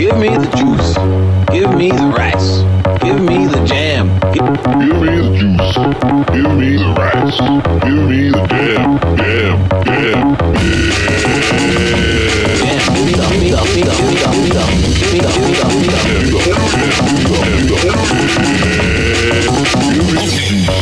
Give me the juice. Give me the rice. Give me the jam. Give, me the juice. Give me the rice. Give me the jam. Jam. Jam. Give me the, give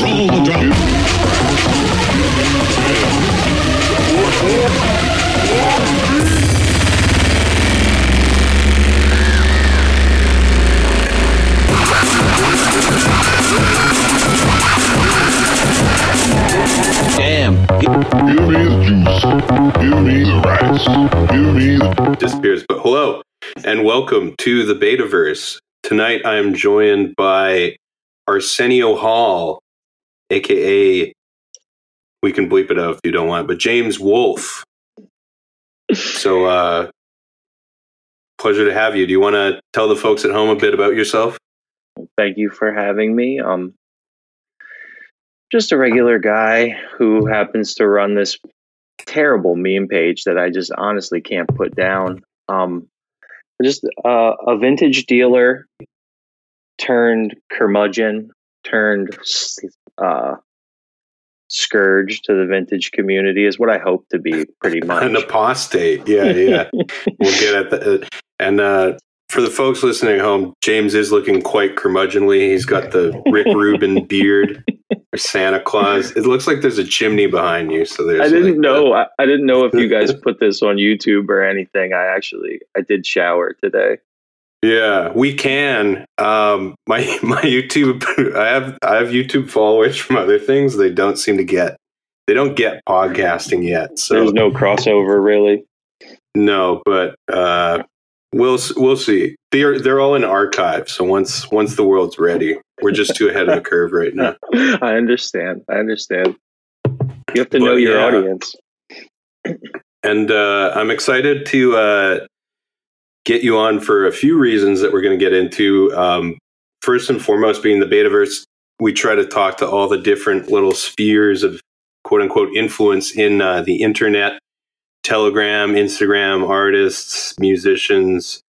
Give, Give me the juice. Give me the rice. Give me the disappears. But hello and welcome to the Betaverse. Tonight I am joined by ArsenioHaul, aka we can bleep it out if you don't want, but James Wolf. So uh pleasure to have you. Do you want to tell the folks at home a bit about yourself? thank you for having me. Um, just a regular guy who happens to run this terrible meme page that I just honestly can't put down. Um, just uh, a vintage dealer turned curmudgeon turned uh, scourge to the vintage community is what I hope to be pretty much. An apostate. Yeah, yeah. we'll get at that. And uh for the folks listening at home, James is looking quite curmudgeonly. He's got the Rick Rubin beard, or Santa Claus. It looks like there's a chimney behind you. So there's. I didn't like know. I, I didn't know if you guys put this on YouTube or anything. I actually I did shower today. Yeah, we can. Um, my my YouTube. I have I have YouTube followers from other things. They don't seem to get. They don't get podcasting yet. So There's no crossover really. no, but uh, we'll we'll see. They're they're all in archive. So once once the world's ready, we're just too ahead of the curve right now. I understand. I understand. You have to But, know your yeah. audience. And uh, I'm excited to uh, get you on for a few reasons that we're going to get into. Um, first and foremost, being the Betaverse, we try to talk to all the different little spheres of quote unquote influence in uh, the internet, Telegram, Instagram, artists, musicians,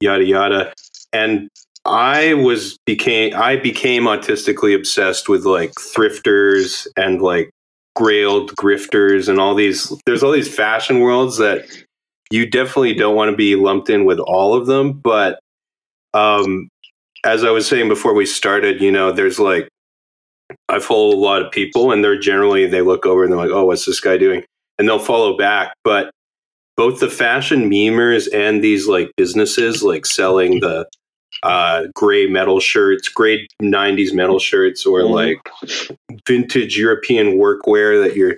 yada yada. And I was became I became autistically obsessed with like thrifters and like grailed grifters and all these there's all these fashion worlds that you definitely don't want to be lumped in with all of them but um as i was saying before we started you know there's like i follow a lot of people and they're generally they look over and they're like oh what's this guy doing and they'll follow back but both the fashion memers and these like businesses like selling the uh gray metal shirts gray 90s metal shirts or Mhm. like vintage European workwear that your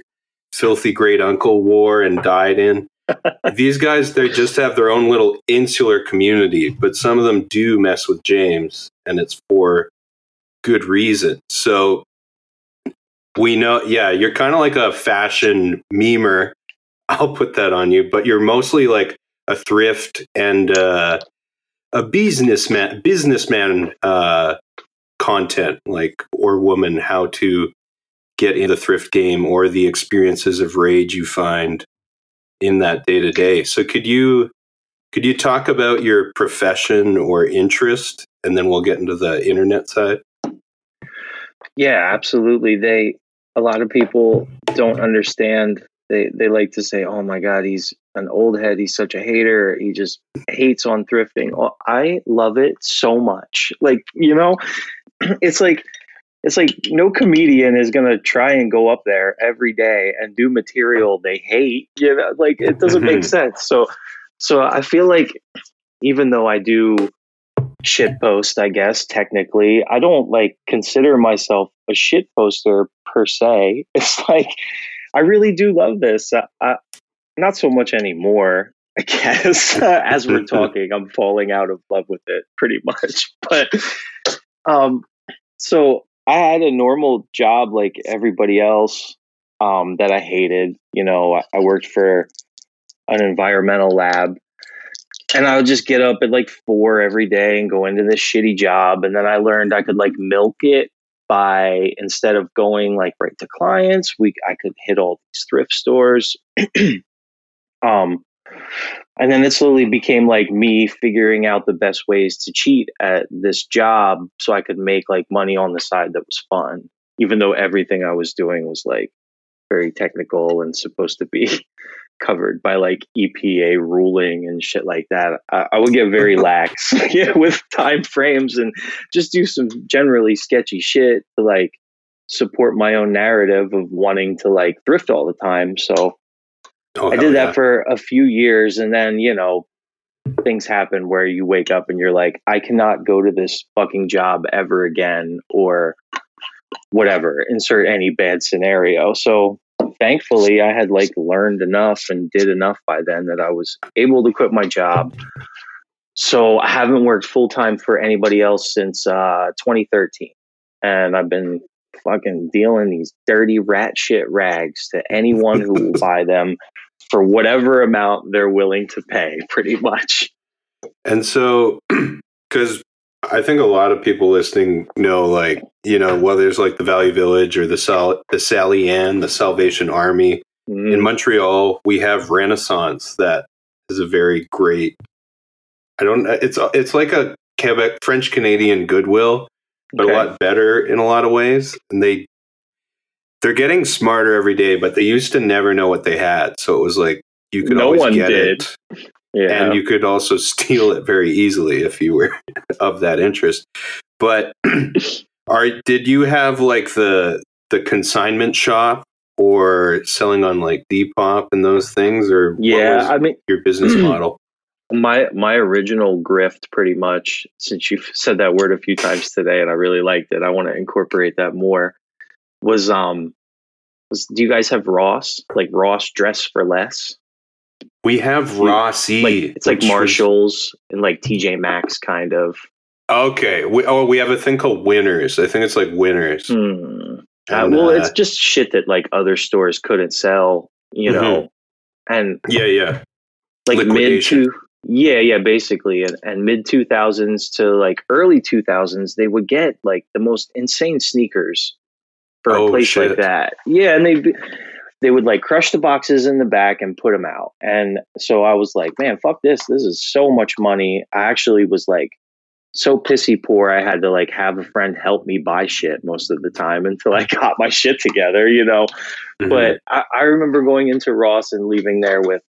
filthy great uncle wore and died in. These guys, they just have their own little insular community, but some of them do mess with James, and it's for good reason. So we know, yeah, you're kind of like a fashion memer. I'll put that on you, but you're mostly like a thrift and uh, a businessman, businessman uh, content, like or woman, how to get in the thrift game or the experiences of rage you find in that day to day. So could you could you talk about your profession or interest and then we'll get into the internet side? Yeah, absolutely. They a lot of people don't understand. They they like to say, "Oh my God, he's an old head. He's such a hater. He just hates on thrifting." Well, I love it so much. Like you know, it's like it's like no comedian is gonna try and go up there every day and do material they hate. You know, like it doesn't make mm-hmm. sense. So so I feel like even though I do shit post, I guess technically, I don't like consider myself a shit poster per se. It's like I really do love this. I, not so much anymore. I guess as we're talking, I'm falling out of love with it pretty much. But um, so I had a normal job like everybody else um, that I hated. You know, I, I worked for an environmental lab and I would just get up at like four every day and go into this shitty job. And then I learned I could like milk it by instead of going like right to clients, we I could hit all these thrift stores. um, and then it slowly became like me figuring out the best ways to cheat at this job so I could make like money on the side that was fun, even though everything I was doing was like very technical and supposed to be covered by like EPA ruling and shit like that. I, I would get very lax yeah, with time frames and just do some generally sketchy shit to like support my own narrative of wanting to like thrift all the time. So Oh, I did yeah. that for a few years and then, you know, things happen where you wake up and you're like, I cannot go to this fucking job ever again or whatever, insert any bad scenario. So thankfully I had like learned enough and did enough by then that I was able to quit my job. So I haven't worked full time for anybody else since uh 2013. And I've been fucking dealing these dirty rat shit rags to anyone who will buy them for whatever amount they're willing to pay, pretty much. And so, because I think a lot of people listening know, like, you know, whether it's like the Value Village or the Sal- the Sally Ann, the Salvation Army. Mm, In Montreal, we have Renaissance that is a very great. I don't. It's it's like a Quebec French Canadian Goodwill, but Okay. a lot better in a lot of ways. And they they're getting smarter every day, but they used to never know what they had. So it was like you could No always one get did. it yeah. and you could also steal it very easily if you were of that interest. But are did you have like the the consignment shop or selling on like Depop and those things, or yeah, was I mean, your business model? my my original grift, pretty much. Since you've said that word a few times today, and I really liked it, I want to incorporate that more. Was um, was do you guys have Ross like Ross Dress for Less? We have Rossi. Like it's like Marshalls and like TJ Maxx kind of. Okay. We, oh, we have a thing called Winners. I think it's like Winners. Hmm. Uh, well, uh, it's just shit that like other stores couldn't sell, you Mm-hmm. know, and yeah, yeah. like mid to yeah, yeah, basically, and, and mid two thousands to like early two thousands, they would get like the most insane sneakers for Oh, a place shit. like that. Yeah, and they they would like crush the boxes in the back and put them out, and so I was like, man, fuck this, this is so much money. I actually was like so pissy poor I had to like have a friend help me buy shit most of the time until I got my shit together, you know. Mhm. But I, I remember going into Ross and leaving there with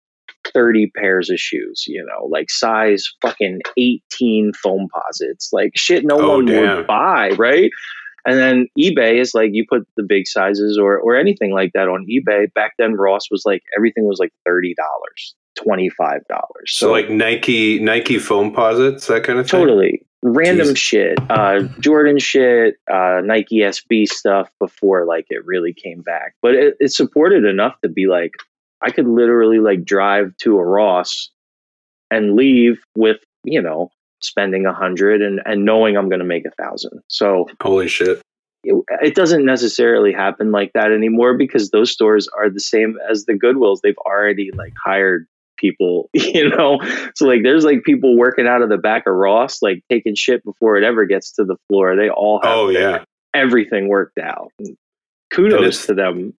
30 pairs of shoes, you know, like size fucking 18 Foamposites, like shit no Oh, one damn. would buy, right? And then eBay is like you put the big sizes or or anything like that on eBay. Back then Ross was like everything was like $30, $25. so, like Nike Nike Foamposites, that kind of thing. Totally. Random Jeez. shit. Uh, Jordan shit, uh, Nike SB stuff before like it really came back. But it, it supported enough to be like, I could literally like drive to a Ross and leave with, you know, spending a hundred and, and knowing I'm going to make a thousand. So Holy shit. it, it doesn't necessarily happen like that anymore because those stores are the same as the Goodwills. They've already like hired people, you know. So like, there's like people working out of the back of Ross, like taking shit before it ever gets to the floor. They all have Oh their- yeah. everything worked out. Kudos to them.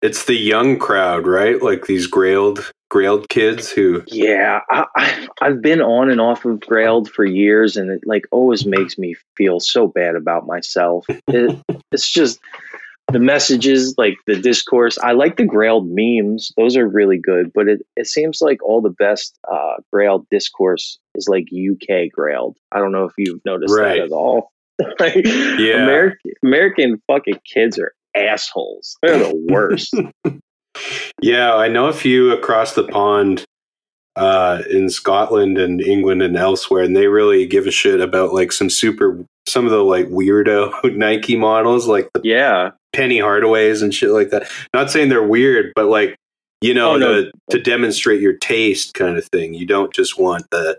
It's the young crowd, right? Like these grailed grailed kids who Yeah, I, I've been on and off of Grailed for years, and it like always makes me feel so bad about myself. It, it's just the messages, like the discourse. I like the Grailed memes; those are really good. But it, it seems like all the best uh, Grailed discourse is like UK Grailed. I don't know if you've noticed Right. that at all. like, Yeah. American American fucking kids are assholes. They're the worst. Yeah, I know a few across the pond uh, in Scotland and England and elsewhere, and they really give a shit about like some super, some of the like weirdo Nike models, like the yeah, Penny Hardaways and shit like that. Not saying they're weird, but like you know, Oh, no. the, to demonstrate your taste kind of thing. You don't just want the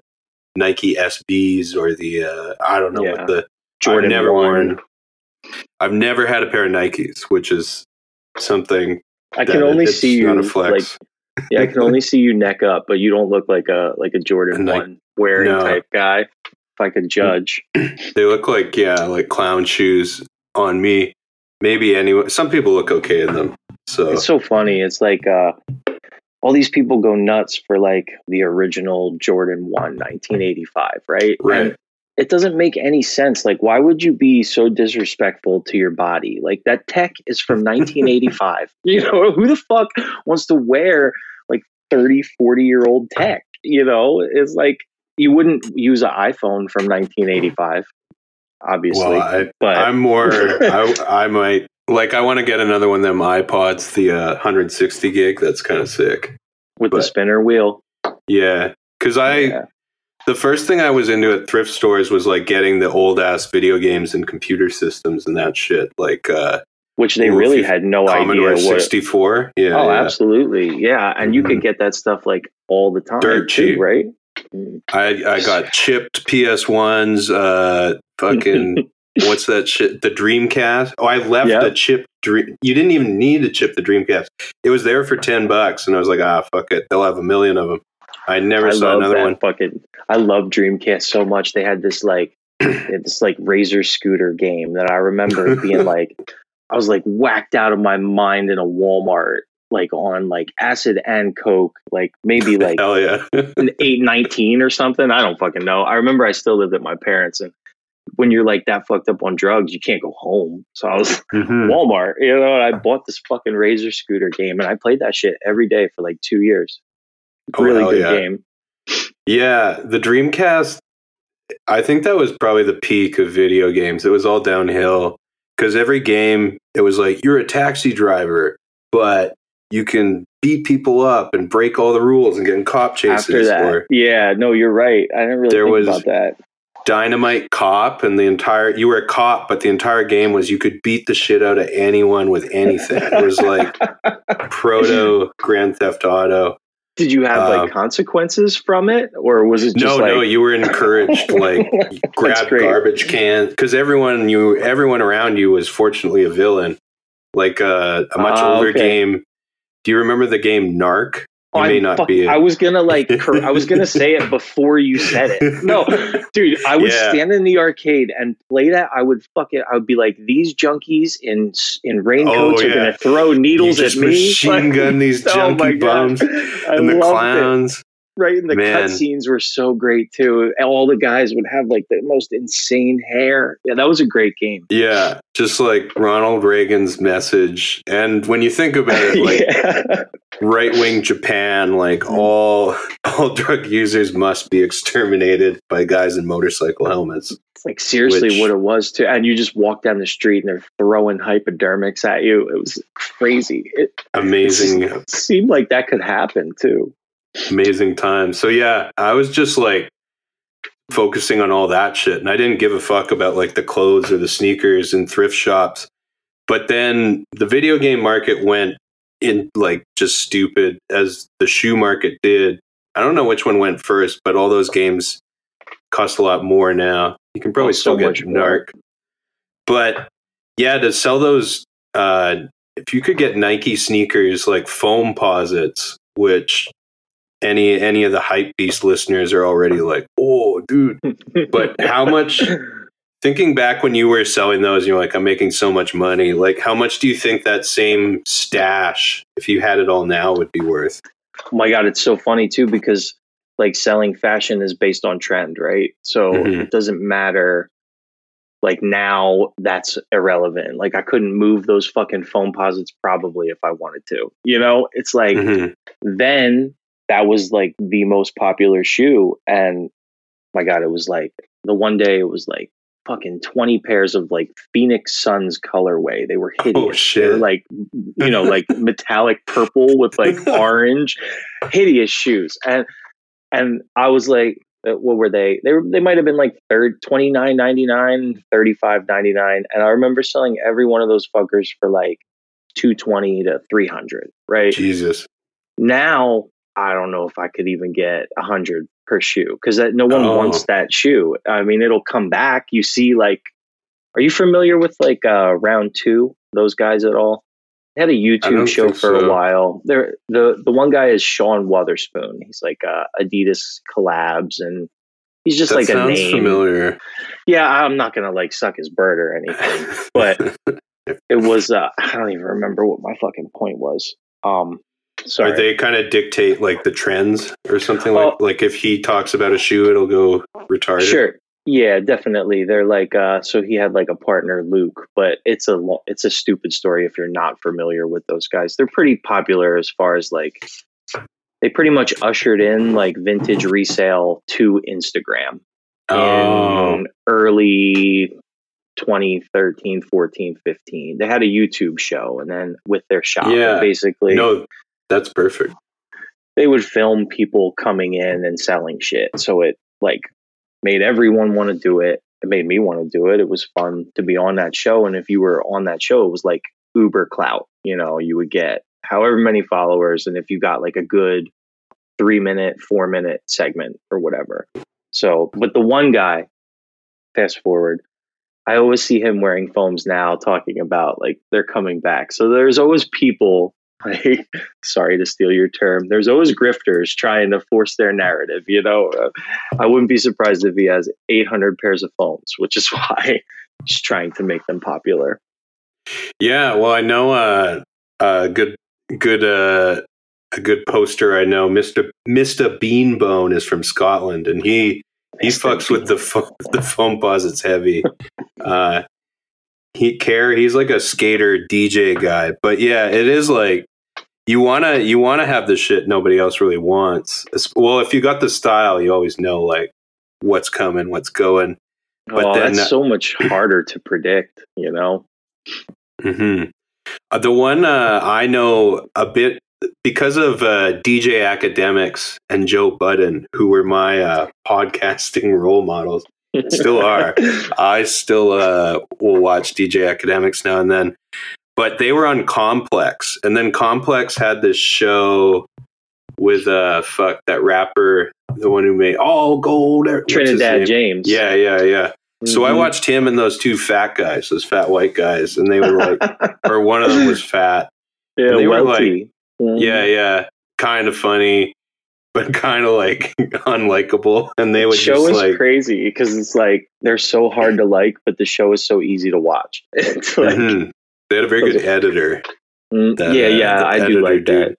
Nike SBs or the uh, I don't know Yeah. what the Jordan I've never worn. I've never had a pair of Nikes, which is something. I can only it's see you like. Yeah, I can only see you neck up, but you don't look like a like a Jordan Like- one wearing no. type guy. If I could judge, They look like yeah, like clown shoes on me. Maybe anyway. Some people look okay in them. So it's so funny. It's like uh, all these people go nuts for like the original Jordan 1 1985, right? Right. And it doesn't make any sense. Like, why would you be so disrespectful to your body? Like, that tech is from 1985. you know, who the fuck wants to wear like 30, 40 year old tech? You know, it's like you wouldn't use an iPhone from 1985, obviously. Well, I, but I'm more. I, I might like. I want to get another one of them iPods, the uh, 160 gig. That's kind of sick. with the spinner wheel. Yeah, because I Yeah. The first thing I was into at thrift stores was like getting the old ass video games and computer systems and that shit, like uh, which they really had no Commodore idea what. 64. Yeah, oh, yeah. absolutely, yeah, and you Mhm. could get that stuff like all the time, Dirt too, cheap. right? Mm. I I got chipped PS ones. Uh, fucking what's that shit? The Dreamcast. Oh, I left Yeah. the chip. Dream. You didn't even need to chip the Dreamcast. It was there for ten bucks, and I was like, ah, fuck it. They'll have a million of them. I never I saw another that one. fucking. I love Dreamcast so much. They had this like this like razor scooter game that I remember being like, I was like whacked out of my mind in a Walmart, like on like acid and coke, like maybe like Hell yeah. an eight nineteen or something. I don't fucking know. I remember I still lived at my parents, and when you're like that fucked up on drugs, you can't go home. So I was Mhm. Walmart, you know, and I bought this fucking razor scooter game, and I played that shit every day for like two years. Oh, really good yeah. game. Yeah, the Dreamcast. I think that was probably the peak of video games. It was all downhill because every game it was like you're a taxi driver, but you can beat people up and break all the rules and get in cop chases. After that, Or yeah, no, you're right. I didn't really There think was- about that. Dynamite Cop, and the entire you were a cop, but the entire game was you could beat the shit out of anyone with anything. It was like proto Grand Theft Auto. Did you have like consequences from it, or was it just no, like no, you were encouraged like grab garbage cans because everyone you everyone around you was fortunately a villain. Like uh, a much Ah, older okay. game. Do you remember the game Narc? You may not fuck- be. I was gonna like, I was gonna say it before you said it. No, dude, I would Yeah. stand in the arcade and play that. I would fuck it. I would be like, these junkies in in raincoats Oh, are gonna throw you needles just at me. machine Like, gun these oh junky bums and the loved it. clowns. Right, and the cutscenes were so great too. All the guys would have like the most insane hair. Yeah, that was a great game. Yeah, just like Ronald Reagan's message. And when you think about it, like yeah. Right wing Japan, like Mm-hmm. all all drug users must be exterminated by guys in motorcycle helmets. It's like seriously Which- what it was too. And you just walk down the street and they're throwing hypodermics at you. It was crazy. It, Amazing, it seemed like that could happen too. amazing time. So yeah, I was just like focusing on all that shit, and I didn't give a fuck about like the clothes or the sneakers and thrift shops. But then the video game market went in like just stupid as the shoe market did. I don't know which one went first, but all those games cost a lot more now. You can probably Oh, so still get. Narc. But yeah, to sell those uh if you could get Nike sneakers like Foamposites, which any any of the hype beast listeners are already like, oh dude. But how much thinking back when you were selling those, you're like, I'm making so much money. Like how much do you think that same stash, if you had it all now, would be worth? Oh my god, it's so funny too because like selling fashion is based on trend, right? So Mhm. it doesn't matter. Like now, that's irrelevant. Like I couldn't move those fucking Foamposites probably if I wanted to. You know, it's like Mhm. then that was like the most popular shoe, and my god, it was like the one day it was like fucking 20 pairs of like Phoenix Suns colorway. They were hideous. Oh, shit. They were like, you know, like metallic purple with like orange, hideous shoes. And, and I was like, uh, what were they? They were, they might have been like third, 29.99, 35.99. And I remember selling every one of those fuckers for like 220 to 300, right? Jesus. now I don't know if I could even get a hundred per shoe because no one Oh. wants that shoe. I mean, it'll come back. You see, like, are you familiar with like uh, round two? Those guys at all? They had a YouTube show for a while. They're, the the one guy is Sean Wotherspoon. He's like uh, Adidas collabs, and he's just that like a name. familiar. Yeah, I'm not gonna like suck his bird or anything, but it was uh, I don't even remember what my fucking point was. Um, Sorry. Or they kind of dictate like the trends or something like Oh. like if he talks about a shoe, it'll go retarded. Sure. Yeah, definitely. They're like uh so he had like a partner Luke, but it's a it's a stupid story if you're not familiar with those guys. They're pretty popular as far as like they pretty much ushered in like vintage resale to Instagram Oh, in early 2013, 14, 15. They had a YouTube show and then with their shop Yeah. basically no, that's perfect. they would film people coming in and selling shit. So it like made everyone want to do it. It made me want to do it. It was fun to be on that show. And if you were on that show, it was like Uber clout. You know, you would get however many followers. And if you got like a good three minute, four minute segment or whatever. So, but the one guy, fast forward, I always see him wearing foams now talking about like they're coming back. So there's always people like sorry to steal your term there's always grifters trying to force their narrative you know uh, i wouldn't be surprised if he has 800 pairs of phones which is why he's trying to make them popular Yeah, well, I know uh, a good good uh, a good poster. I know Mister Mister Beanbone is from Scotland, and he he fucks with the fo- the Foamposites heavy. Uh, he care. He's like a skater DJ guy, but yeah, it is like you wanna you wanna have the shit nobody else really wants. Well, if you got the style, you always know like what's coming, what's going. But oh, then- that's so much harder to predict you know hmm Uh, the one uh, I know a bit because of uh, DJ Akademiks and Joe Budden, who were my uh, podcasting role models, still are. I still uh, will watch DJ Akademiks now and then, but they were on Complex, and then Complex had this show with uh fuck that rapper, the one who made all gold. trinidad james Yeah, yeah, yeah. So I Mhm. watched him and those two fat guys, those fat white guys, and they were like, or one of them was fat. yeah, and they were Welty. Mhm. Yeah, yeah, kind of funny, but kind of like unlikable. And they the would show just is like, crazy because it's like they're so hard to like but the show is so easy to watch it's like mhm. They had a very good editor. mm, that, yeah uh, yeah the i do like dude. that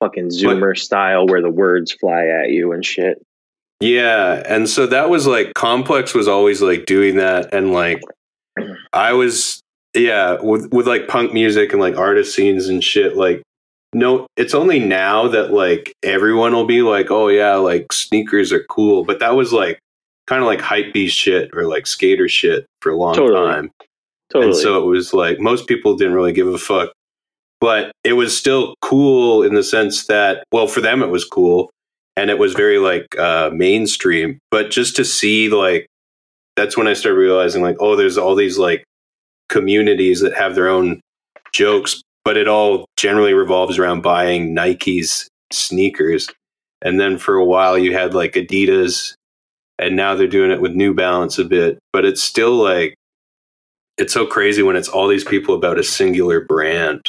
fucking zoomer style where the words fly at you and shit Yeah, and so that was like Complex was always like doing that, and like I was yeah with with like punk music and like artist scenes and shit. Like no, it's only now that like everyone will be like, oh yeah, like sneakers are cool, but that was like kind of like hype beast shit or like skater shit for a long Totally. time. Totally And so it was like most people didn't really give a fuck. But it was still cool in the sense that, well, for them it was cool and it was very like uh, mainstream. But just to see, like, that's when I started realizing, like, oh, there's all these like communities that have their own jokes, but it all generally revolves around buying Nike's sneakers. And then for a while you had like Adidas, and now they're doing it with New Balance a bit, but it's still like, it's so crazy when it's all these people about a singular brand.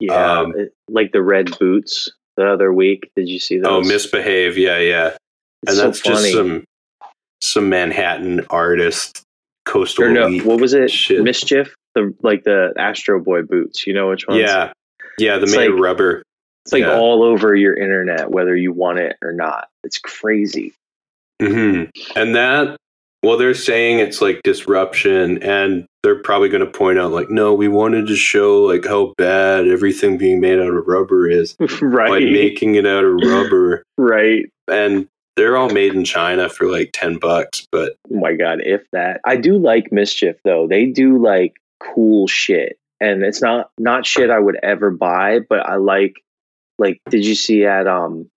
yeah um, it- like the red boots the other week. Did you see those? Oh, misbehave, yeah, yeah, It's and so that's just some some Manhattan artist, coastal no what was it? shit. MSCHF? The like the astro boy boots. You know which ones? Yeah, yeah, the It's made of like- rubber. it's like yeah. all over your internet whether you want it or not. It's crazy. Hmm And that, well, they're saying it's like disruption, and they're probably going to point out, like, no, we wanted to show like how bad everything being made out of rubber is right by making it out of rubber, right and they're all made in China for like ten bucks. But Oh my god, if that. I do like MSCHF though. They do like cool shit. And it's not not shit I would ever buy, but I like like did you see at um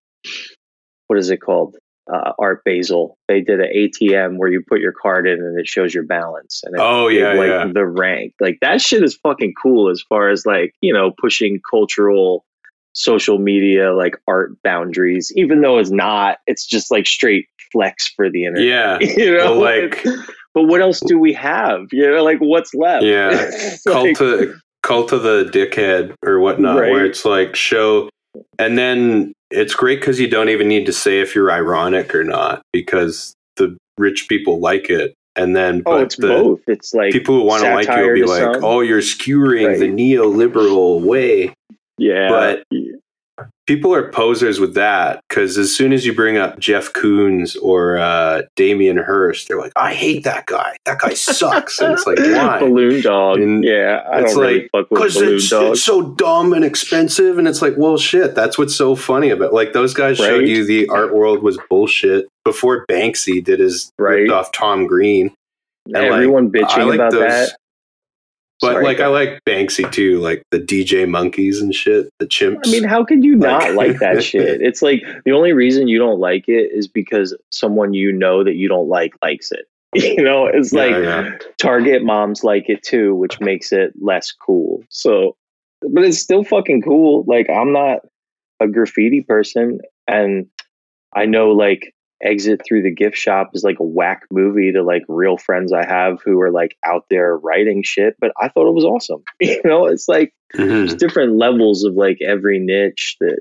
what is it called? Uh, Art Basel. They did an ATM where you put your card in and it shows your balance and Oh, yeah, like yeah. the rank. Like that shit is fucking cool as far as like, you know, pushing cultural social media like art boundaries even though it's not it's just like straight flex for the internet yeah, you know Well, like- but what else do we have you know like what's left Yeah. It's cult like- of cult of the dickhead or whatnot, where it's like show, and then it's great because you don't even need to say if you're ironic or not because the rich people like it, and then oh but it's the both it's like people who want to like you will be like, some. oh, you're skewering Right. the neoliberal way. yeah but- people are posers with that because as soon as you bring up Jeff Koons or uh, Damien Hirst, they're like, "I hate that guy. That guy sucks." and it's like, why? Balloon dog. And yeah, I it's like because balloon it's, it's so dumb and expensive, and it's like, well, shit. That's what's so funny about. Like those guys showed you the art world was bullshit before Banksy did his Right. off Tom Green. and, like, Everyone bitching I like about those- that. But Sorry, like, I like Banksy too, like the DJ monkeys and shit, the chimps. I mean, how could you not Like- like that shit? It's like the only reason you don't like it is because someone you know that you don't like likes it. You know, it's Yeah, like yeah. Target moms like it too, which makes it less cool. So, but it's still fucking cool. Like, I'm not a graffiti person, and I know like Exit Through the Gift Shop is like a whack movie to like real friends I have who are like out there writing shit, but I thought it was awesome. You know, it's like Mhm. there's different levels of like every niche that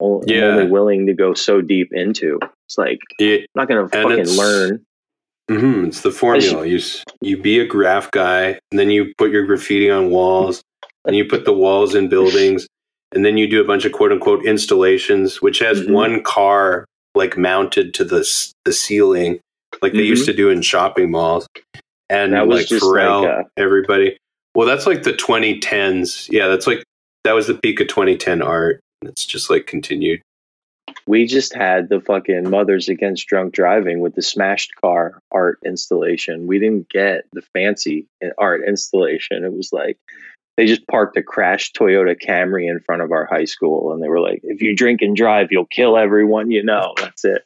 I'm Yeah. only willing to go so deep into. It's like Yeah, I'm not gonna fucking it's- learn. hmm It's the formula. You you be a graph guy, and then you put your graffiti on walls, and you put the walls in buildings, and then you do a bunch of quote unquote installations, which has Mhm. one car like mounted to the the ceiling, like they Mhm. used to do in shopping malls, and That was like just Pharrell, like, uh, everybody. Well, that's like the 2010s. Yeah, that's like that was the peak of 2010 art. It's just like continued. We just had the fucking Mothers Against Drunk Driving with the smashed car art installation. We didn't get the fancy art installation. It was like they just parked a crashed Toyota Camry in front of our high school, and they were like, "If you drink and drive, you'll kill everyone you know." That's it.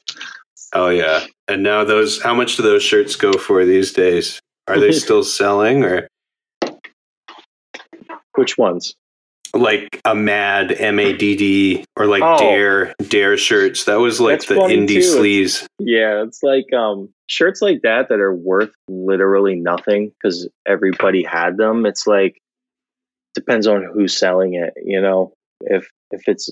Oh yeah, and now those. How much do those shirts go for these days? Are they still selling or? Which ones? like a mad M A D D or like Oh. dare dare shirts. That was like That's the indie too. sleaze. Yeah, it's like um shirts like that that are worth literally nothing because everybody had them. It's like depends on who's selling it, you know. If if it's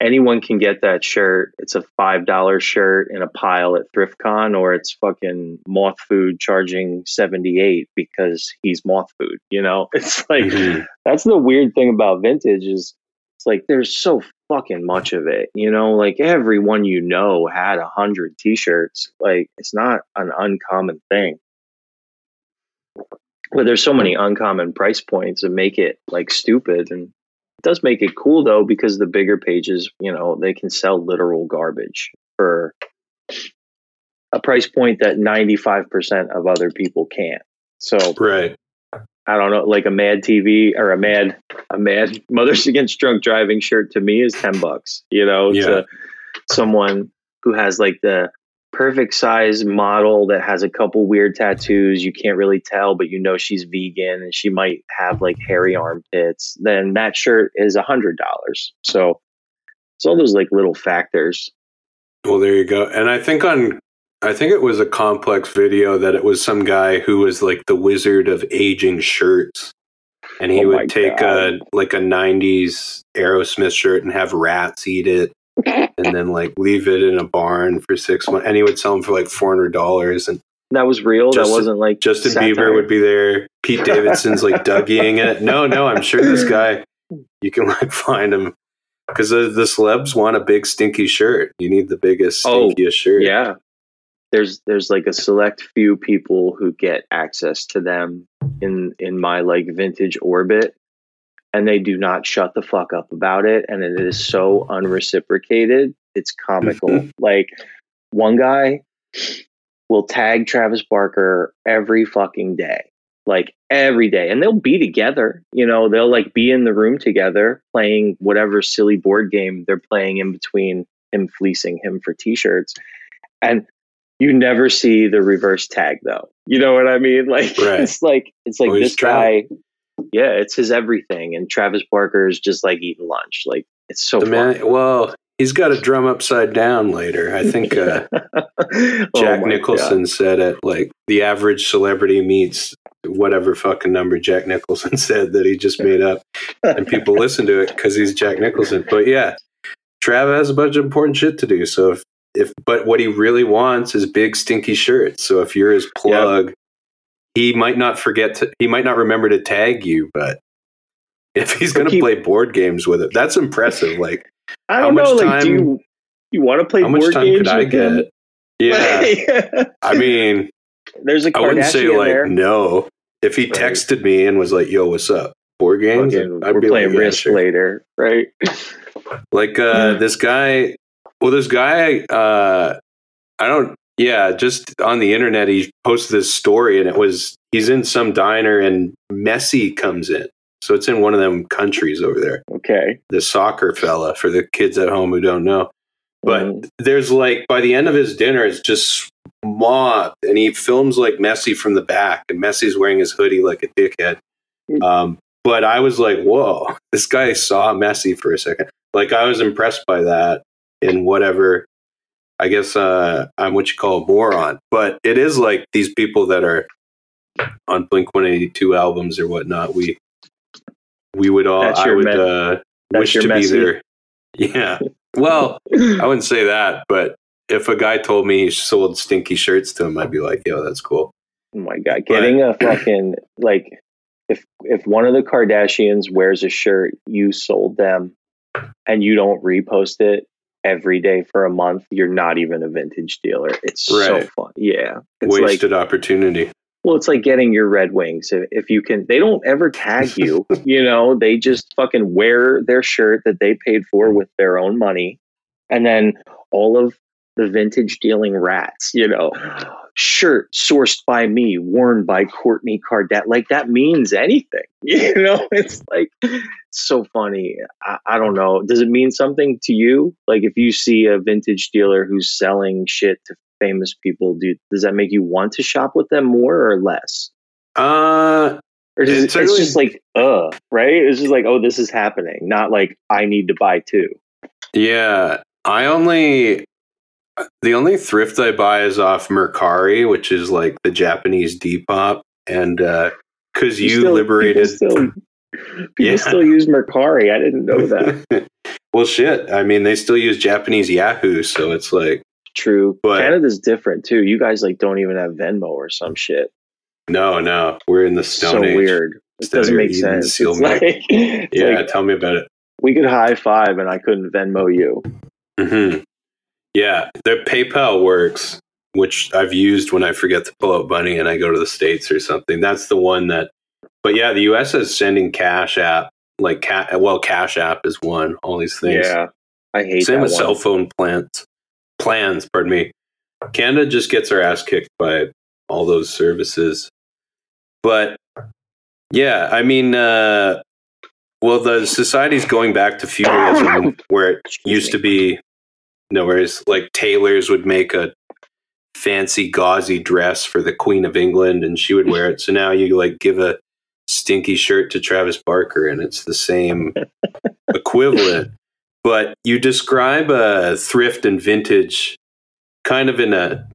anyone can get that shirt, it's a five dollar shirt in a pile at ThriftCon, or it's fucking Moth Food charging seventy eight because he's Moth Food. You know, it's like Mhm. that's the weird thing about vintage is it's like there's so fucking much of it you know like everyone you know had a hundred t-shirts like it's not an uncommon thing but there's so many uncommon price points that make it like stupid and it does make it cool though because the bigger pages you know they can sell literal garbage for a price point that 95% of other people can't so Right. I don't know, like a Mad TV or a Mad a Mad Mothers Against Drunk Driving shirt to me is ten bucks. You know, Yeah. to someone who has like the perfect size model that has a couple weird tattoos, you can't really tell, but you know she's vegan and she might have like hairy armpits. Then that shirt is a hundred dollars. So it's all those like little factors. Well, there you go. And I think on I think it was a complex video that it was some guy who was like the wizard of aging shirts. And he Oh would take a like a 90s Aerosmith shirt and have rats eat it and then like leave it in a barn for 6 months and he would sell them for like $400 and That was real. Justin- that wasn't like Justin satire. Bieber would be there. Pete Davidson's like Dougieing it. No, no, I'm sure this guy, you can like find him because the, the celebs want a big stinky shirt. You need the biggest, Oh, stinkiest shirt. Yeah. There's there's like a select few people who get access to them in in my like vintage orbit and they do not shut the fuck up about it and it is so unreciprocated. It's comical. like one guy will tag Travis Barker every fucking day. Like every day. And they'll be together. You know, they'll like be in the room together playing whatever silly board game they're playing in between him fleecing him for t-shirts. And you never see the reverse tag though. You know what I mean? Like Right. it's like it's like Always this guy yeah, it's his everything and Travis Barker is just like eating lunch. Like it's so The fun. man, well, he's got a drum upside down later. I think uh, Oh Jack Nicholson said it. Like the average celebrity meets whatever fucking number Jack Nicholson said that he just made up, and people listen to it because he's Jack Nicholson. But yeah, Trav has a bunch of important shit to do. So if, if but what he really wants is big stinky shirts. So if you're his plug, he might not forget to. He might not remember to tag you, but if he's going to play board games with it. That's impressive. Like, I How don't know. much Like, do time- you you want to play how much board time games could I with him? Yeah, I mean, There's a I wouldn't say like there. no. If he Right. texted me and was like, "Yo, what's up? Board games?" Fucking, I'd we're be playing like, yeah, Risk sure. later, right? Like uh, this guy. Well, this guy. Uh, I don't. Yeah, just on the internet, he posted this story, and it was he's in some diner, and Messi comes in. So it's in one of them countries over there. Okay. The soccer fella for the kids at home who don't know. But Mhm. there's like by the end of his dinner, it's just mobbed, and he films like Messi from the back, and Messi's wearing his hoodie like a dickhead. Hmm. Um, but I was like, whoa, this guy saw Messi for a second. Like I was impressed by that in whatever. I guess uh, I'm what you call a moron, but it is like these people that are on Blink 182 albums or whatnot. We we would all I would uh, wish to be there. Yeah. Well, I wouldn't say that, but if a guy told me he sold stinky shirts to him, I'd be like, yo, that's cool. Oh my god, getting a fucking like if if one of the Kardashians wears a shirt you sold them and you don't repost it every day for a month, you're not even a vintage dealer. It's so fun. Yeah. It's like Wasted opportunity. well, it's like getting your Red Wings. If you can, they don't ever tag you. you know, they just fucking wear their shirt that they paid for with their own money, and then all of the vintage dealing rats. You know, shirt sourced by me, worn by Kourtney Kardashian. Like that means anything. You know, it's like so funny. I, I don't know. Does it mean something to you? Like if you see a vintage dealer who's selling shit to famous people, do does that make you want to shop with them more or less? Uh, Or is it, It's it's, just like, uh, right? It's just like, oh, this is happening, not like I need to buy two. yeah, I only, the only thrift I buy is off Mercari, which is like the Japanese Depop. And, uh, cause you, still- liberated, People still, people Yeah. still use Mercari. I didn't know that. well, shit. I mean, they still use Japanese Yahoo. So it's like, True. But- Canada's different too. You guys like don't even have Venmo or some shit. no, no, we're in the Stone so Age. weird. It doesn't make sense. like, Yeah, like, tell me about it. we could high five and I couldn't Venmo you. hmm Yeah, their PayPal works, which I've used when I forget to pull out money and I go to the states or something. That's the one that. But yeah, the U.S. is sending Cash App, like ca- well, Cash App is one. All these things. Yeah, I hate Same with one. cell phone plans. Plans, pardon me. Canada just gets our ass kicked by all those services. But yeah, I mean, uh, well, the society's going back to feudalism, where it used to be no whereas like tailors would make a fancy gauzy dress for the queen of england and she would wear it. So now you like give a stinky shirt to travis barker and it's the same equivalent. But you describe a thrift and vintage kind of in a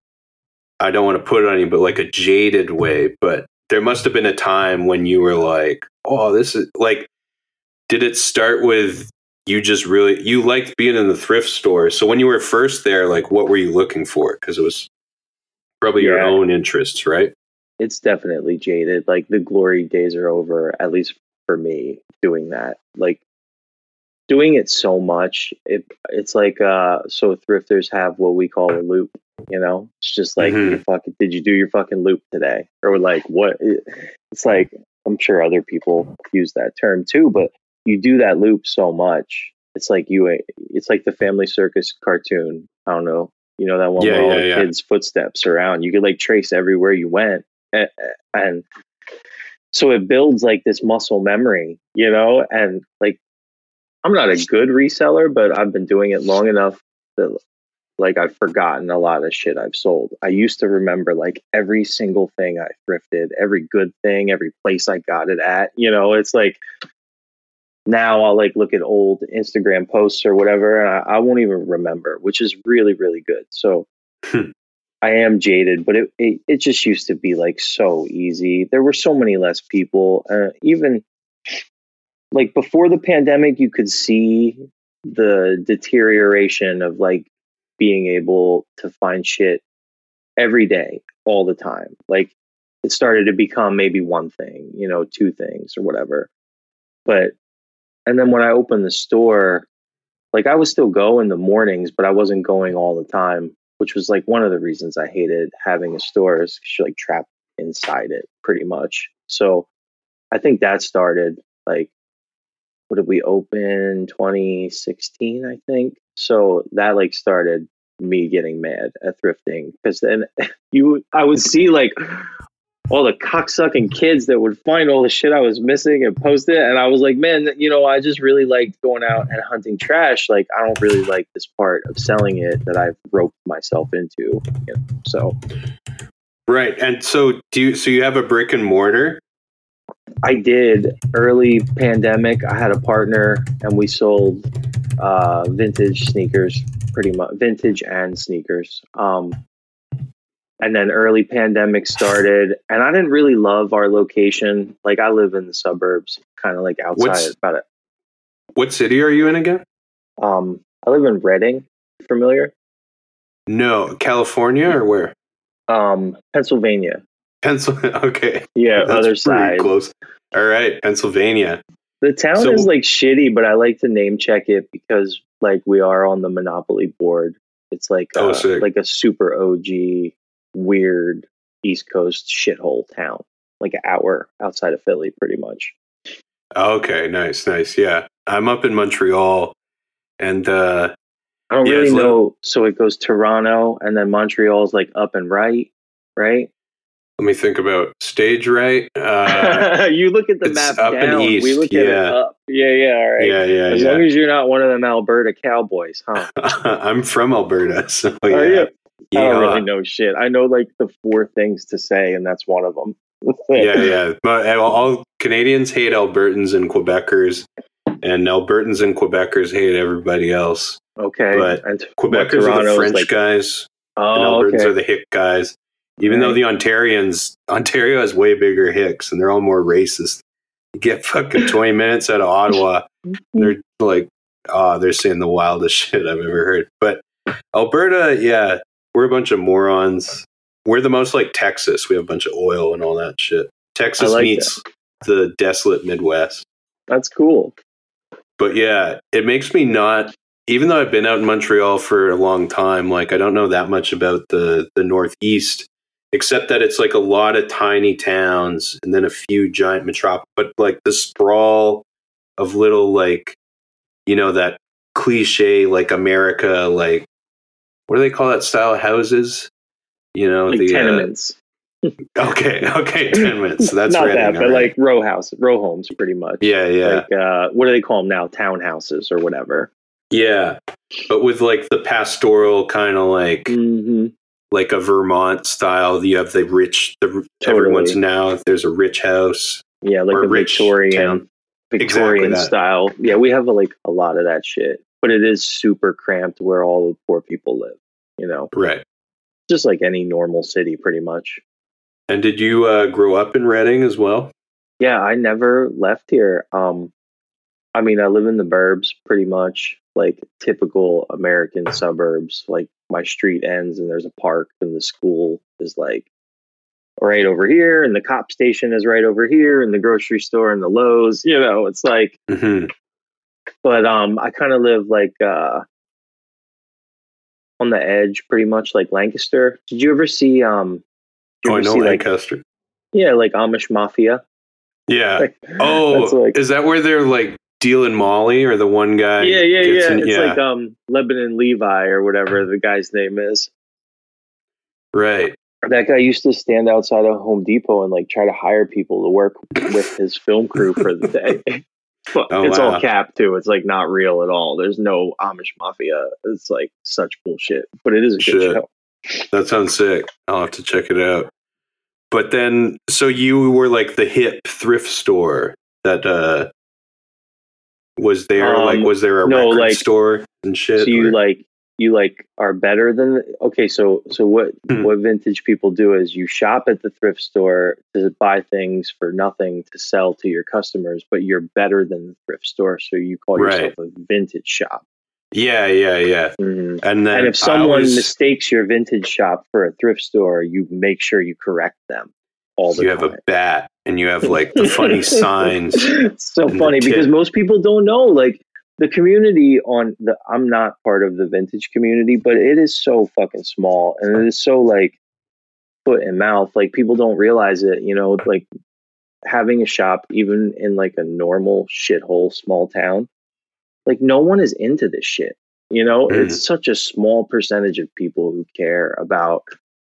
i don't want to put it on you but like a jaded way but there must have been a time when you were like oh this is like did it start with you just really you liked being in the thrift store so when you were first there like what were you looking for because it was probably your own interests right it's definitely jaded. Like the glory days are over, at least for me doing that. Like doing it so much, it it's like uh so thrifters have what we call a loop, you know? It's just like Mhm. you fucking did you do your fucking loop today? Or like what it's like I'm sure other people use that term too, but you do that loop so much. It's like you it's like the family circus cartoon. I don't know. You know that one Yeah, where all yeah, the yeah. kids' footsteps around. You could like trace everywhere you went and, and so it builds like this muscle memory you know and like i'm not a good reseller but i've been doing it long enough that like i've forgotten a lot of shit i've sold i used to remember like every single thing i thrifted every good thing every place i got it at you know it's like now i'll like look at old instagram posts or whatever and i, I won't even remember which is really really good so Hmm. I am jaded, but it, it it just used to be like so easy. There were so many less people. Uh, even like before the pandemic, you could see the deterioration of like being able to find shit every day, all the time. Like it started to become maybe one thing, you know, two things or whatever. But and then when I opened the store, like I was still going in the mornings, but I wasn't going all the time, which was like one of the reasons I hated having a store is 'cause you're like trapped inside it pretty much. So I think that started like what did we open 2016 I think. So that like started me getting mad at thrifting because then you I would see like all the cocksucking kids that would find all the shit I was missing and post it. And I was like, man, you know, I just really liked going out and hunting trash. Like, I don't really like this part of selling it that I've roped myself into. You know? So Right. And so do you so you have a brick and mortar? I did early pandemic. I had a partner and we sold uh, vintage sneakers, pretty much vintage and sneakers. Um, and then early pandemic started, and I didn't really love our location. Like I live in the suburbs, kind of like outside What's- about it. What city are you in again? Um, I live in Reading. Familiar? No, California or where? Um, Pennsylvania. Pennsylvania. Okay. Yeah, That's other side. Close. All right, Pennsylvania. The town So- is like shitty, but I like to name check it because like we are on the Monopoly board. It's like Oh, sick. like a super OG weird East Coast shithole town, like an hour outside of Philly, pretty much. Okay, nice, nice. Yeah. I'm up in Montreal and uh I don't Yeah, really know. So it goes Toronto, and then Montreal's like up and right, right? let me think about stage right. Uh you look at the map up and down. we east, look at it yeah. up. Yeah, yeah, all right. yeah, yeah, as yeah. long as you're not one of them Alberta Cowboys, huh? I'm from Alberta, so yeah. You? I don't really know shit. I know like the four things to say, and that's one of them. yeah, yeah. But uh, all Canadians hate Albertans and Quebecers, and Albertans and Quebecers hate everybody else. Okay. But and Quebecers are the French like- guys, and Oh, Albertans okay. are the hick guys. Even though the Ontarians, Ontario has way bigger hicks, and they're all more racist. You get fucking twenty minutes out of Ottawa, they're like, oh, they're saying the wildest shit I've ever heard. But Alberta, yeah, we're a bunch of morons. We're the most like Texas. We have a bunch of oil and all that shit. Texas like meets the desolate Midwest. That's cool. But yeah, it makes me not. Even though I've been out in Montreal for a long time, like I don't know that much about the the Northeast, except that it's like a lot of tiny towns and then a few giant metropolis. But like the sprawl of little like, you know, that cliche like America, like what do they call that style of houses? You know, Like the uh, tenements. okay, okay, tenements. That's Not that, but right. like row house, row homes, pretty much. yeah, yeah. Like uh, what do they call them now? Townhouses or whatever. Yeah, but with like the pastoral kind of like hmm like a Vermont style. You have the rich. The Totally. everyone's now there's a rich house. Yeah, like a rich Victorian, town. Victorian that. style. Yeah, we have like a lot of that shit, but it is super cramped where all the poor people live. You know, Right. just like any normal city, pretty much. And did you uh, grow up in Reading as well? Yeah, I never left here. Um, I mean, I live in the burbs pretty much, like typical American suburbs. Like my street ends and there's a park, and the school is like right over here, and the cop station is right over here, and the grocery store and the Lowe's. You know, it's like, hmm but um, I kind of live like uh on the edge, pretty much like Lancaster. Did you ever see um? Oh, I know see, like Lancaster. yeah, like Amish Mafia. yeah. Like, Oh, like- is that where they're like dealing Molly or the one guy? yeah, yeah, yeah. in- It's like um Lebanon Levi or whatever the guy's name is. right. That guy used to stand outside of Home Depot and like try to hire people to work with his film crew for the day. Oh, it's wow. all cap too. It's like not real at all. There's no Amish mafia. It's like such bullshit. But it is a good Shit. show. That sounds sick. I'll have to check it out. But then, so you were like the hip thrift store that uh was there. Um, like, was there a no, record like- store and shit? So you or- like you like are better than okay. So so what Hmm. what vintage people do is you shop at the thrift store to buy things for nothing to sell to your customers, but you're better than the thrift store, so you call Right. yourself a vintage shop. yeah, yeah, yeah. Mhm. And then And if someone always- mistakes your vintage shop for a thrift store, you make sure you correct them all the you time. have a bat and you have like the funny signs. it's so funny because most people don't know like the community on the i'm not part of the vintage community but it is so fucking small and it is so like foot and mouth like people don't realize it you know like having a shop even in like a normal shithole small town like no one is into this shit you know Mhm. it's such a small percentage of people who care about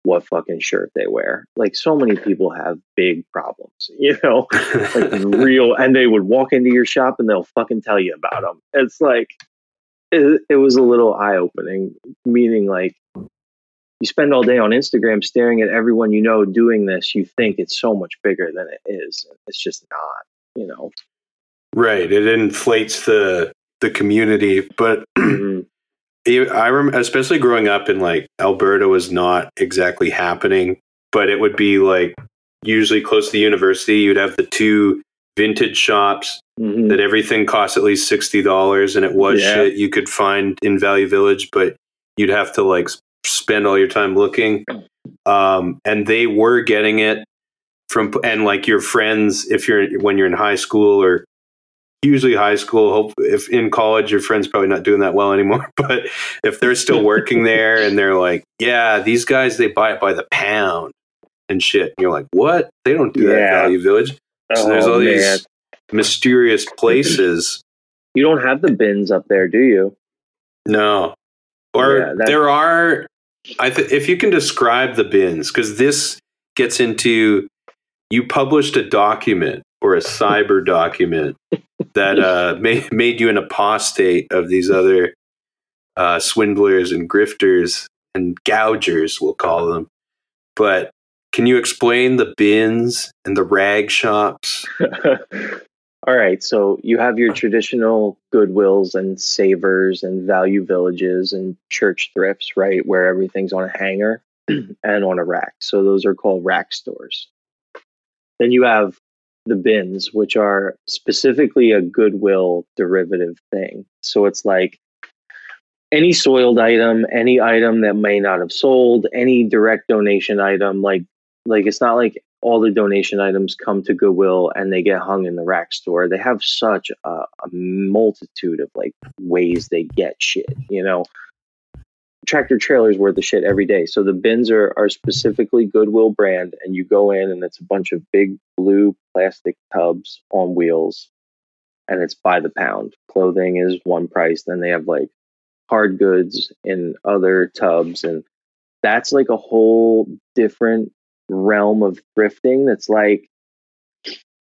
what fucking shirt they wear like so many people have big problems you know like real and they would walk into your shop and they'll fucking tell you about them it's like it, it was a little eye-opening meaning like you spend all day on instagram staring at everyone you know doing this you think it's so much bigger than it is it's just not you know right. It inflates the the community, but Mhm. I remember, especially growing up in like Alberta was not exactly happening, but it would be like usually close to the university. You'd have the two vintage shops Mhm. that everything cost at least sixty dollars, and it was Yeah. shit you could find in Value Village, but you'd have to like spend all your time looking. Um, and they were getting it from, and like your friends, if you're when you're in high school or usually high school. Hope if in college your friend's probably not doing that well anymore, but if they're still working there and they're like, yeah, these guys they buy it by the pound and shit, and you're like, what? They don't do that Yeah. at Value Village. So there's Oh, all man. these mysterious places. you don't have the bins up there do you No, or Yeah, there are. I th- if you can describe the bins, because this gets into you published a document or a cyber document that uh, made made you an apostate of these other uh, swindlers and grifters and gougers, we'll call them. But can you explain the bins and the rag shops? All right, so you have your traditional Goodwills and Savers and Value Villages and church thrifts, right, where everything's on a hanger and on a rack. So those are called rack stores. Then you have the bins, which are specifically a Goodwill derivative thing. So it's like any soiled item, any item that may not have sold, any direct donation item, like like it's not like all the donation items come to Goodwill and they get hung in the rack store. They have such a, a multitude of like ways they get shit, you know. Tractor trailers worth of shit every day. So the bins are, are specifically Goodwill brand, and you go in and it's a bunch of big blue plastic tubs on wheels, and it's by the pound. Clothing is one price. Then they have like hard goods in other tubs, and that's like a whole different realm of thrifting that's like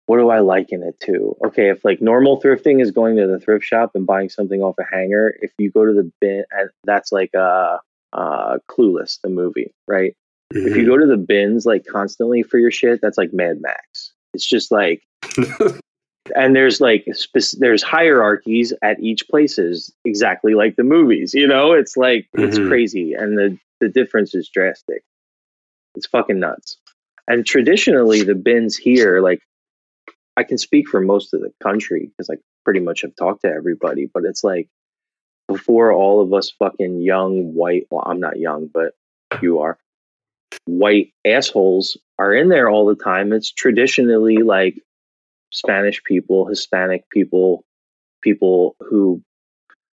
what do I liken it to? Okay, if like normal thrifting is going to the thrift shop and buying something off a hanger, if you go to the bin, that's like uh, uh, Clueless, the movie, right? If you go to the bins like constantly for your shit, that's like Mad Max. It's just like, and there's like there's hierarchies at each places exactly like the movies. You know, it's like it's Mhm. crazy, and the the difference is drastic. It's fucking nuts. And traditionally, the bins here, like, I can speak for most of the country because I pretty much have talked to everybody, but it's like before all of us fucking young white, well, I'm not young, but you are, white assholes are in there all the time. It's traditionally like Spanish people, Hispanic people, people who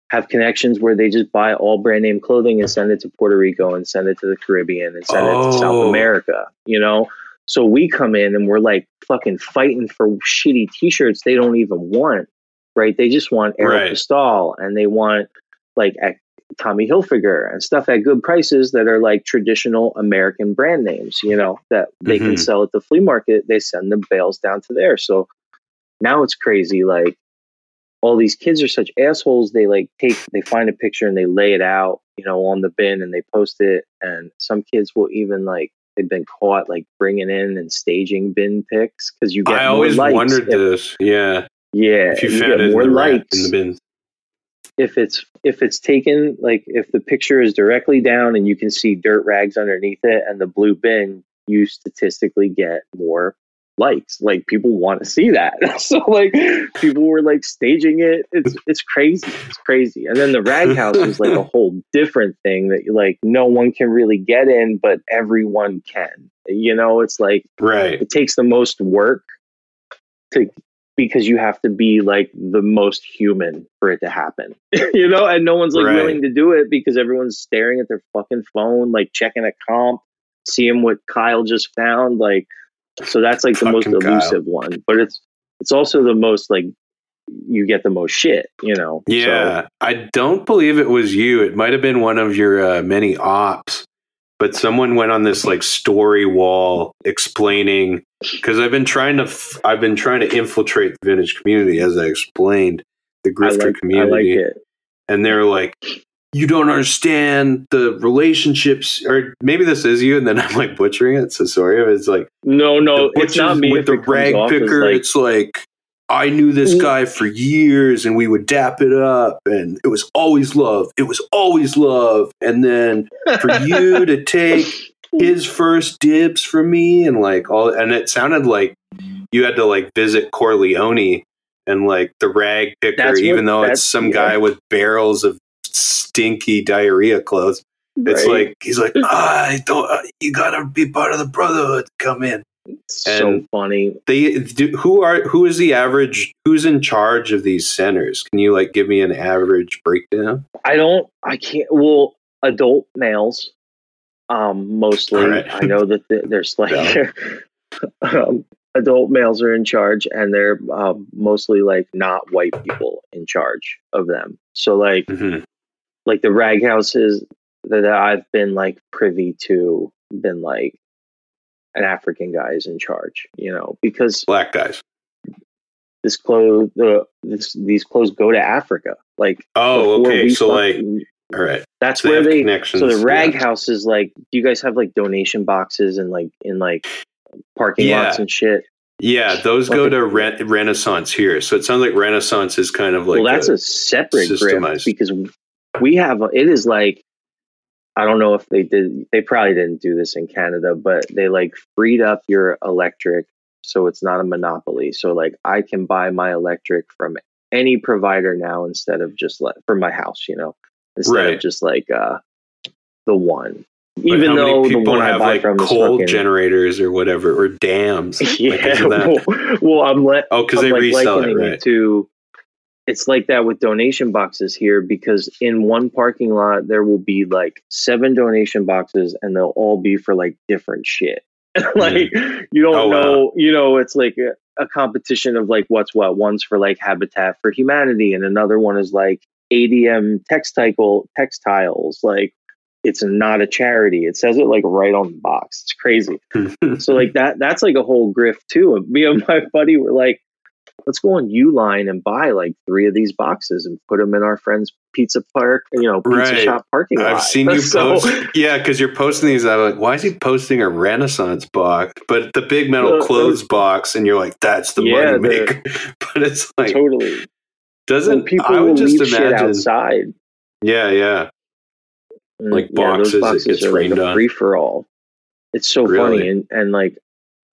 have connections where they just buy all brand name clothing and send it to Puerto Rico and send it to the Caribbean and send it to South Oh. America, you know? So we come in and we're like fucking fighting for shitty t-shirts they don't even want, right? They just want Eric Right. Aeropostale and they want like Tommy Hilfiger and stuff at good prices that are like traditional American brand names, you know, that they can Mhm. sell at the flea market. They send the bales down to there. So now it's crazy. Like all these kids are such assholes. They like take, they find a picture and they lay it out, you know, on the bin and they post it. And some kids will even like, they've been caught like bringing in and staging bin pics because you get I more always likes wondered if- this. Yeah, Yeah, if you, you found get it in more the, likes in the bins. if it's if it's taken like if the picture is directly down and you can see dirt rags underneath it and the blue bin you statistically get more likes like people want to see that so like people were like staging it it's it's crazy it's crazy and then the rag house is like a whole different thing that like no one can really get in but everyone can you know it's like Right. it takes the most work to because you have to be like the most human for it to happen. you know, and no one's like Right. willing to do it because everyone's staring at their fucking phone, like checking a comp, seeing what Kyle just found. Like, so that's like the most Kyle. elusive one, but it's it's also the most like you get the most shit. You know, So- Yeah, I don't believe it was you. It might have been one of your uh, many ops, but someone went on this like story wall explaining because I've been trying to f- I've been trying to infiltrate the vintage community as I explained the grifter like, like community, it. and they're like. You don't understand the relationships, or maybe this is you, and then I'm like butchering it. So sorry. It's like No, no, it's not me. with the rag picker. like- it's like I knew this mm. guy for years, and we would dap it up, and it was always love. It was always love, and then for you to take his first dibs from me, and like all, and it sounded like you had to like visit Corleone and like the rag picker, what- even though it's some yeah. guy with barrels of stinky diarrhea clothes. It's like he's like, I don't. Uh, you gotta be part of the brotherhood. Come in so and- funny. they do, who are who is the average who's in charge of these centers can you like give me an average breakdown I don't. I can't. Well, adult males, um, mostly. Right. I know that th- there's like um, adult males are in charge, and they're um, mostly like not white people in charge of them. So like Mhm. Like the rag houses that I've been like privy to, been like an African guy is in charge. You know, because black guys this clothes the this these clothes go to Africa. Like oh okay so like all right that's so where they connections so the rag yeah. house is like do you guys have like donation boxes and like in like parking Yeah. lots and shit yeah those Like go to Ren- renaissance here so it sounds like renaissance is kind of like well that's a- a, separate systemized- because we have it is like i don't know if they did they probably didn't do this in canada but they like freed up your electric so it's not a monopoly so like i can buy my electric from any provider now instead of just like from my house you know instead Right. of just like uh the one but even though the people one I have buy like from cold fucking, generators or whatever or dams Yeah, that- well, well, I'm let. oh because they like resell it right it to. It's like that with donation boxes here because in one parking lot there will be like seven donation boxes and they'll all be for like different shit. Hmm. like you don't Oh, wow. know, you know, it's like a, a competition of like what's what. One's for like Habitat for Humanity and another one is like ADM textile textiles. Like it's not a charity. It says it like right on the box. It's crazy. So like that that's like a whole grift too. Me and my buddy were like, let's go on Uline and buy like three of these boxes and put them in our friend's pizza park, you know, pizza Right. shop parking lot. I've seen you So- post, yeah, because you're posting these. I'm like, why is he posting a Renaissance box, but the big metal uh, clothes box? And you're like, that's the Yeah, money the- maker. But it's like, totally. Doesn't people I would just leave shit imagine? outside. Yeah, yeah, And, Like yeah, boxes, it gets are like rained a on. free for all. It's so Really? funny and and like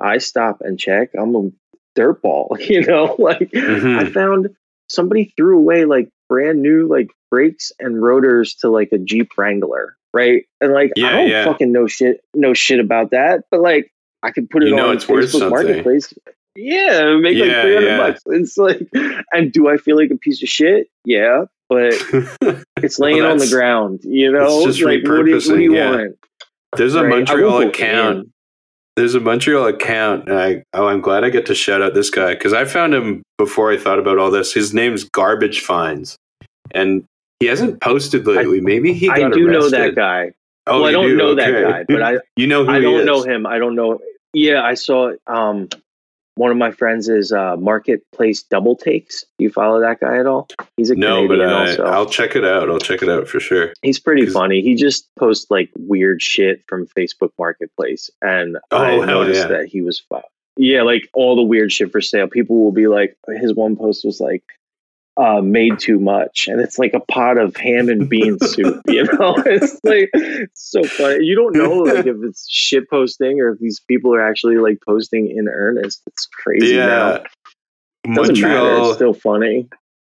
I stop and check. I'm a dirtball, you know. Like Mhm. I found somebody threw away like brand new like brakes and rotors to like a Jeep Wrangler, right? And like Yeah, I don't yeah. fucking know shit know shit about that, but like I could put it You know on it's Facebook. Marketplace. Yeah, make Yeah, like three hundred yeah. bucks. It's like, and do I feel like a piece of shit? Yeah, but it's laying on the ground. You know, just like what do, you- what do you repurposing, yeah. want? There's a right? Montreal account. There's a Montreal account. And I oh, I'm glad I get to shout out this guy because I found him before I thought about all this. His name's Garbage Finds, and he hasn't posted lately. Maybe he got I do know that guy. Oh, well, I don't do? know that guy, but I you know who I don't is. know him. I don't know. Yeah, I saw um one of my friends is uh Marketplace Double Takes. Do you follow that guy at all? He's a No, but Canadian uh, also. I'll check it out. I'll check it out for sure. He's pretty funny. He just posts like weird shit from Facebook Marketplace, and Oh, I noticed yeah. that he was. Yeah, like all the weird shit for sale. People will be like, his one post was like, uh, "Made too much," and it's like a pot of ham and bean soup. You know, it's like it's so funny. You don't know like if it's shit posting or if these people are actually like posting in earnest. It's crazy. now. Yeah, doesn't matter. Montreal. It's still funny.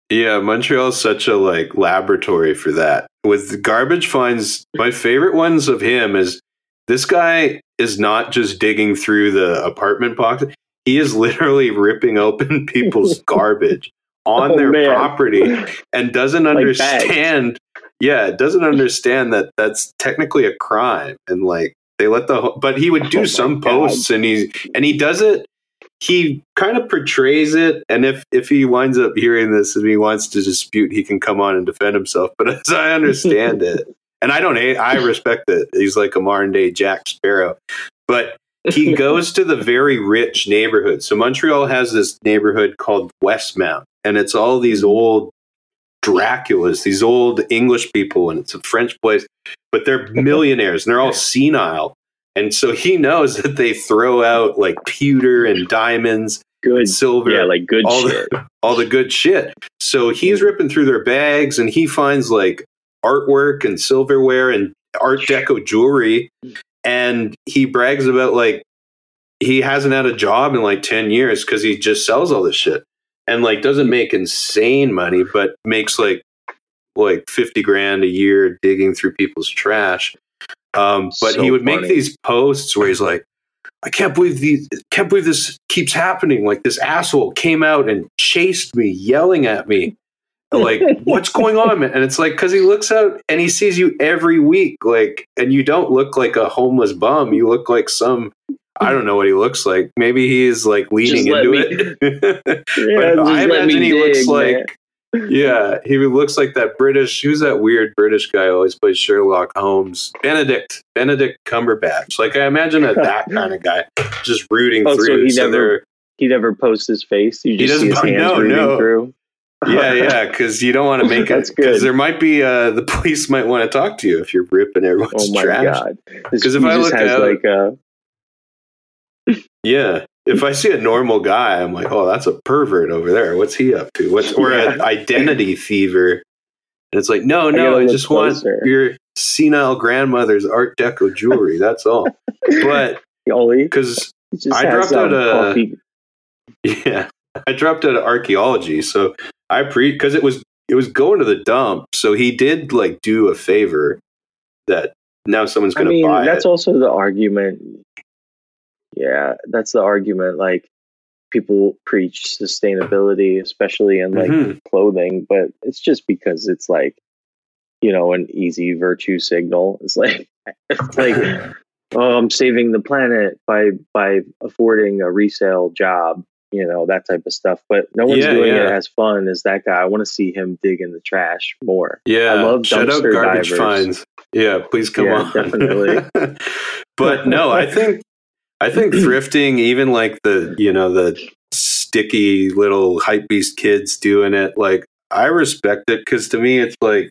Yeah, Montreal's such a like laboratory for that. With garbage finds, my favorite ones of him is this guy is not just digging through the apartment box. he is literally ripping open people's garbage on Oh, their man. property and doesn't Like understand yeah doesn't understand that that's technically a crime and like they let the but he would Oh do my some God. posts and he and he does it he kind of portrays it and if if he winds up hearing this and he wants to dispute he can come on and defend himself but as i understand it and i don't hate i respect it he's like a modern day jack sparrow but he goes to the very rich neighborhood so montreal has this neighborhood called westmount and it's all these old draculas these old english people and it's a french place but they're millionaires and they're all senile and so he knows that they throw out like pewter and diamonds Good. and silver Yeah, like good all shit. the, all the good shit. So he's ripping through their bags and he finds like artwork and silverware and art deco jewelry and he brags about like he hasn't had a job in like 10 years cuz he just sells all this shit and like doesn't make insane money but makes like like 50 grand a year digging through people's trash. Um, but So he would make these posts where he's like I can't believe these can't believe this keeps happening. Like this asshole came out and chased me, yelling at me. Like, what's going on, man? And it's like because he looks out and he sees you every week, like, and you don't look like a homeless bum. You look like some I don't know what he looks like. Maybe he's like leaning Just into me- it. Yeah, but just I imagine he looks dig, like man. yeah, he looks like that British. Who's that weird British guy who always plays Sherlock Holmes? Benedict, Benedict Cumberbatch. Like I imagine a, that kind of guy just rooting Oh, so he so never- He never posts his face. You He just see his doesn't- hands no, rooting no. through. yeah, yeah, because you don't want to make it. Because there might be uh, the police might want to talk to you if you're ripping everyone's Oh my trash. god! This 'Cause if I look out- like a Yeah. If I see a normal guy, I'm like, oh, that's a pervert over there. What's he up to? What's or an identity thiever? And it's like, no, no, I look just closer. want your senile grandmother's Art Deco jewelry. That's all. But because I dropped um, out of yeah, I dropped out of archaeology, so I pre because it was it was going to the dump. So he did like do a favor that now someone's I going to buy that's it. also the argument. Yeah, that's the argument. Like people preach sustainability, especially in like Mhm. clothing, but it's just because it's like, you know, an easy virtue signal. It's like, it's like, oh, I'm saving the planet by by affording a resale job. You know that type of stuff, but no one's Yeah, doing it as fun as that guy. I want to see him dig in the trash more. Yeah, I love shout out dumpster garbage divers. fines. Yeah, please come Yeah, on. definitely. but no, I think I think thrifting, even like the you know the sticky little hype beast kids doing it, like I respect it because to me it's like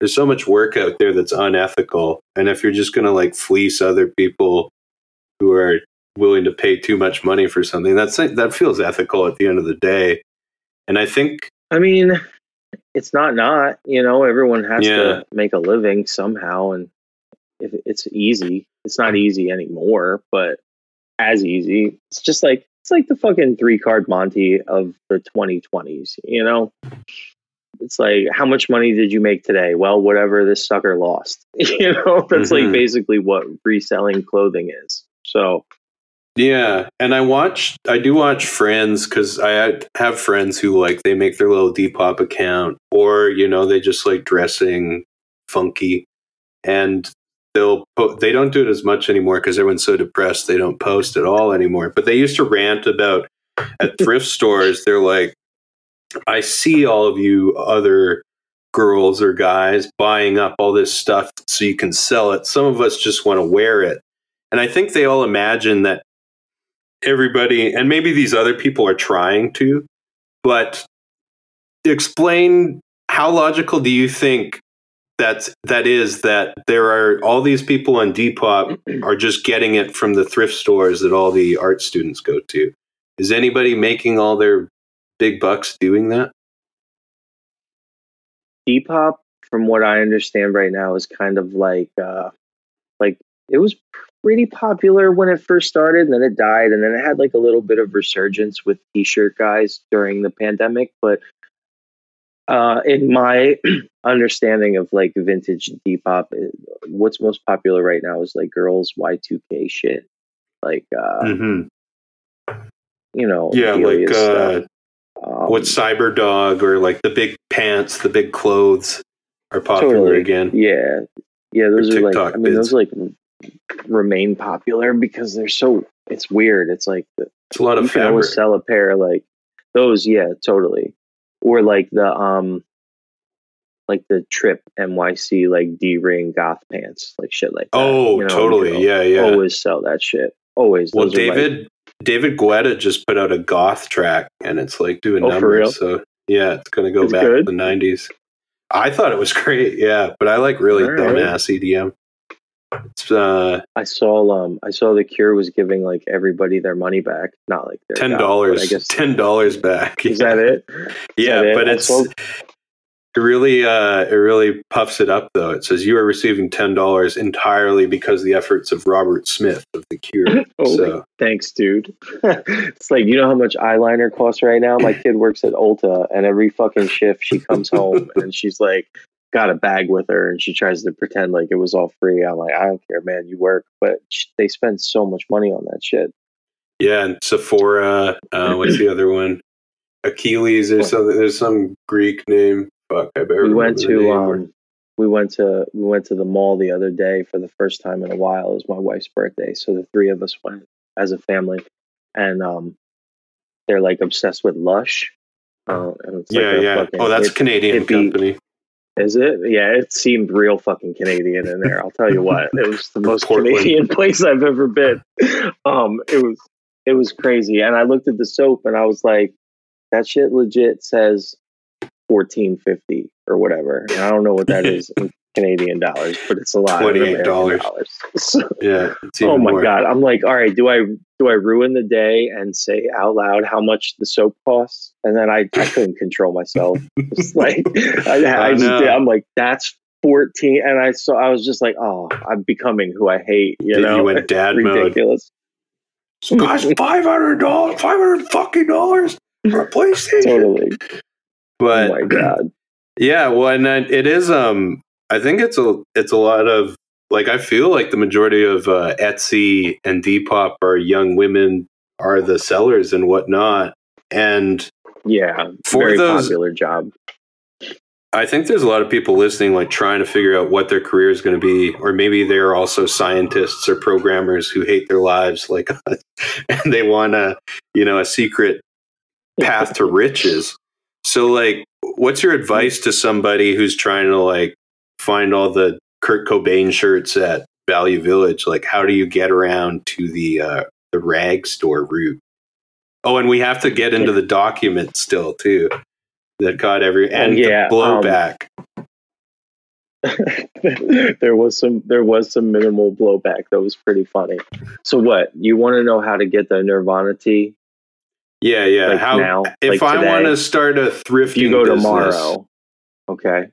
there's so much work out there that's unethical, and if you're just gonna like fleece other people who are willing to pay too much money for something, that's that feels ethical at the end of the day. And I think I mean, it's not not, you know, everyone has Yeah. to make a living somehow and if it's easy, it's not mm. easy anymore, but as easy. It's just like it's like the fucking three card Monty of the 2020s, you know? It's like how much money did you make today? Well, whatever this sucker lost. You know, that's Mhm. like basically what reselling clothing is. So, Yeah, and I watch. I do watch Friends because I have friends who like they make their little Depop account, or you know they just like dressing funky, and they'll po- they don't do it as much anymore because everyone's so depressed they don't post at all anymore. But they used to rant about at thrift stores. They're like, I see all of you other girls or guys buying up all this stuff so you can sell it. Some of us just want to wear it. And I think they all imagine that everybody, and maybe these other people are trying to, but explain how logical do you think that's that is that there are all these people on Depop are just getting it from the thrift stores that all the art students go to. Is anybody making all their big bucks doing that? Depop, from what I understand right now, is kind of like uh like it was pretty popular when it first started, and then it died, and then it had like a little bit of resurgence with t-shirt guys during the pandemic. But uh, in my understanding of like vintage Depop, it- what's most popular right now is like girls Y2K shit, like uh, Mm-hmm. you know, Yeah, like uh, Um, what Cyberdog or like the big pants, the big clothes are popular Totally. again. Yeah, yeah. Those are like. TikTok I mean, those like remain popular because they're so. It's weird. It's like the, It's a lot you of can fabric. always sell a pair like those. Yeah, totally. Or like the um, like the Trip NYC like D ring goth pants, like shit like that. Oh, You know, you totally. can Yeah, yeah. Always sell that shit. Always. well, Those are, like- David David Guetta just put out a goth track, and it's like doing Oh, numbers. So yeah, it's gonna go It's back good? to the '90s. I thought it was great. Yeah, but I like really All right. dumbass EDM. It's uh, I saw um I saw the Cure was giving like everybody their money back. Not like their ten but I dollars. guess Ten dollars back. is that it? Yeah, that it? but I it's saw- it really uh, it really puffs it up though. It says you are receiving ten dollars entirely because of the efforts of Robert Smith of the Cure. Oh, so thanks, dude. it's like you know how much eyeliner costs right now. My kid works at Ulta, and every fucking shift she comes home and she's like got a bag with her, and she tries to pretend like it was all free. I'm like, I don't care, man. You work, but sh- they spend so much money on that shit. yeah, and Sephora. Uh, what's the other one? Achilles. or something. There's some Greek name. Fuck, I better. we went to um we went to we went to the mall the other day for the first time in a while. It was my wife's birthday, so the three of us went as a family, and um they're like obsessed with Lush. Uh, and it's like yeah, yeah. fucking- oh, that's it- Canadian hippie- company. Is it? Yeah, it seemed real fucking Canadian in there. I'll tell you what, it was the most Portland. Canadian place I've ever been. Um, it was it was crazy, and I looked at the soap and I was like, that shit legit says fourteen fifty or whatever. And I don't know what that is in Canadian dollars, but it's a lot. in $28. So- Yeah. Oh my more. god! I'm like, all right, do I do I ruin the day and say out loud how much the soap costs? And then I, I couldn't control myself. It's like I, I just no. did, I'm like, that's 14, and I saw I was just like, oh, I'm becoming who I hate. You know, you went dad mode. ridiculous. Gosh, five hundred dollars, five hundred fucking dollars for a PlayStation. Totally. But oh my god. yeah, well, and then it is. Um, I think it's a it's a lot of like I feel like the majority of uh, Etsy and Depop are young women are the sellers and whatnot, and Yeah. For very those- popular job. I think there's a lot of people listening, like trying to figure out what their career is going to be, or maybe they're also scientists or programmers who hate their lives, like and they want a, you know, a secret path to riches. So, like, what's your advice to somebody who's trying to like find all the Kurt Cobain shirts at Value Village? Like, how do you get around to the uh, the rag store route? Oh, and we have to get into the document still too. That got every and yeah, the um, blowback. there was some there was some minimal blowback that was pretty funny. So what? You want to know how to get the Nirvana tea? yeah, yeah. Like how now? if like I want to start a thrifting you go business, tomorrow. Okay.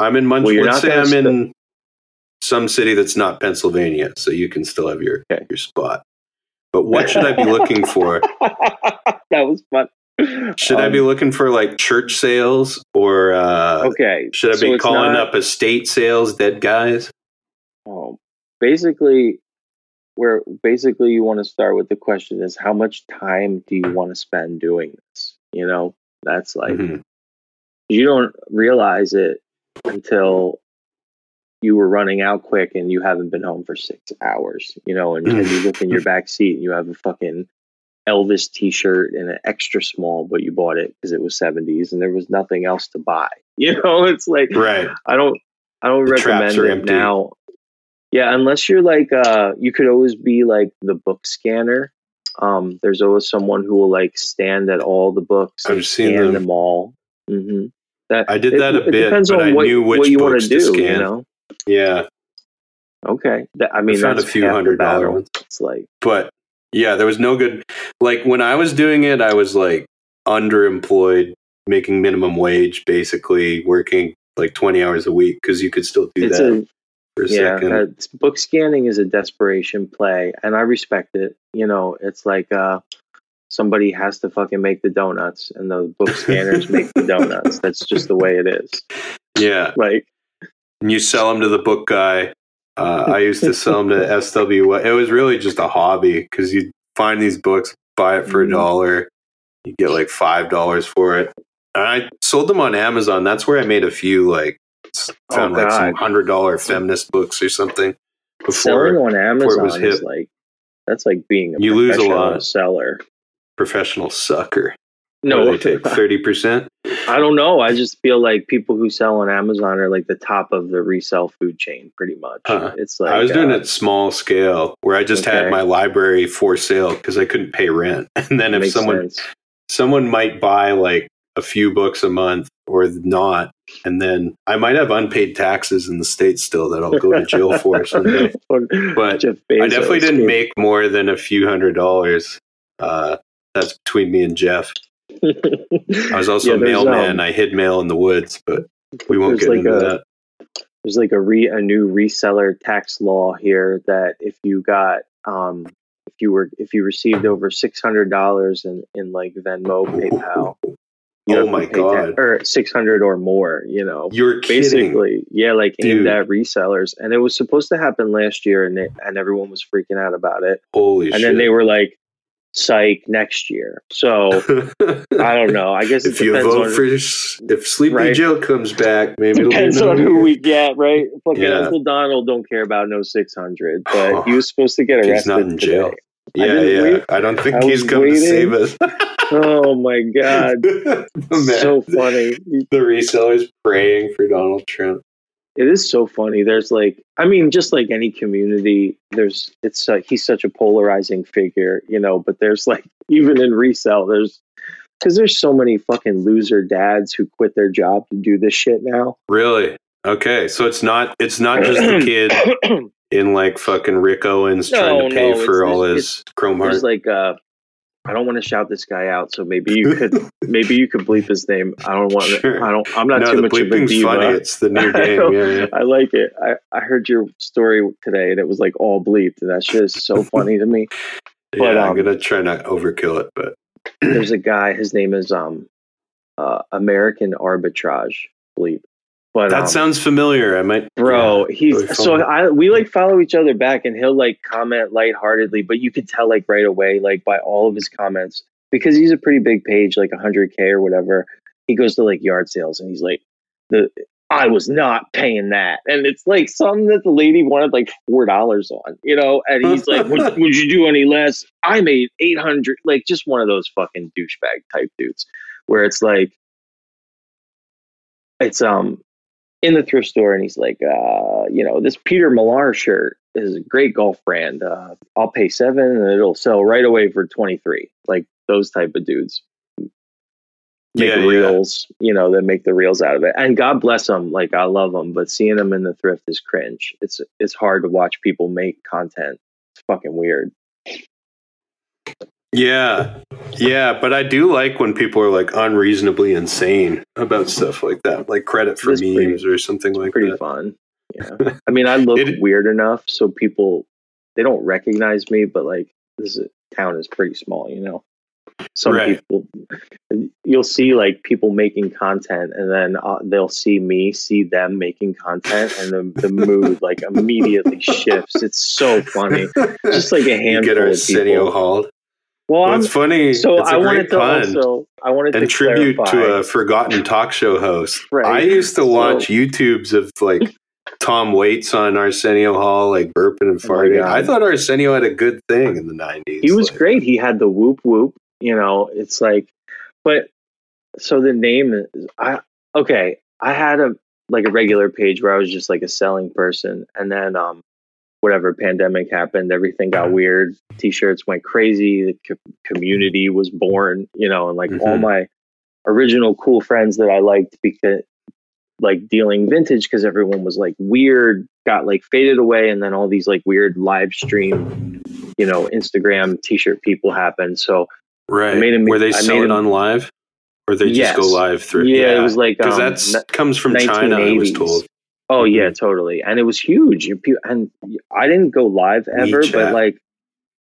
I'm in Munch. Well, you're let's not say I'm gonna in some city that's not Pennsylvania, so you can still have your Okay. your spot. But what should I be looking for? that was fun. Should I Um, be looking for like church sales or uh, okay? should I so be calling not- up estate sales, dead guys? Oh, basically, where basically you want to start with the question is how much time do you want to spend doing this? You know, that's like Mhm. you don't realize it until you were running out quick and you haven't been home for six hours. You know, and, and you look in your back seat and you have a fucking Elvis T-shirt and an extra small, but you bought it because it was seventies and there was nothing else to buy. You know, it's like Right. I don't I don't The recommend it empty. now. Yeah, unless you're like uh you could always be like the book scanner. Um there's always someone who will like stand at all the books I've and seen scan them. them, all. hmm That I did it- that a it bit, depends but on I what, knew which what you want books to to do, scan. you know. Yeah. Okay. That, I I mean found a few hundred dollar ones. It's like But yeah, there was no good. Like when I was doing it, I was like underemployed, making minimum wage, basically working like 20 hours a week because you could still do that a for a yeah, second. book scanning is a desperation play, and I respect it. You know, it's like uh, somebody has to fucking make the donuts, and the book scanners make the donuts. That's just the way it is. yeah. Like, And you sell them to the book guy. Uh, I used to sell them to SW. It was really just a hobby because you'd find these books, buy it for a Mhm. dollar. You get like five dollars for it. And I sold them on Amazon. That's where I made a few like Oh, found like some hundred dollar feminist books or something. Selling Before on it was Amazon is hip. like that's like being a You lose a lot. seller. Professional sucker. No, they take thirty percent. I don't know. I just feel like people who sell on Amazon are like the top of the resale food chain, pretty much. It's like I was doing uh, it small scale where I just had my library for sale because I couldn't pay rent. And then if someone sense. someone might buy like a few books a month or not, and then I might have unpaid taxes in the state still that I'll go to jail for someday. But I definitely didn't make more than a few hundred dollars. Uh, that's between me and Jeff. I was also Yeah, a mailman. um, I hid mail in the woods, but we won't get like into a- that. there's like a re a new reseller tax law here that if you got um if you were if you received over six hundred dollars in in like Venmo PayPal Oh my God. or six hundred or more you know You're kidding. basically yeah like aimed Dude. at resellers and it was supposed to happen last year and it, and everyone was freaking out about it Holy and shit. then they were like psych next year so I don't know I guess it if you vote for if Sleepy Right. Joe comes back, maybe it'll be depends on who we get, right? Fucking Yeah. Uncle Donald don't care about no six hundred, but Oh, he was supposed to get arrested. he's not in jail. today. I Yeah, didn't yeah. wait- I don't think I he's was come to save us. Oh my god, so funny! The resellers praying for Donald Trump. It is so funny. There's like, I mean, just like any community, there's it's uh, he's such a polarizing figure, you know. But there's like even in resell, there's because there's so many fucking loser dads who quit their job to do this shit now. Really? Okay, so it's not it's not just the kid in like fucking Rick Owens trying to pay no, for all his Chrome Heart. There's like uh I don't want to shout this guy out, so maybe you could maybe you could bleep his name. I don't want Sure. I don't I'm not no, too much of a diva. funny. It's the new game. Yeah, yeah. I like it. I, I heard your story today and it was like all bleeped and that shit is so funny to me. But, yeah, I'm um, gonna try not overkill it, but There's a guy, his name is um uh American Arbitrage bleep. But that um, sounds familiar. I might, bro yeah, he's really so i we like follow each other back and he'll like comment lightheartedly but you could tell like right away like by all of his comments because he's a pretty big page like 100k or whatever. He goes to like yard sales and he's like the i was not paying that. And it's like something that the lady wanted like four dollars on you know? And he's like would, would you do any less? I made 800 like just one of those fucking douchebag type dudes where it's like it's um in the thrift store and he's like, uh, you know, this Peter Millar shirt is a great golf brand. Uh, I'll pay seven and it'll sell right away for 23. Like those type of dudes make Yeah, yeah. reels, you know, that make the reels out of it. And God bless them. Like I love them, but seeing them in the thrift is cringe. It's, it's hard to watch people make content. It's fucking weird. Yeah. Yeah, but I do like when people are like unreasonably insane about stuff like that, like credit for It's pretty- memes or something like Pretty that. Pretty fun. Yeah. I mean, I look It- weird enough so people, they don't recognize me, but like this is, town is pretty small, you know. Some Right. people, you'll see like people making content, and then uh, they'll see me, see them making content, and the, the mood like immediately shifts. It's so funny. Just like a handful you get of Arsenio people. Hall. Well, Well, it's funny. so it's a I great wanted to pun. also, I wanted and to tribute clarify. to a forgotten talk show host. Right. I used to So- watch YouTubes of like Tom Waits on Arsenio Hall, like burping and Oh farting. God. I thought Arsenio had a good thing in the nineties. he was great. He had the whoop whoop. You know, it's like, but so the name is I okay. I had a like a regular page where I was just like a selling person, and then um, whatever pandemic happened, everything got weird. T-shirts went crazy. The co- community was born. You know, and like all Mhm. my original cool friends that I liked because like dealing vintage because everyone was like weird got like faded away and then all these like weird live stream you know instagram t-shirt people happened so right. I made him- Where they I sell made it on live, or they Yes. just go live through. yeah, it was like because um, that's comes from China. I was told. Oh yeah mm-hmm. totally and it was huge and i didn't go live ever but like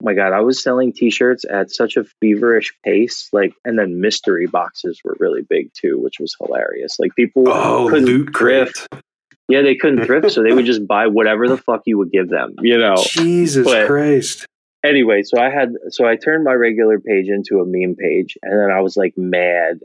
oh my god i was selling t-shirts at such a feverish pace like and then mystery boxes were really big too which was hilarious like people Oh, couldn't loot thrift yeah they couldn't thrift so they would just buy whatever the fuck you would give them you know? Jesus but- Christ! anyway, so I had so I turned my regular page into a meme page, and then I was like mad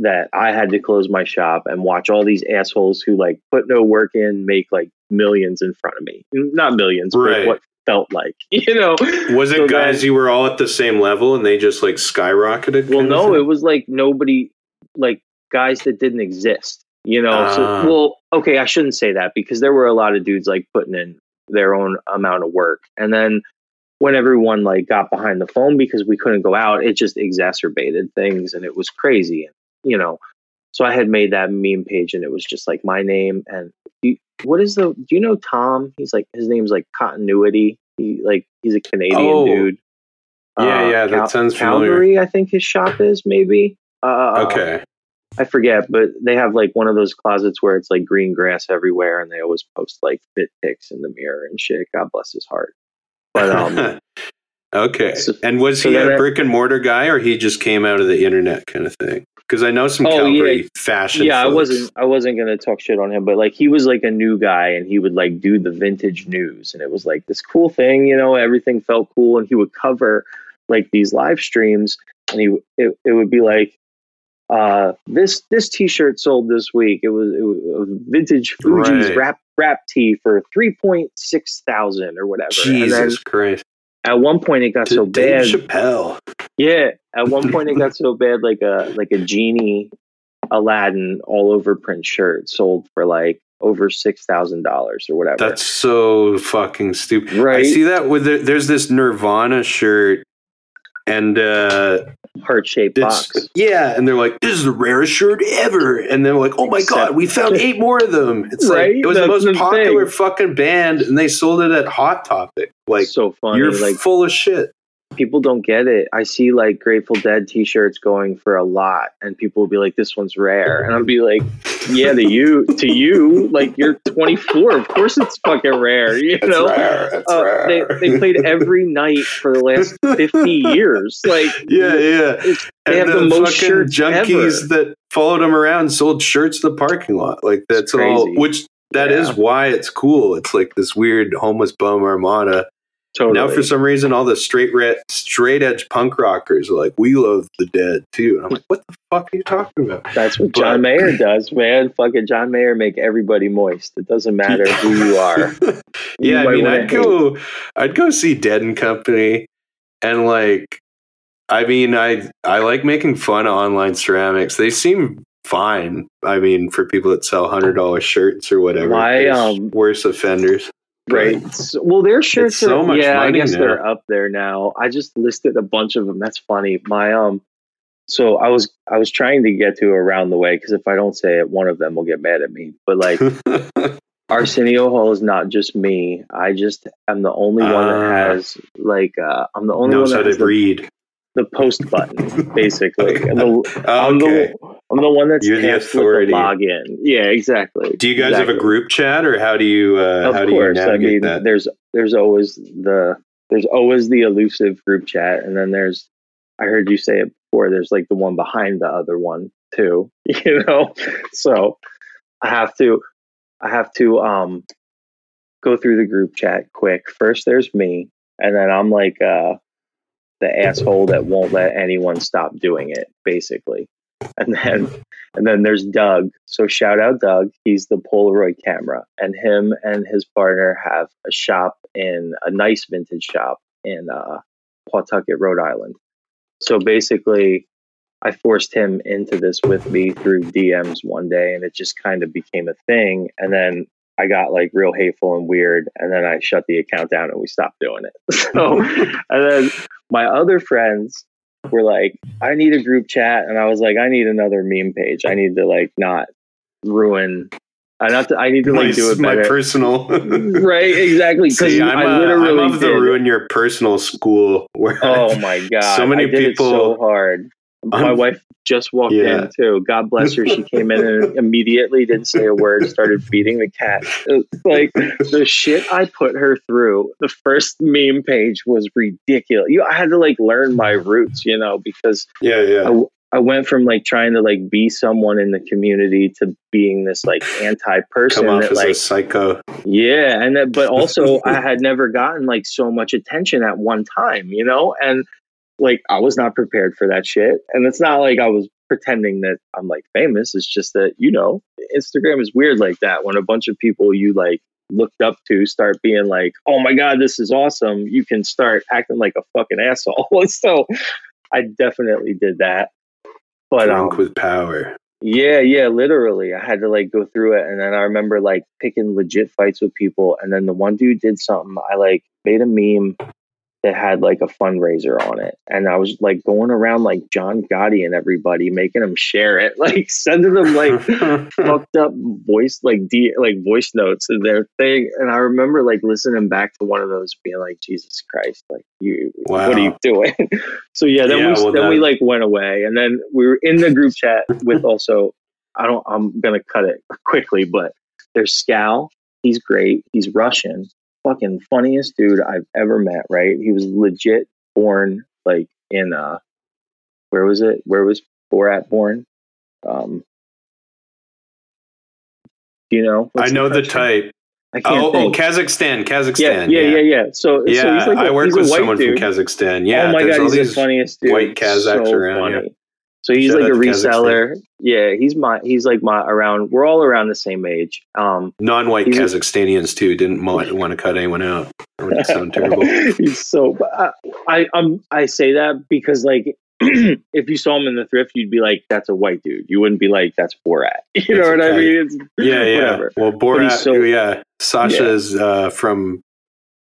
that I had to close my shop and watch all these assholes who like put no work in make like millions in front of me. Not millions, Right. but what felt like, you know. Was it So guys then- you were all at the same level and they just like skyrocketed? Well, no, it was like nobody, like guys that didn't exist. You know, Ah. so well, okay, I shouldn't say that because there were a lot of dudes like putting in their own amount of work, and then when everyone like got behind the phone because we couldn't go out, it just exacerbated things, and it was crazy. You know, so I had made that meme page, and it was just like my name and you, what is the? Do you know Tom? He's like his name's like Continuity. He like he's a Canadian Oh. dude. Yeah, yeah, that sounds familiar. Calgary, I think his shop is maybe. Uh, okay. I forget, but they have like one of those closets where it's like green grass everywhere, and they always post like fit pics in the mirror and shit. God bless his heart. But um, okay. so- and was so he a brick and mortar guy or he just came out of the internet kind of thing? Because I know some Oh, Calgary yeah. fashion. yeah, I wasn't I wasn't gonna talk shit on him, but like he was like a new guy, and he would like do the vintage news, and it was like this cool thing, you know. Everything felt cool, and he would cover like these live streams, and he it, it would be like. Uh, this this T-shirt sold this week. It was, it was a vintage Fugees Right. wrap rap tee for three point six thousand or whatever. And then Jesus Christ. at one point it got so Dave bad. Chappelle. Yeah, at one point it got so bad, like a like a genie Aladdin all over print shirt sold for like over six thousand dollars or whatever. That's so fucking stupid. Right? I see that with the, there's this Nirvana shirt and uh Heart shaped box. yeah and they're like this is the rarest shirt ever and they're like oh my Except- god we found eight more of them it's Right? like it was the most the popular thing. fucking band and they sold it at hot topic like so funny. you're like full of shit people don't get it. I see like Grateful Dead T-shirts going for a lot, and people will be like, "This one's rare," and I'll be like, "Yeah, to you, to you, like you're 24. Of course, it's fucking rare. You know." rare it's Uh, they, they played every night for the last 50 years. Like, yeah yeah they and have the, the most fucking shirts junkies ever. that followed them around sold shirts in the parking lot like that's all which that is Yeah. why it's cool it's like this weird homeless bum armada totally. Now, for some reason, all the straight re- straight edge punk rockers are like, "We love the dead too." And I'm like, "What the fuck are you talking about?" That's what John Mayer does, man. Fucking John Mayer make everybody moist. It doesn't matter who you are. You yeah, I mean, I'd go, I'd go see Dead and Company, and like, I mean, I I like making fun of online ceramics. They seem fine. I mean, for people that sell hundred dollar shirts or whatever, My, um, worse offenders. Right. So- well, their shirts so are. yeah, I guess now. they're up there now. I just listed a bunch of them. That's funny. My um. So I was I was trying to get to around the way because if I don't say it, one of them will get mad at me. But like ArsenioHaul is not just me. I just am the only one Ah. that has like uh, I'm the only knows one that has to the, read. The post button basically. Okay. And the, I'm okay. the I'm the one that's You're the authority. login. Yeah, exactly. Do you guys have a group chat, or how do you uh, of how do you course. I mean, that? there's there's always the there's always the elusive group chat, and then there's I heard you say it before. There's like the one behind the other one too. You know, so I have to I have to um go through the group chat quick. First, there's me, and then I'm like uh the asshole that won't let anyone stop doing it, basically. And then and then there's Doug. So shout out Doug. He's the Polaroid camera, and him and his partner have a shop in a nice vintage shop in uh, Pawtucket, Rhode Island. So basically, I forced him into this with me through DMs one day, and it just kind of became a thing. And then I got like real hateful and weird, and then I shut the account down and we stopped doing it. So, and then my other friends were like, I need a group chat. And I was like, I need another meme page. I need to like not ruin. I not to, I need to my, like do it my better. personal. right, exactly. Because I'm, I a, literally I'm of the ruin your personal school. Where Oh my god! So many people- so hard. My I'm- wife just walked Yeah. in too. God bless her. She came in and immediately didn't say a word. Started feeding the cat. Like the shit I put her through. The first meme page was ridiculous. You, I had to like learn my roots, you know, because yeah, yeah. I, I went from like trying to like be someone in the community to being this like anti person Come off that as a like psycho. yeah, and that, but also I had never gotten like so much attention at one time, you know, and like I was not prepared for that shit. And it's not like I was pretending that I'm like famous. It's just that you know, Instagram is weird like that. When a bunch of people you like looked up to start being like, "Oh my god, this is awesome," you can start acting like a fucking asshole. so I definitely did that. But Drunk um, with power. yeah, yeah, literally. I had to like go through it and then I remember like picking legit fights with people and then the one dude did something I like made a meme that had like a fundraiser on it and I was like going around like John Gotti and everybody making them share it, like sending them like fucked up voice like D like voice notes in their thing. And I remember like listening back to one of those being like, Jesus Christ, like you what are you doing? so yeah, then Yeah, we well, then we like went away and then we were in the group chat with also I don't I'm gonna cut it quickly, but there's Scal. He's great. He's Russian. Fucking funniest dude I've ever met, right? He was legit born like in uh where was it? Where was Borat born? Um you know? I know the country? type. I can't Oh, oh, think. Kazakhstan, yeah, Kazakhstan. yeah, yeah, yeah. So, Yeah, so he's like a, I work with someone dude. from Kazakhstan. Yeah, oh my there's god, all he's these the funniest dude. white Kazakhs so around, yeah. So he's Shout like a reseller. Yeah, he's my he's like my around. We're all around the same age. Um, non-white Kazakhstanians too. Didn't want, want to cut anyone out. Would sound terrible. he's so. I, I I'm I say that because like. if you saw him in the thrift, you'd be like, "That's a white dude." You wouldn't be like, "That's Borat." You know That's what I mean? It's, Yeah, yeah. Whatever. Well, Borat. so- yeah, Sasha is uh, from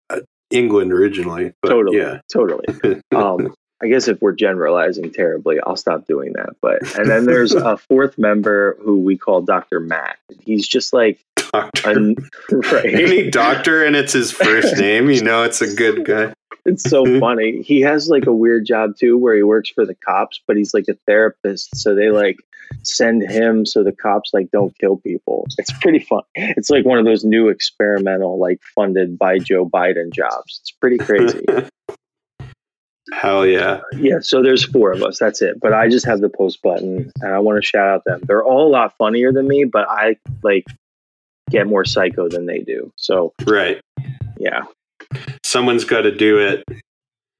uh, England originally. Totally. Yeah. Totally. um, I guess if we're generalizing terribly, I'll stop doing that. But and then there's a fourth member who we call Doctor Matt. He's just like Doctor. a, right. Any doctor and it's his first name, you know it's a good guy. It's so funny. He has like a weird job too, where he works for the cops, but he's like a therapist. So they like send him so the cops like don't kill people. It's pretty fun. It's like one of those new experimental, like funded by Joe Biden jobs. It's pretty crazy. Hell yeah. yeah. So there's four of us. That's it. But I just have the post button, and I want to shout out them. They're all a lot funnier than me, but I like get more psycho than they do. So Right. yeah. Someone's got to do it.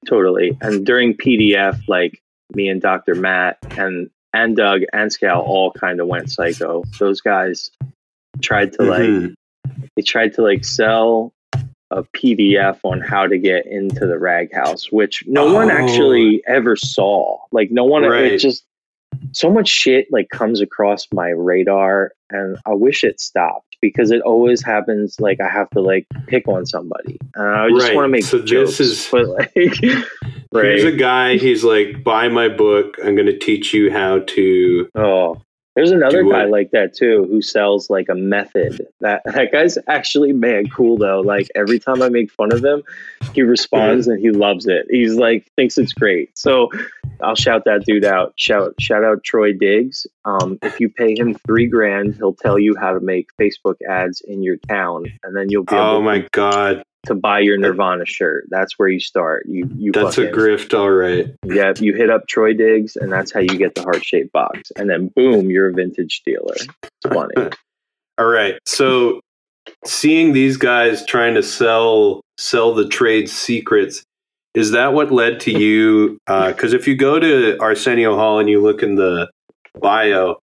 Totally. And during PDF, like me and Dr. Matt and and Doug and Scal all kind of went psycho. Those guys tried to like Mhm. they tried to like sell a PDF on how to get into the rag house, which no one Oh. actually ever saw. Like no one Right. it just so much shit like comes across my radar and I wish it stopped because it always happens like I have to like pick on somebody. And I just Right. want to make So this is- but like Here's a guy, he's like, buy my book. I'm going to teach you how to. Oh, there's another guy like that too who sells like a method. That that guy's actually man cool though. Like every time I make fun of him, he responds and he loves it. He's like thinks it's great. So I'll shout that dude out. Shout shout out Troy Diggs. Um, if you pay him three grand, he'll tell you how to make Facebook ads in your town, and then you'll be Oh my God. To buy your Nirvana shirt. That's where you start. You you That's a grift, all right. yeah, you hit up Troy Diggs, and that's how you get the heart shaped box. And then boom, you're a vintage dealer. It's funny. All right. So seeing these guys trying to sell sell the trade secrets, is that what led to you? Uh, because if you go to ArsenioHaul and you look in the bio,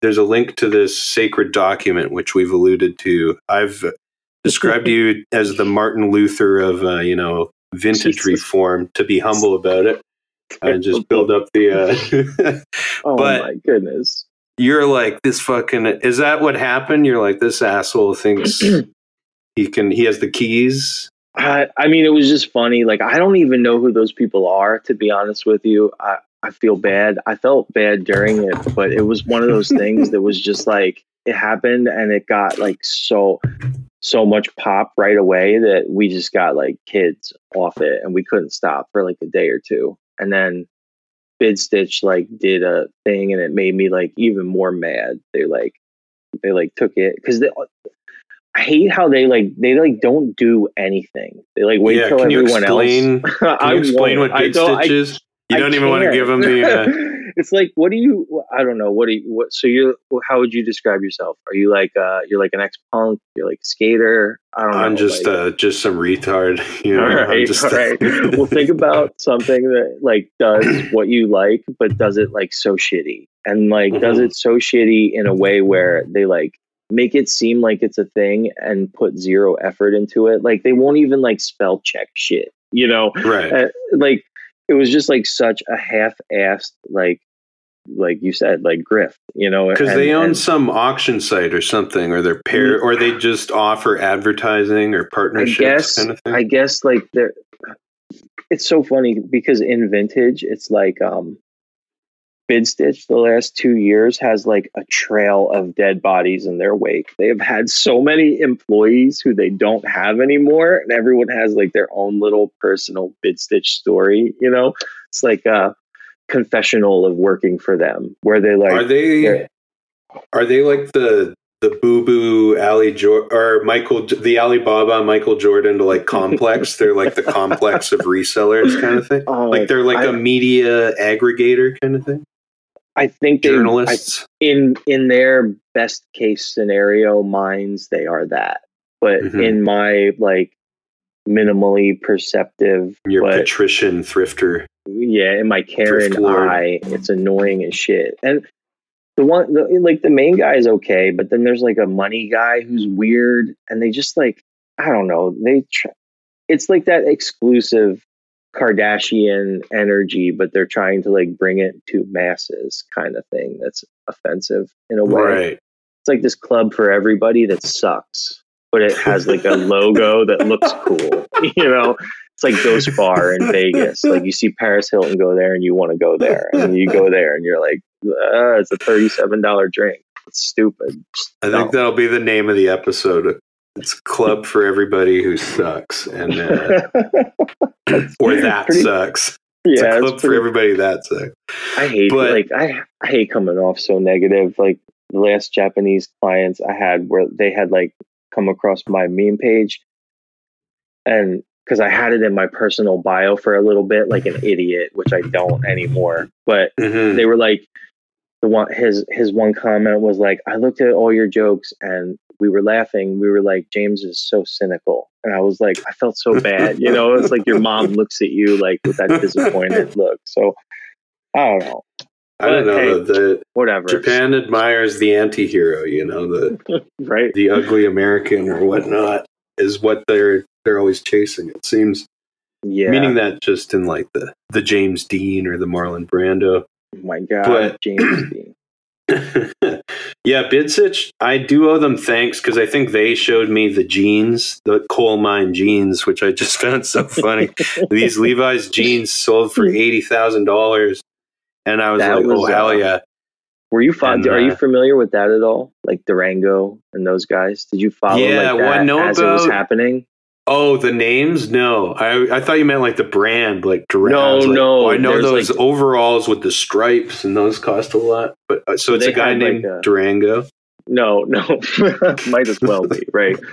there's a link to this sacred document which we've alluded to. I've described you as the Martin Luther of uh, you know vintage Jesus. reform. To be humble about it, and just build up the. Uh, Oh my goodness. you're like this fucking is that what happened you're like this asshole thinks he can he has the keys I, I mean, it was just funny. Like, I don't even know who those people are, to be honest with you. I, I feel bad. I felt bad during it, but it was one of those things that was just like, it happened and it got like so, so much pop right away that we just got like kids off it and we couldn't stop for like a day or two. And then Bidstitch like did a thing and it made me like even more mad. They like, they like took it because they, uh, I hate how they like they like don't do anything. They like wait yeah till can you everyone explain else. can you explain what I I- stitch is you don't even want to give them the uh, it's like what do you i don't know what do you what so you how would you describe yourself are you like uh you're like an ex-punk you're like a skater i don't know I'm just like, uh, just some retard. You know, all I'm right, just all right. well, think about something that like does what you like, but does it like so shitty, and like does Mhm. it so shitty in a way where they like make it seem like it's a thing and put zero effort into it. Like they won't even like spell check shit, you know? right. Uh, like it was just like such a half-assed like like you said like grift, you know? Because they own and- some auction site or something, or they're pair, or they just offer advertising or partnerships I guess kind of thing. I guess like they're it's so funny because in vintage it's like um Bidstitch the last two years has like a trail of dead bodies in their wake. They have had so many employees who they don't have anymore, and everyone has like their own little personal Bidstitch story. You know, it's like a confessional of working for them, where they like are they? Are they like the the Boo Boo Ali jo- or Michael the Alibaba Michael Jordan to like complex? they're like the complex of resellers kind of thing. oh, Like they're like I- a media aggregator kind of thing. I think they I Journalists. in in their best case scenario minds they are that but Mhm. in my like minimally perceptive Your but patrician thrifter. yeah in my karen eye it's annoying as shit and the one the, like the main guy is okay but then there's like a money guy who's weird and they just like i don't know they tr- it's like that exclusive kardashian energy but they're trying to like bring it to masses kind of thing that's offensive in a way Right. it's like this club for everybody that sucks, but it has like a logo that looks cool. You know, it's like Ghost Bar in Vegas. Like you see Paris Hilton go there and you want to go there, and you go there and you're like, it's a thirty-seven dollar drink. It's stupid. I no. think that'll be the name of the episode. It's club for everybody who sucks, and uh, or that Pretty- sucks. It's yeah, a it's club for everybody that sucks. I hate But- like I, I hate coming off so negative. Like the last Japanese clients I had where they had like come across my meme page and because I had it in my personal bio for a little bit like an idiot, which I don't anymore. But Mhm. they were like the one his his one comment was like, I looked at all your jokes and we were laughing. We were like, James is so cynical. And I was like, I felt so bad. You know, it's like your mom looks at you like with that disappointed look. So I don't know. I don't know. hey, the Whatever. Japan admires the anti-hero. You know, the right? the ugly American or whatnot is what they're they're always chasing. It seems, Yeah. meaning that just in like the the James Dean or the Marlon Brando. oh my God, but- James Dean. Yeah, Bidstitch, I do owe them thanks because I think they showed me the jeans, the coal mine jeans, which I just found so funny. These Levi's jeans sold for eighty thousand dollars, and I was That like, was, "Oh hell uh, yeah!" Were you fond? And, are you uh, familiar with that at all? Like Durango and those guys? Did you follow Yeah, like well, I that know as it was happening? Oh, the names? No, I I thought you meant like the brand, like Durango. No, I like, no, oh, I know those like- overalls with the stripes, and those cost a lot. But uh, so it's a guy had, like, named a- Durango. No, no, might as well be right.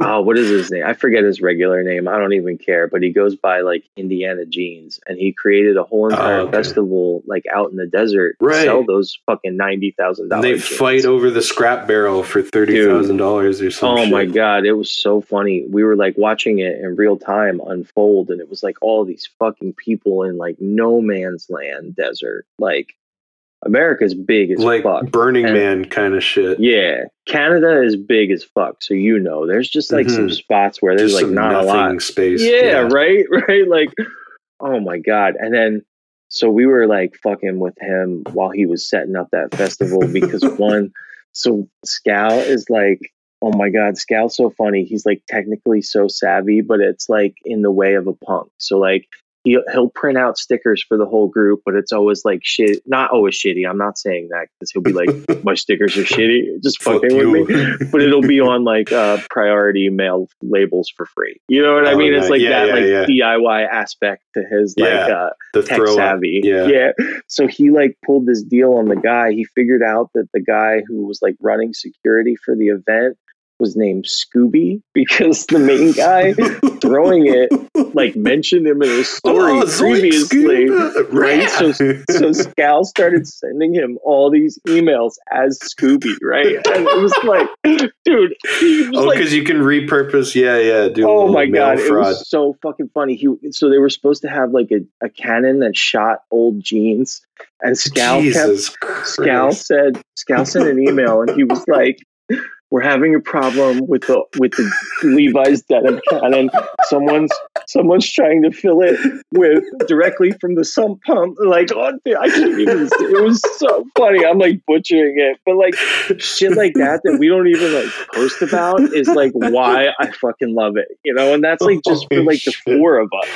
Oh, what is his name? I forget his regular name. I don't even care. But he goes by like Indiana Jeans, and he created a whole oh, entire Oh, okay. festival like out in the desert Right. sell those fucking ninety thousand And dollars. they fight over the scrap barrel for thirty thousand dollars or something. Oh my god, it was so funny. We were like watching it in real time unfold, and it was like all these fucking people in like no man's land desert. Like America's big as like fuck. Burning And- Man kind of shit. Yeah, Canada is big as fuck. So you know, there's just like some Mhm. spots where there's Just like not a nothing lot. space. Yeah, right, right. Like, oh my god. And then so we were like fucking with him while he was setting up that festival because one, so Scal is like, oh my god, Scal's so funny. He's like technically so savvy, but it's like in the way of a punk. So like. He'll, he'll print out stickers for the whole group, but it's always like shit. Not always shitty. I'm not saying that because he'll be like, my stickers are shitty. Just Fuck fucking with me but it'll be on like uh priority mail labels for free. You know what I Oh, mean? It's like yeah, that yeah, like yeah. DIY aspect to his like uh tech savvy. Yeah. So he like pulled this deal on the guy. He figured out that the guy who was like running security for the event was named Scooby because the main guy throwing it like mentioned him in his story Oh, previously. Right, so so Scal started sending him all these emails as Scooby, right? And it was like, dude, was Oh, like because you can repurpose. Yeah, yeah. Do Oh my god, it was so fucking funny. He so they were supposed to have like a, a cannon that shot old jeans, and Scal Jesus kept Scal said Scal sent an email, and he was like, "We're having a problem with the with the Levi's denim cannon. Someone's someone's trying to fill it with directly from the sump pump. Like, oh, I can't even. It was so funny. I'm like butchering it, but like shit like that that we don't even like post about is like why I fucking love it, you know. And that's like just for like the four of us.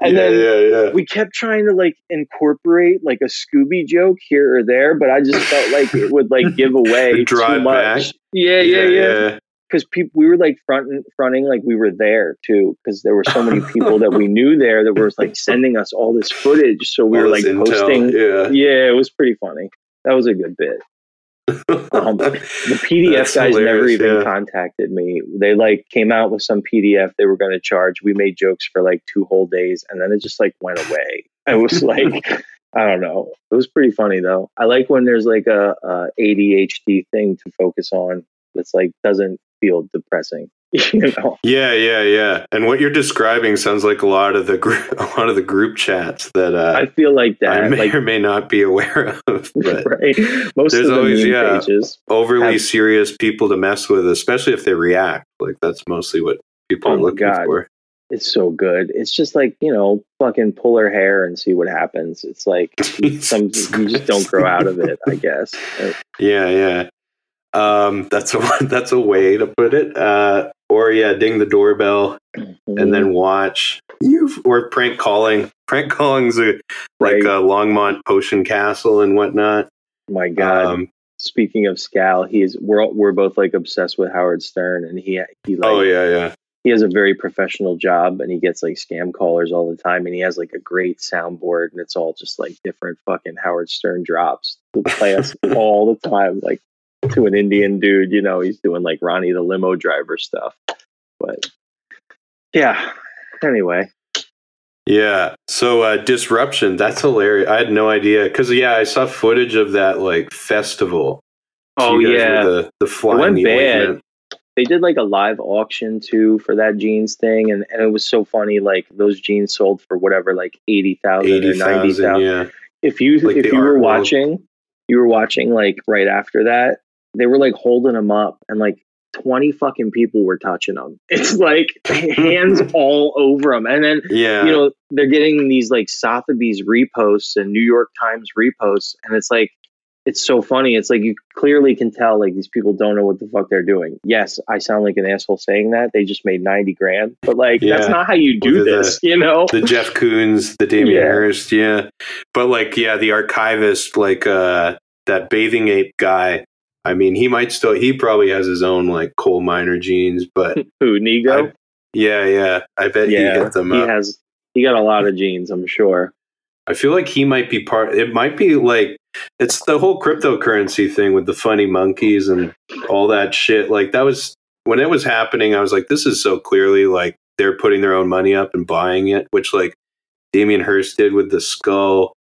And yeah, then yeah, yeah. we kept trying to like incorporate like a Scooby joke here or there, but I just felt like it would like give away too much. Yeah, yeah, yeah. Because people, we were like fronting, fronting like we were there too. Because there were so many people that we knew there that were like sending us all this footage. So we All were like intel, posting. Yeah. Yeah, it was pretty funny. That was a good bit. Um, the PDF guys never even yeah. contacted me. They like came out with some PDF they were going to charge. We made jokes for like two whole days, and then it just like went away. It was like I don't know. It was pretty funny though. I like when there's like a, a ADHD thing to focus on that's like doesn't feel depressing. you know? Yeah, yeah, yeah. And what you're describing sounds like a lot of the group, a lot of the group chats that uh, I feel like that I may like or may not be aware of. But right. Most There's of the always- yeah. pages. overly Have- serious people to mess with, especially if they react. Like that's mostly what people Oh are looking God. for. It's so good. It's just like you know, fucking pull her hair and see what happens. It's like some you just don't grow out of it. I guess. Yeah, yeah. Um, that's a that's a way to put it. Uh, or yeah, ding the doorbell and Mm-hmm. then watch you or prank calling. Prank calling's a, like Right. uh, Longmont Potion Castle and whatnot. my God. Um, Speaking of Scal, he's we're all- we're both like obsessed with Howard Stern, and he he like oh yeah, yeah. he has a very professional job, and he gets like scam callers all the time, and he has like a great soundboard, and it's all just like different fucking Howard Stern drops to play us all the time, like to an Indian dude, you know, he's doing like Ronnie the limo driver stuff, but yeah. Anyway, Yeah. So uh, disruption. That's hilarious. I had no idea because yeah, I saw footage of that like festival. Oh, You guys yeah. the the flying went the bad. ointment. they did like a live auction too for that jeans thing, and, and it was so funny. Like those jeans sold for whatever, like eighty thousand or Eighty ninety thousand. thousand. Yeah. If you Like if you were world. watching, you were watching like right after that. They were like holding them up, and like twenty fucking people were touching them. It's like hands all over them, and then Yeah. you know they're getting these like Sotheby's reposts and New York Times reposts, and it's like it's so funny. It's like you clearly can tell like these people don't know what the fuck they're doing. Yes, I sound like an asshole saying that. They just made ninety grand, but like that's not how you do Well, the- this, you know? the Jeff Koons, the Damien Yeah. Hirst, yeah. But like, yeah, the archivist, like uh that bathing ape guy. I mean, he might still he probably has his own like coal miner jeans, but Who Nigo? yeah, yeah. I bet he yeah, hit them he up. has. He got a lot of jeans, I'm sure. I feel like he might be part it might be like it's the whole cryptocurrency thing with the funny monkeys and all that shit. Like that was when it was happening, I was like, this is so clearly like they're putting their own money up and buying it, which like Damien Hirst did with the skull.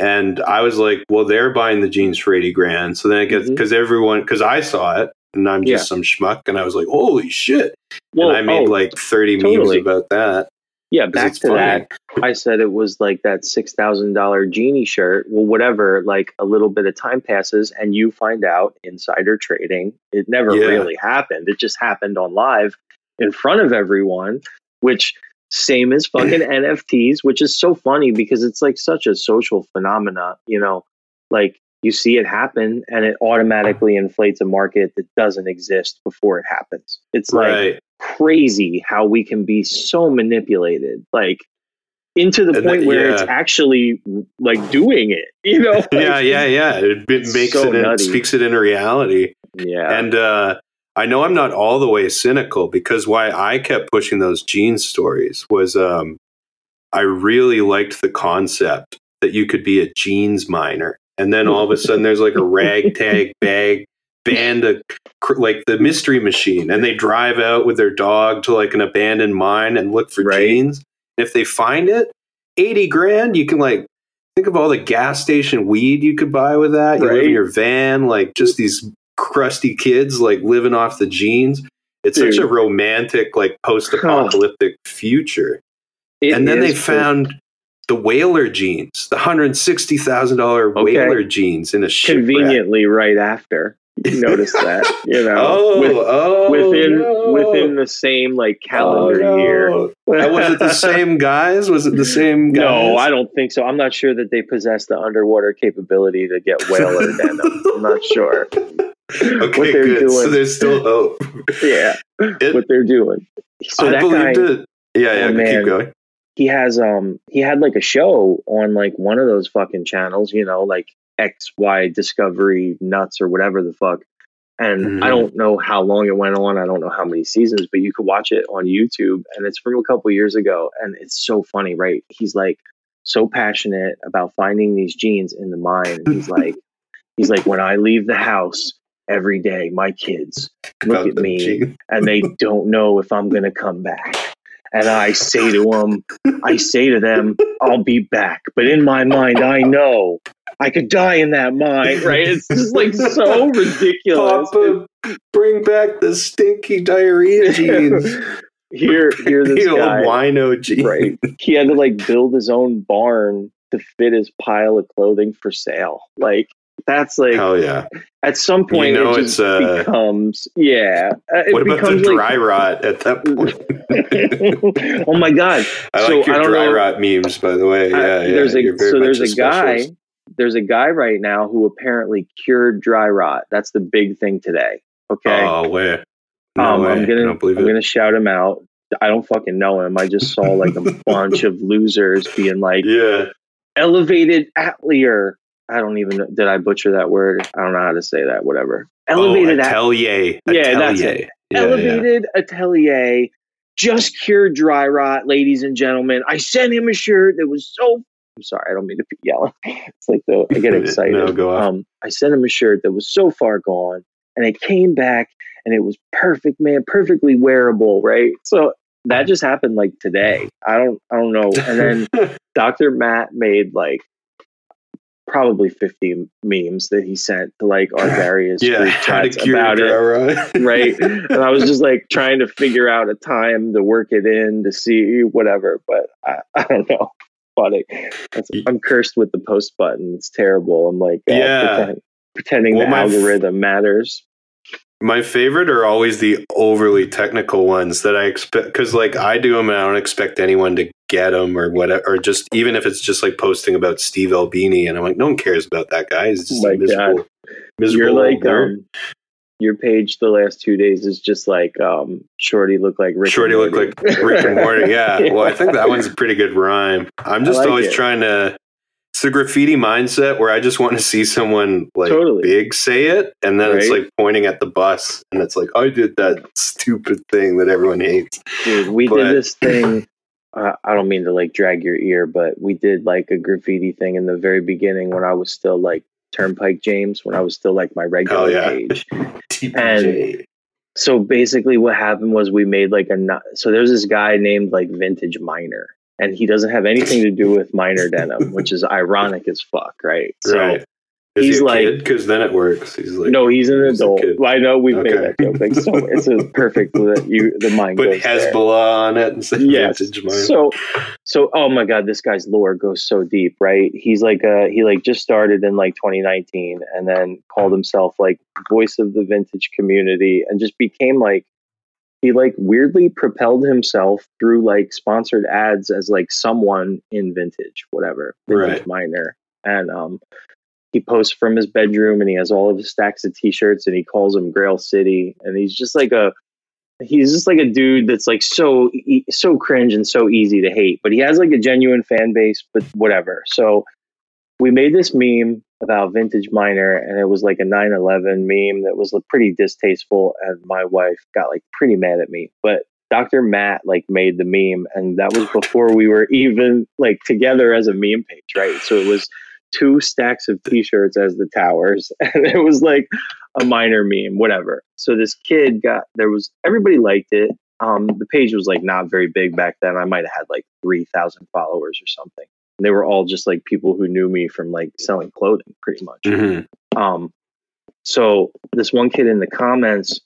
And I was like, well, they're buying the jeans for 80 grand. So then it gets mm-hmm. because everyone, because I saw it and I'm just some schmuck and I was like, holy shit. Well, and I made oh, like 30 totally. memes about that. Yeah, Back it's to funny. that. I said it was like that six thousand dollar genie shirt. Well, whatever. Like a little bit of time passes, and you find out insider trading. It never Yeah. really happened. It just happened on live in front of everyone. Which same as fucking NFTs, which is so funny because it's like such a social phenomena. You know, like you see it happen, and it automatically inflates a market that doesn't exist before it happens. It's like right. crazy how we can be so manipulated like into the And point that- where it's actually like doing it you know Like, yeah, yeah, yeah. It, it makes so it, nutty. speaks it into reality. yeah And uh, I know I'm not all the way cynical because why I kept pushing those jeans stories was um, I really liked the concept that you could be a jeans miner. And then all of a sudden there's like a ragtag bag band of like the mystery machine and they drive out with their dog to like an abandoned mine and look for Right. jeans. And if they find it, 80 grand, you can like think of all the gas station weed you could buy with that. You live in your van, like just these crusty kids like living off the genes. It's such a romantic, like post apocalyptic future. It and then they for- found the whaler jeans, the $160,000 Okay. whaler jeans in a conveniently right after. You notice that, you know, Oh, with- oh, within no. within the same like calendar Oh, no. year. Was it the same guys? Was it the same guys? No, I don't think so. I'm not sure that they possess the underwater capability to get whaler denim. I'm not sure. Okay, what they're good. So there's still hope. Yeah, It- what they're doing. So I that guy, it. Yeah, yeah. Oh, man. keep going. he has um he had like a show on like one of those fucking channels, you know, like X Y Discovery Nuts or whatever the fuck. And Mhm. I don't know how long it went on. I don't know how many seasons, but you could watch it on YouTube, and it's from a couple years ago, and it's so funny, right? He's like so passionate about finding these genes in the mind, And he's like, he's like, when I leave the house every day, my kids look at me and they don't know if I'm going to come back. And I say to them, I say to them, I'll be back. But in my mind, I know I could die in that mine, right? It's just like so ridiculous. Papa, bring back the stinky diarrhea jeans. here, here, this the guy, wino jeans. right? He had to like build his own barn to fit his pile of clothing for sale. Like that's like Hell yeah. at some point know it just uh, becomes yeah. uh, It What about the becomes dry rot at that point? oh my god! I So, like your I don't dry know- rot memes, by the way. I- Yeah, yeah. there's a so there's a guy there's a guy right now who apparently cured dry rot. That's the big thing today. Okay, Oh, where? No um, way. I'm gonna I'm it. gonna shout him out. I don't fucking know him. I just saw like a bunch of losers being like Yeah. elevated atelier. I don't even know. Did I butcher that word? I don't know how to say that. Whatever. Elevated oh, at- atelier. Yeah, that's it. Yeah, yeah. elevated atelier just cured dry rot ladies and gentlemen i sent him a shirt that was so i'm sorry i don't mean to be yelling it's like the i get excited No, go um i sent him a shirt that was so far gone and it came back and it was perfect man perfectly wearable right so that just happened like today i don't i don't know and then dr matt made like probably 50 memes that he sent to like our various yeah, group chats about it right? and I was just like trying to figure out a time to work it in to see whatever, but I, I don't know. Funny. I'm cursed with the post button. It's terrible. I'm like, uh, Yeah. pretend- pretending Well, the my f- algorithm matters. My favorite are always the overly technical ones that I expect because, like, I do them and I don't expect anyone to get them or whatever, or just even if it's just like posting about Steve Albini, and I'm like, no one cares about that guy. He's just Oh miserable, miserable. You're like, um, your page the last two days is just like um, Shorty look like Rick. Shorty look like Rick and Morty. Yeah. Well, I think that one's a pretty good rhyme. I'm just like always it. trying to. It's the graffiti mindset where I just want to see someone like Totally. big say it, and then it's like pointing at the bus, and it's like I did that stupid thing that everyone hates. Dude, we But- did this thing. Uh, I don't mean to like drag your ear, but we did like a graffiti thing in the very beginning when I was still like Turnpike James, when I was still like my regular yeah. page. TPJ. So basically, what happened was we made like a. So there's this guy named like Vintage Miner, and he doesn't have anything to do with minor denim, which is ironic as fuck, right? So right. He's like- Because then it works. He's like no, he's an he's adult. I know we've made that joke. Like, so it's a perfect that you the mind put goes there. Hezbollah on it and say yes. So, so oh my god, this guy's lore goes so deep, right? He's like uh he like just started in like 2019, and then called himself like voice of the vintage community, and just became like he like weirdly propelled himself through like sponsored ads as like someone in vintage, whatever, vintage Right. miner, and um. He posts from his bedroom and he has all of his stacks of t-shirts and he calls them Grail City and he's just like a he's just like a dude that's like so so cringe and so easy to hate but he has like a genuine fan base but whatever so we made this meme about vintage miner and it was like a 9-11 meme that was pretty distasteful and my wife got like pretty mad at me. But dr matt like made the meme and that was before we were even like together as a meme page right? So it was two stacks of t-shirts as the towers and it was like a minor meme whatever. So this kid got there was everybody liked it. Um the page was like not very big back then. I might have had like 3000 followers or something they were all just like people who knew me from like selling clothing pretty much Mhm. um, so this one kid in the comments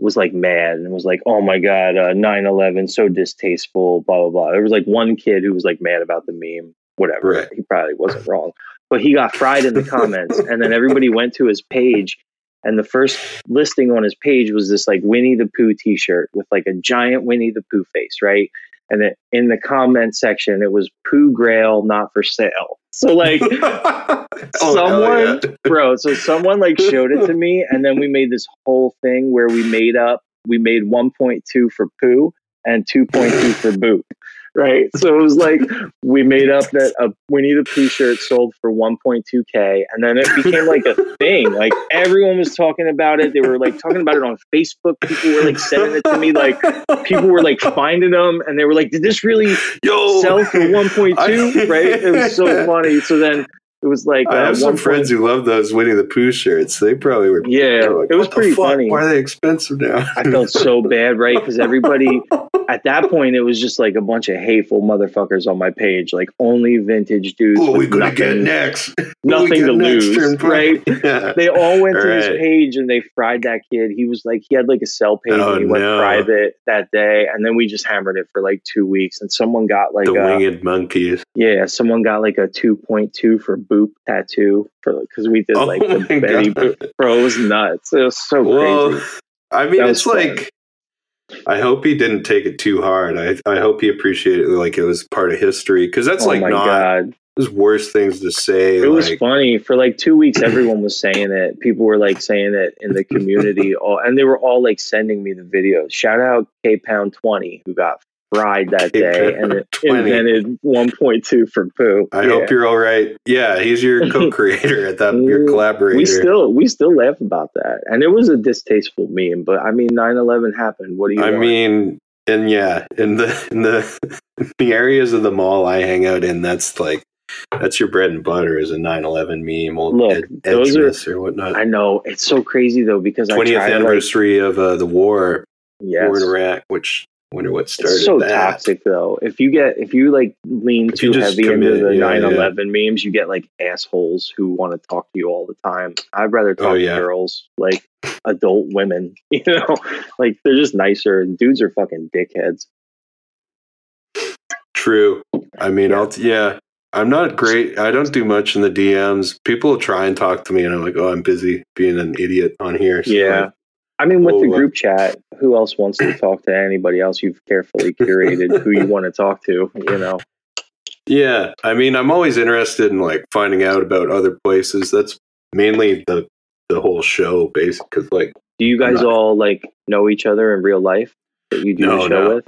was like mad and was like, "Oh my god, uh, 9/11, so distasteful." Blah blah blah. There was like one kid who was like mad about the meme. Whatever. Right. He probably wasn't wrong, but he got fried in the comments, and then everybody went to his page. And the first listing on his page was this like Winnie the Pooh T-shirt with like a giant Winnie the Pooh face, right? And then in the comment section, it was poo Grail not for sale. So like Oh, someone yeah. bro so someone like showed it to me and then we made this whole thing where we made up we made 1.2 for poo and 2.2 for boop right? So it was like we made up that uh, a winnie the pooh shirt sold for 1.2k and then it became like a thing. Like everyone was talking about it. They were like talking about it on facebook. People were like sending it to me like people were like finding them and they were like did this really Yo, sell for 1.2 I- right? It was so funny. So then it was like I uh, have some 1. friends who love those Winnie the Pooh shirts. They probably were. Yeah, were like, it was pretty funny. Why are they expensive now? I felt so bad, right? Because everybody at that point it was just like a bunch of hateful motherfuckers on my page, like only vintage dudes What we gonna get next? Nothing to next, lose, right? Yeah. They all went to his page and they fried that kid. He was like, he had like a sell page Oh, and he went private that day, and then we just hammered it for like two weeks. And someone got like the a, winged monkeys. yeah, someone got like a two point two for boop tattoo for because we did Oh like the Betty God. Boop. Bro, it was nuts. It was so Well, crazy. I mean, it's fun. like. I hope he didn't take it too hard. I I hope he appreciated it like it was part of history because that's oh like my not god. there's worse things to say. It was funny for like two weeks. Everyone was saying it. People were like saying it in the community, all, and they were all like sending me the videos. Shout out K Pound Twenty who got fried that day and it 20. invented one point two for poo. I Yeah. hope you're all right. Yeah, he's your co-creator at that. Your Mm, collaborator. we still we still laugh about that, and it was a distasteful meme. But I mean, 9-11 happened. What do you? I want? mean, and yeah, in the in the the areas of the mall I hang out in, that's like that's your bread and butter is a 9/11 meme, old Look, ed, those are- or whatnot. I know it's so crazy though because I 20th try to, like, anniversary of uh, the war, yes. war in Iraq, which I wonder what started It's so that. toxic though. If you get if you like lean If too heavy into commit, the yeah, 9/11 memes, you get like assholes who want to talk to you all the time. I'd rather oh, talk Oh, yeah. to girls, like adult women, you know, like they're just nicer. Dudes are fucking dickheads. True. I mean, I'll yeah. I'm not great. I don't do much in the DMs. People try and talk to me, and I'm like, oh, I'm busy being an idiot on here. So, Yeah. I mean, with the Oh, uh, group chat, who else wants to talk to anybody else? You've carefully curated who you want to talk to. You know, Yeah, I mean, I'm always interested in like finding out about other places. That's mainly the the whole show, basically. Because like, do you guys Right. all like know each other in real life that you do No, the show no. with?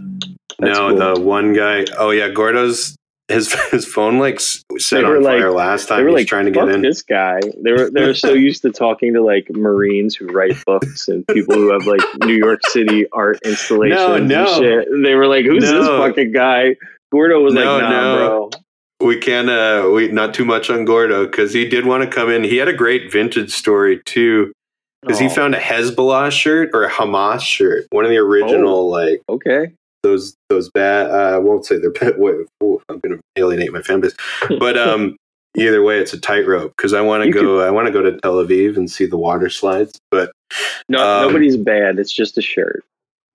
That's no, cool. the one guy. Oh yeah, Gordo's his his phone like set on like- fire last time. they were like trying to get in. this guy they were they were so used to talking to like marines who write books and people who have like new york city art installations No, and no. shit and they were like who's this fucking guy gordo was No, like nah no. bro We can uh we not too much on Gordo because he did want to come in. He had a great vintage story too because he Oh, found a Hezbollah shirt or a Hamas shirt, one of the original like okay those those bad. Uh, I won't say they're bad. Wait, ooh, I'm going to alienate my fan base. But um, either way, it's a tightrope because I want to go. I want to go to Tel Aviv and see the water slides. But no Um, nobody's bad it's just a shirt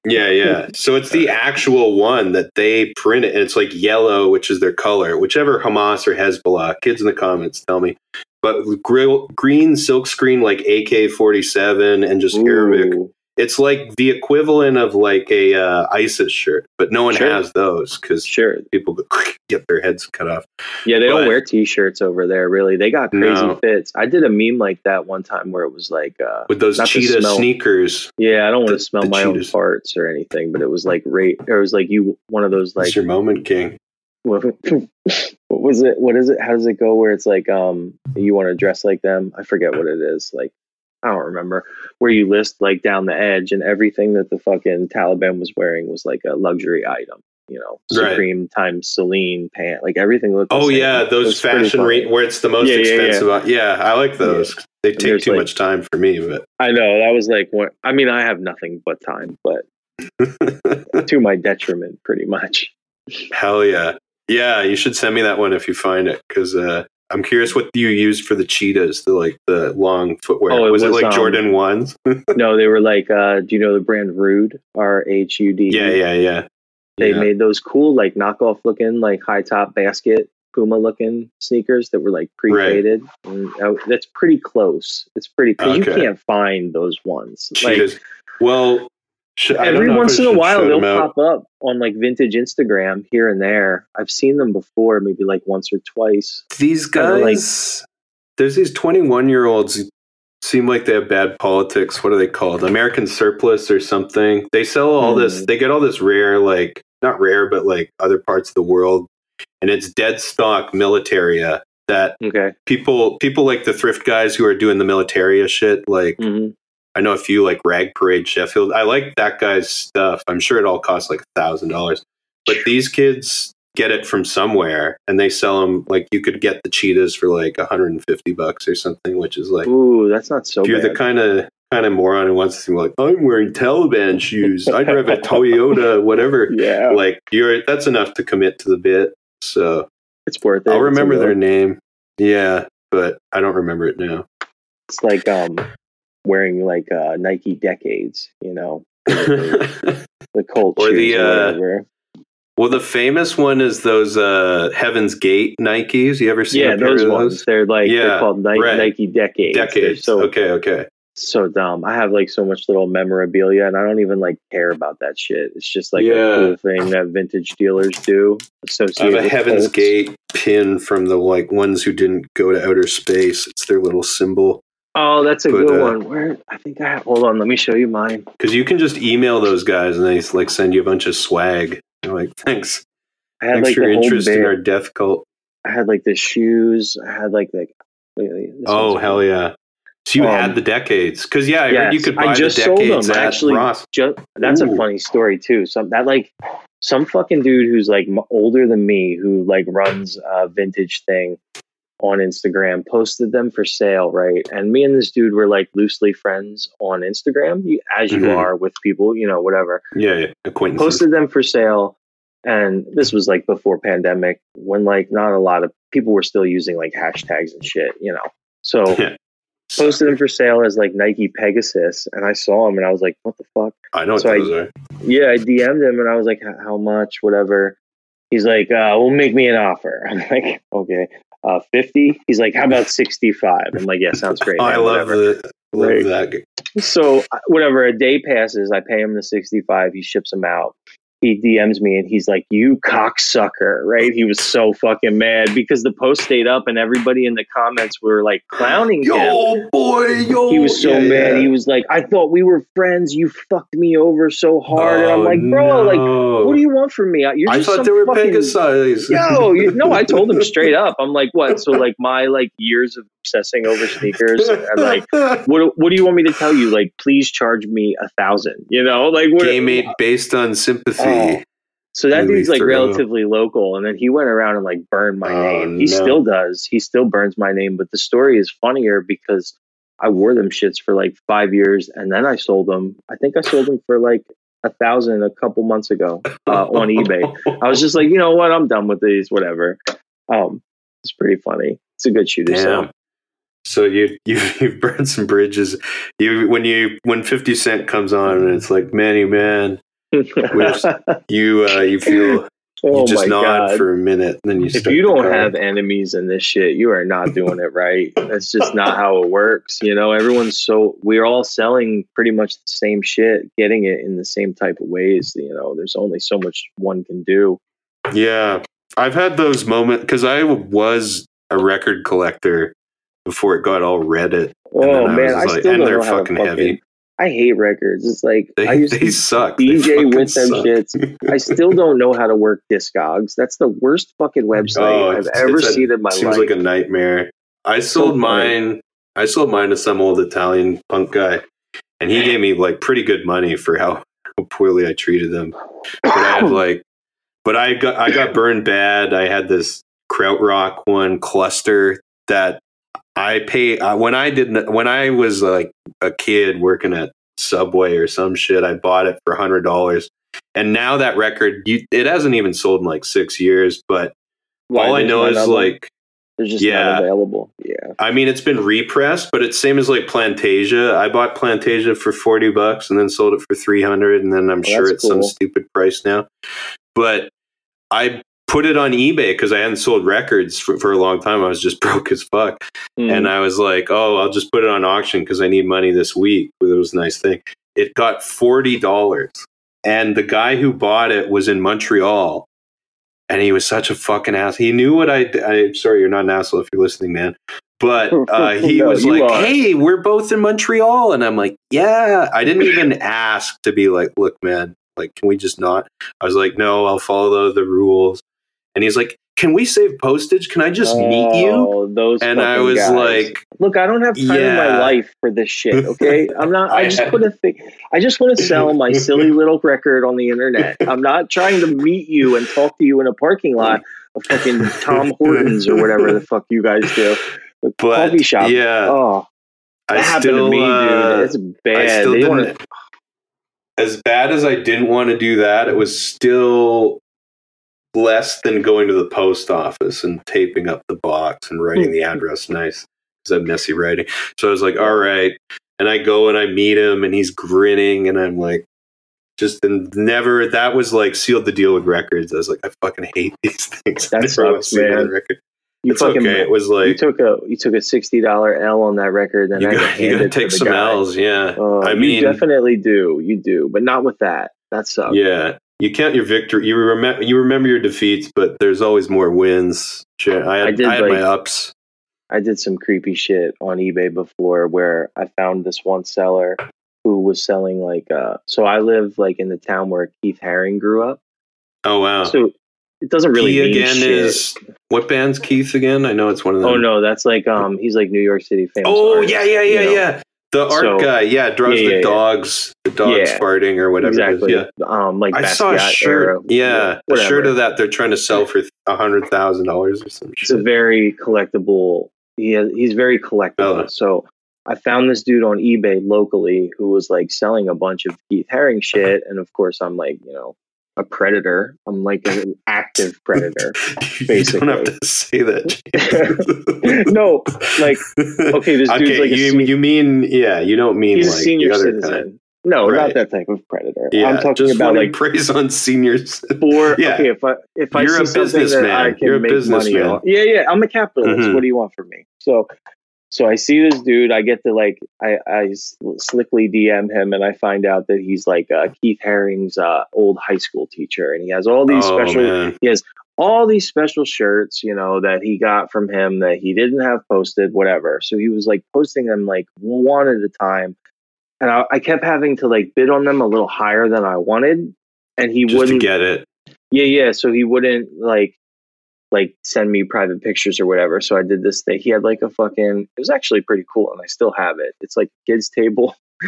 yeah, yeah. So it's the actual one that they print it, and it's like yellow, which is their color. Whichever Hamas or Hezbollah. Kids in the comments, tell me. But grill, green silk screen like AK forty seven and just Arabic. It's like the equivalent of like a uh, ISIS shirt, but no one Sure. has those because sure people get their heads cut off. yeah they don't wear t-shirts over there really they got crazy No. fits i did a meme like that one time where it was like uh with those cheetah sneakers. yeah i don't want to smell my own cheetahs. farts or anything but it was like rate it was like you one of those Like, like your moment, King. what what was it what is it how does it go where it's like um you want to dress like them i forget what it is like i don't remember where you list like down the edge and everything that the fucking taliban was wearing was like a luxury item you know, Right. Supreme times Celine pant. Like everything looked. Oh same. yeah, those fashion re- where it's the most Yeah, yeah, yeah. expensive. Yeah, I like those. They take too like- much time for me, but I know that was like what I mean. I have nothing but time, but to my detriment, pretty much. hell yeah, yeah. You should send me that one if you find it because uh, I'm curious what you used for the cheetahs, the like the long footwear. Oh, it was, it like um, Jordan ones? no, they were like, uh, do you know the brand Rhude? R H U D. yeah, yeah, yeah. They yeah. made those cool, like knockoff looking, like high top basket Puma looking sneakers that were like pre faded. And uh, that's pretty close. It's pretty because you can't find those ones. Like cheetahs. well, sh- every once in a while, they'll pop up on like vintage Instagram here and there. I've seen them before, maybe like once or twice. These kinda like- guys, there's these 21 year olds seem like they have bad politics. What are they called? American surplus or something. They sell all this, Hmm. they get all this rare, like, not rare, but like other parts of the world. And it's dead stock militaria that Okay. people, people like the thrift guys who are doing the militaria shit. Like, hmm I know a few like Rag Parade Sheffield. I like that guy's stuff. I'm sure it all costs like a thousand dollars, but these kids get it from somewhere and they sell them like you could get the cheetahs for like 150 bucks or something, which is like Ooh, that's not so if you're bad. the kind of kind of moron who wants to seem like I'm wearing Taliban shoes, I drive a Toyota, whatever. yeah, Like you're that's enough to commit to the bit. So it's worth it. I'll remember their name. Yeah, but I don't remember it now. It's like um wearing like uh Nike decades, you know, the Colt Or the, or uh. Well, the famous one is those uh, Heaven's Gate Nikes. You ever seen Yeah, those ones. They're like Yeah, they're called Nike, right. Nike decades. They're Decades. so okay, okay. so dumb. I have like so much little memorabilia, and I don't even like care about that shit. It's just like Yeah. a cool thing that vintage dealers do. I Associated have a Heaven's Colts. Gate pin from the like ones who didn't go to outer space. It's their little symbol Oh, that's a But, good uh, one. Where I think I have. Hold on, let me show you mine. because you can just email those guys and they like send you a bunch of swag. They're like, thanks, I had thanks like for the your interest in our death cult. I had like the shoes. I had like the. wait, wait, this Oh hell yeah! So you Um, had the decades because yeah, I heard you Yes, could I buy the just sold them, at actually. Ross. That's Ooh. a funny story too. Some that like some fucking dude who's like older than me who like runs a vintage thing on Instagram posted them for sale, right? And me and this dude were like loosely friends on Instagram, as you Mhm. are with people, you know, whatever. Yeah, yeah, acquaintances. Posted them for sale, and this was like before pandemic when like not a lot of people were still using like hashtags and shit, you know. So Yeah. posted them for sale as like Nike Pegasus, and I saw them and I was like, "What the fuck?" I know So I- are. Yeah, I DM'd him and I was like, "How much?" Whatever. He's like, uh, "Well, make me an offer." I'm like, "Okay, uh, 50 He's like, "How about 65 I'm like, "Yeah, sounds great." I love the love Right. that. So uh, whatever, a day passes, I pay him the 65 He ships them out. He DMs me and he's like, "You cocksucker!" Right? He was so fucking mad because the post stayed up and everybody in the comments were like clowning him. Yo, boy, yo. He was so Yeah, mad. yeah. He was like, "I thought we were friends. You fucked me over so hard." and I'm Oh, like, "Bro, like, what do you want from me? You're I thought they were fucking, Pegasus. Yo, you, no, I told him straight up. I'm like, what? So like my like years of obsessing over sneakers and like what what do you want me to tell you? Like, please charge me a thousand. You know, like what? game eight based on sympathy. Oh. So that dude's like Theroux. relatively local, and then he went around and like burned my Oh, name. He no. still does. He still burns my name, but the story is funnier because I wore them shits for like five years, and then I sold them. I think I sold them for like a thousand a couple months ago uh, on eBay. I was just like, you know what? I'm done with these. Whatever. Um, it's pretty funny. It's a good shooter. Damn. So you you you've burned some bridges. You when you when Fifty Cent comes on and it's like Many Men. You uh, you feel you oh just nod god. for a minute and then you if you don't have enemies in this shit, you are not doing it right. That's just not how it works. You know, everyone's so we're all selling pretty much the same shit, getting it in the same type of ways. You know, there's only so much one can do. Yeah, I've had those moments because I was a record collector before it got all Reddit. And Oh I man, I like- still and don't they're know how fucking fucking. heavy. I hate records. It's like They, I used they to suck. DJ with them suck. shits. I still don't know how to work Discogs. That's the worst fucking oh, website Oh, I've ever a- seen in my Seems life. Seems like a nightmare. I So sold funny. mine. I sold mine to some old Italian punk guy, and he gave me like pretty good money for how, how poorly I treated them. But I had like but I got I got burned bad. I had this krautrock one cluster that I pay uh, when I did when I was like a kid working at Subway or some shit. I bought it for hundred dollars, and now that record you, it hasn't even sold in like six years. But Why, all I know is them? like there's just yeah. not available. Yeah. I mean, it's been repressed, but it's same as like Plantasia. I bought Plantasia for forty bucks and then sold it for three hundred, and then I'm Oh, sure it's some stupid price now. But I put it on eBay because I hadn't sold records for, for a long time. I was just broke as fuck, Mm. and I was like, "Oh, I'll just put it on auction because I need money this week." It was a nice thing. It got forty dollars, and the guy who bought it was in Montreal, and he was such a fucking ass. He knew what I. I'm sorry, you're not an asshole if you're listening, man. But uh, he No, was like, are. "Hey, we're both in Montreal," and I'm like, "Yeah." I didn't even ask to be like, "Look, man, like, can we just not?" I was like, "No, I'll follow the rules." And he's like, "Can we save postage? Can I just meet you?" Oh, Those And I was guys. like, Look, I don't have time in my life for this shit. Okay, I'm not. I I just put a thing. I just want to sell my silly little record on the internet. I'm not trying to meet you and talk to you in a parking lot of fucking Tim Hortons or whatever the fuck you guys do. But coffee shop. yeah, Oh, that I happened still, to me, uh, dude. It's bad. I still They didn't. wanna, As bad as I didn't want to do that, it was still less than going to the post office and taping up the box and writing hmm. the address nice because I'm messy writing. So I was like, all right. And I go and I meet him and he's grinning and I'm like, just and never that was like sealed the deal with records. I was like, I fucking hate these things. That I never want sucks, man. record. you It's fucking. okay. It was like you took a you took a sixty dollar L on that record, and you I got, you got to it take some guy. L's. Yeah. Oh, I you mean, definitely do. You do, but not with that. That sucks. Yeah, you count your victory. You remember you remember your defeats, but there's always more wins. I had, I I did, had like- my ups. I did some creepy shit on eBay before where I found this one seller who was selling like uh so I live like in the town where Keith Haring grew up. Oh wow. So it doesn't really Key mean again shit. is what band's Keith again? I know it's one of them. Oh no, that's like um he's like New York City famous. Oh artist, yeah, yeah, you yeah, know? yeah. The art So- guy, yeah, draws Yeah, the yeah, yeah. dogs, the dogs farting or whatever. it is, Exactly. Yeah. Um like I saw a shirt. era, yeah, a shirt of that they're trying to sell for a hundred thousand dollars or something. It's a very collectible. He has, he's very collectible. Fella. So I found this dude on eBay locally who was like selling a bunch of Keith Haring shit, and of course I'm like you know a predator. I'm like an active predator. you don't have to say that. No, like okay, this dude's okay, like a you, se- you mean yeah, you don't mean he's a like senior the other citizen. kind. No, Right. not that type of predator. Yeah, I'm talking about like praise on seniors. for Yeah. okay if I if I You're see a businessman. I can You're a make money businessman. on. Yeah, yeah, I'm a capitalist. Mhm. What do you want from me? So so I see this dude. I get to like I, I slickly DM him, and I find out that he's like uh, Keith Haring's uh, old high school teacher, and he has all these oh, special man. all these special shirts, you know, that he got from him that he didn't have posted, whatever. So he was like posting them like one at a time. And I, I kept having to like bid on them a little higher than I wanted. And he just wouldn't, get it. yeah, yeah. So he wouldn't like, like send me private pictures or whatever. So I did this thing. He had like a fucking, it was actually pretty cool. And I still have it. It's like kid's table.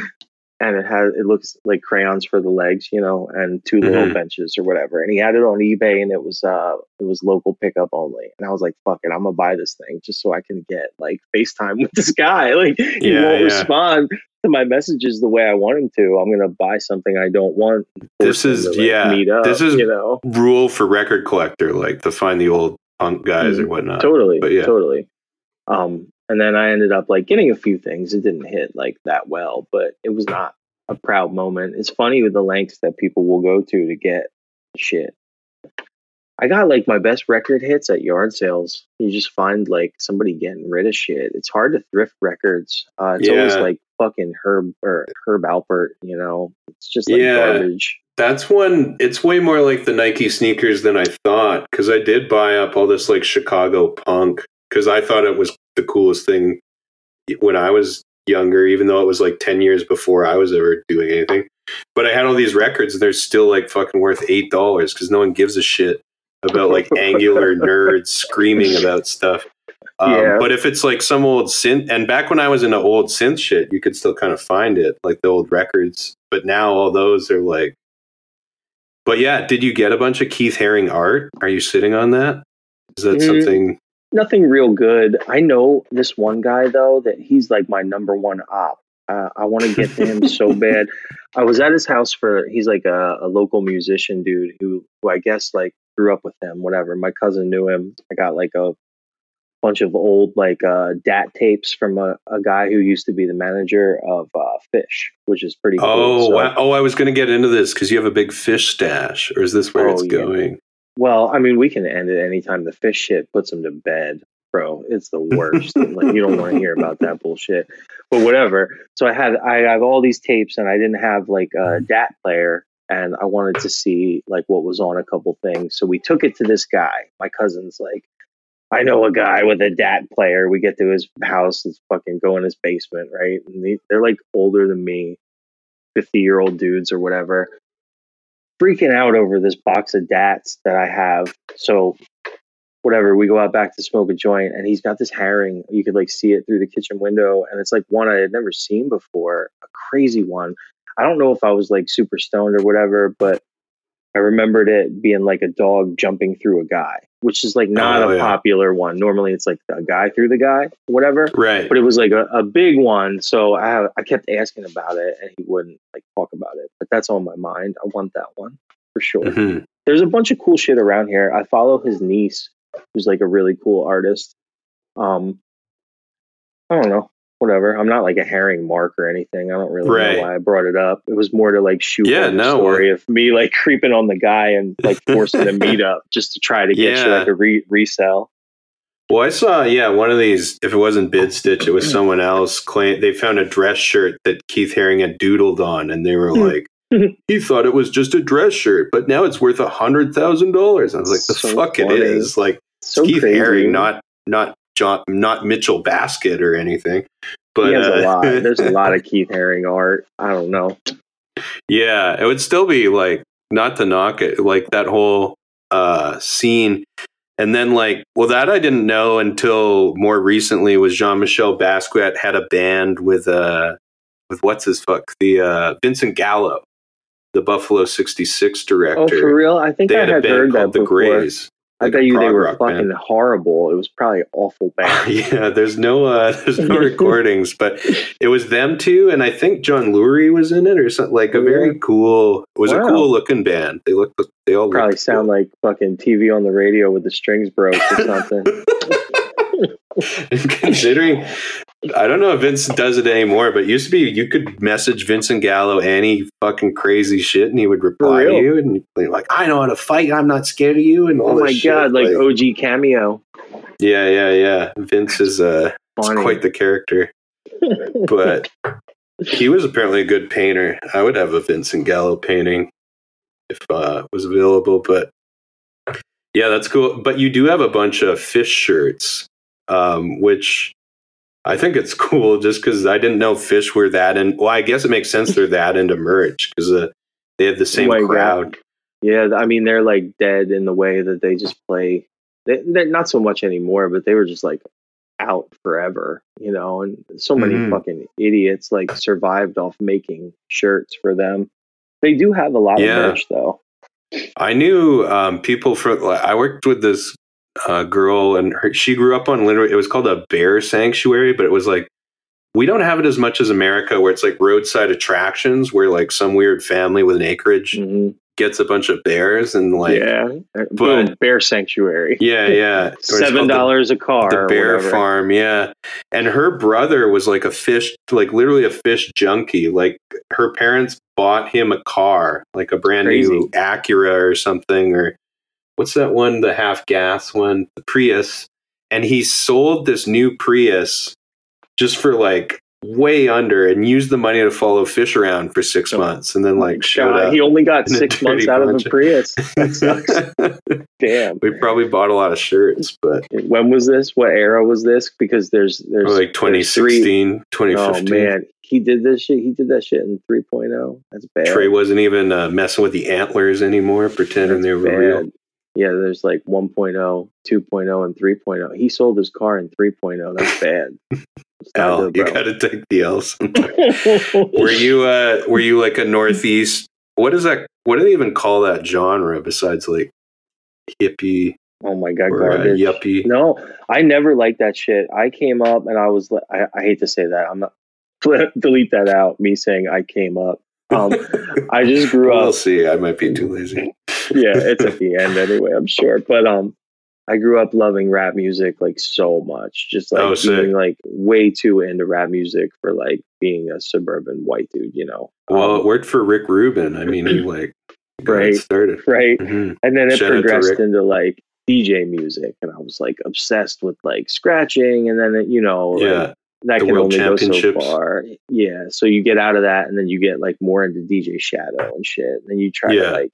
And it has it looks like crayons for the legs, you know, and two little Mhm. benches or whatever. And he had it on eBay, and it was uh it was local pickup only. And I was like, "Fuck it, I'm gonna buy this thing just so I can get like FaceTime with this guy." Like he Yeah, won't yeah. respond to my messages the way I want him to. I'm gonna buy something I don't want. This is- to, like, yeah, Meet up, this is- you know Rule for record collector, like to find the old punk guys or whatnot. totally, but yeah. totally. Um, and then I ended up like getting a few things. It didn't hit like that well, but it was not a proud moment. It's funny with the lengths that people will go to to get shit. I got like my best record hits at yard sales. You just find like somebody getting rid of shit. It's hard to thrift records. Uh, it's always like fucking Herb or Herb Alpert. You know, it's just like Yeah. garbage. That's one. It's way more like the Nike sneakers than I thought because I did buy up all this like Chicago punk because I thought it was the coolest thing when I was younger, even though it was like ten years before I was ever doing anything. But I had all these records and they're still like fucking worth eight dollars because no one gives a shit about like angular nerds screaming about stuff. Um, Yeah. But if it's like some old synth, and back when I was into old synth shit, you could still kind of find it, like the old records. But now all those are like But yeah, did you get a bunch of Keith Haring art? Are you sitting on that? Is that Mm. something? Nothing real good. I know this one guy though that he's like my number one op. Uh, I want to get to him so bad. I was at his house for. He's like a, a local musician dude who, who I guess like grew up with him. Whatever. My cousin knew him. I got like a bunch of old like uh, DAT tapes from a, a guy who used to be the manager of uh, Phish, which is pretty cool. Oh, So- wow. oh! I was going to get into this because you have a big Phish stash, or is this where Oh, it's yeah. going? Well, I mean, we can end it anytime the Phish shit puts him to bed, bro. It's the worst. like you don't want to hear about that bullshit. But whatever. So I had I have all these tapes, and I didn't have like a mm-hmm. DAT player, and I wanted to see like what was on a couple things. So we took it to this guy. My cousin's like, I know a guy with a DAT player. We get to his house, it's fucking go in his basement, right? And they, they're like older than me, fifty year old dudes or whatever freaking out over this box of dats that I have. So whatever, we go out back to smoke a joint and he's got this Haring. You could like see it through the kitchen window and it's like one I had never seen before, a crazy one. I don't know if I was like super stoned or whatever, but I remembered it being like a dog jumping through a guy, which is like not Oh, a yeah. popular one. Normally it's like a guy through the guy, whatever Right. but it was like a, a big one. So I I kept asking about it, and he wouldn't like talk about it. But that's on my mind. I want that one for sure. Mhm. There's a bunch of cool shit around here. I follow his niece, who's like a really cool artist. Um, I don't know, whatever. I'm not like a Haring mark or anything. I don't really Right. know why I brought it up. It was more to like shoot Yeah, the no, story of me like creeping on the guy and like forcing a meet up just to try to get you Yeah. like a re- resell. Well, I saw, yeah, one of these. If it wasn't Bidstitch, it was mm. someone else. Claim they found a dress shirt that Keith Haring had doodled on, and they were mm. like, he thought it was just a dress shirt, but now it's worth a hundred thousand dollars. I was like, the So fuck funny. it is. Like So Keith crazy. Haring, not not John, not Michel Basquiat or anything. But has a uh, lot. There's a lot of Keith Haring art. I don't know. Yeah, it would still be like not to knock it, like that whole uh scene. And then like, well, that I didn't know until more recently was Jean Michel Basquiat had a band with uh with what's his fuck the uh Vincent Gallo, the Buffalo sixty six director. Oh, for real? I think They I had a had band heard that The before. Grays. I like a bet you they were fucking band. horrible. It was probably awful bad. yeah, there's no uh there's no recordings, but it was them two, and I think John Lurie was in it or something like a very cool it was a cool looking band. They looked they all probably sound like fucking TV on the radio with the strings broke or something. Considering I don't know if Vince does it anymore, but it used to be you could message Vincent Gallo any fucking crazy shit and he would reply to you and be like, I know how to fight, I'm not scared of you and all oh my god, like OG cameo. Yeah, yeah, yeah. Vince is uh quite the character. But he was apparently a good painter. I would have a Vincent Gallo painting if uh was available, but yeah, that's cool. But you do have a bunch of Phish shirts, um, which I think it's cool just because I didn't know Phish were that. And well, I guess it makes sense they're that into merch because uh, they have the same God. crowd. yeah, I mean they're like dead in the way that they just play. They, they're not so much anymore, but they were just like out forever, you know. And so many Mhm. fucking idiots like survived off making shirts for them. They do have a lot Yeah. of merch though. I knew um, people from. I worked with this uh, girl, and her, she grew up on literally. It was called a bear sanctuary, but it was like we don't have it as much as America, where it's like roadside attractions, where like some weird family with an acreage hmm gets a bunch of bears, and like yeah, yeah, boom, but- bear sanctuary. yeah, yeah, Seven dollars a car. the bear farm yeah and her brother was like a Phish like literally a Phish junkie like her parents bought him a car like a brand Crazy. new acura or something or what's that one the half gas one the prius and he sold this new prius just for like way under and used the money to follow Phish around for six Oh, months and then like showed God, up he only got six months out of bunch of- Prius. That sucks. Damn. we probably bought a lot of shirts but When was this? What era was this? Because there's there's like there's three- 2016 Oh 2015 man, he did this shit. He did that shit in 3.0. That's bad. Trey wasn't even uh, messing with the antlers anymore, pretending That's they were bad. real. Yeah, there's like 1.0, 2.0, and 3.0. He sold his car in 3.0. That's bad. L, you got to take the L's. were you uh, were you like a northeast? What is that what do they even call that genre besides like hippie Oh my god, or uh, garbage. yuppie? No, I never liked that shit. I came up and I was li- I, I hate to say that. I'm not delete that out. Me saying I came up. Um, I just grew we'll up. see. I might be too lazy. Yeah, it's at the end anyway. I'm sure, but um, I grew up loving rap music like so much. Just like Oh, being like way too into rap music for like being a suburban white dude. You know. Well, it Um, worked for Rick Rubin. I mean, he like Right. started. right. Mhm. and then it Shout progressed into like DJ music, and I was like obsessed with like scratching, and then it, you know, like, Yeah, that the can only go so far. Yeah, so you get out of that, and then you get like more into DJ Shadow and shit, and then you try Yeah. to like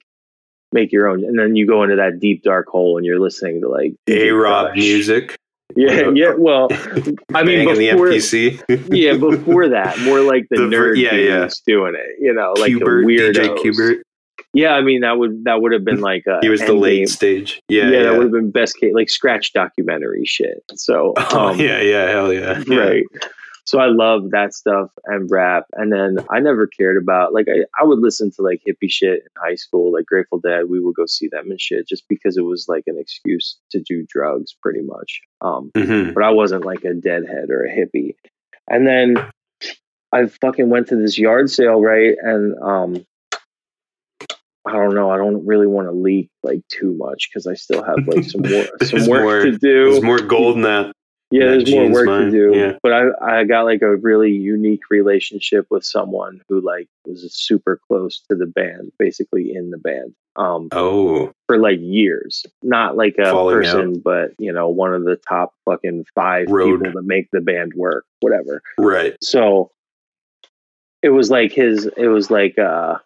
make your own, and then you go into that deep dark hole, and you're listening to like A Rob music. Yeah, yeah. Well, I mean, before yeah, before that, more like the, The nerd yeah, yeah. doing it. You know, like the DJ weirdos. Qbert. Yeah, I mean that would that would have been like a He was the late stage. Yeah, yeah, yeah. that would have been best case, like scratch documentary shit. So, Oh, um, yeah, yeah, hell yeah. yeah. right. So I love that stuff and rap. And then I never cared about like I, I would listen to like hippie shit in high school, like Grateful Dead. We would go see them and shit just because it was like an excuse to do drugs, pretty much. Um, Mhm. but I wasn't like a deadhead or a hippie. And then I fucking went to this yard sale, right? And um I don't know, I don't really want to leak like too much because I still have like some more some work more- to do. There's more gold in that. Yeah, there's more work mine, to do. yeah. But I I got like a really unique relationship with someone who like was super close to the band, basically in the band. Um Oh, for like years. Not like a Falling person, but you know, one of the top fucking five Road. people that make the band work, whatever. right. So it was like his it was like uh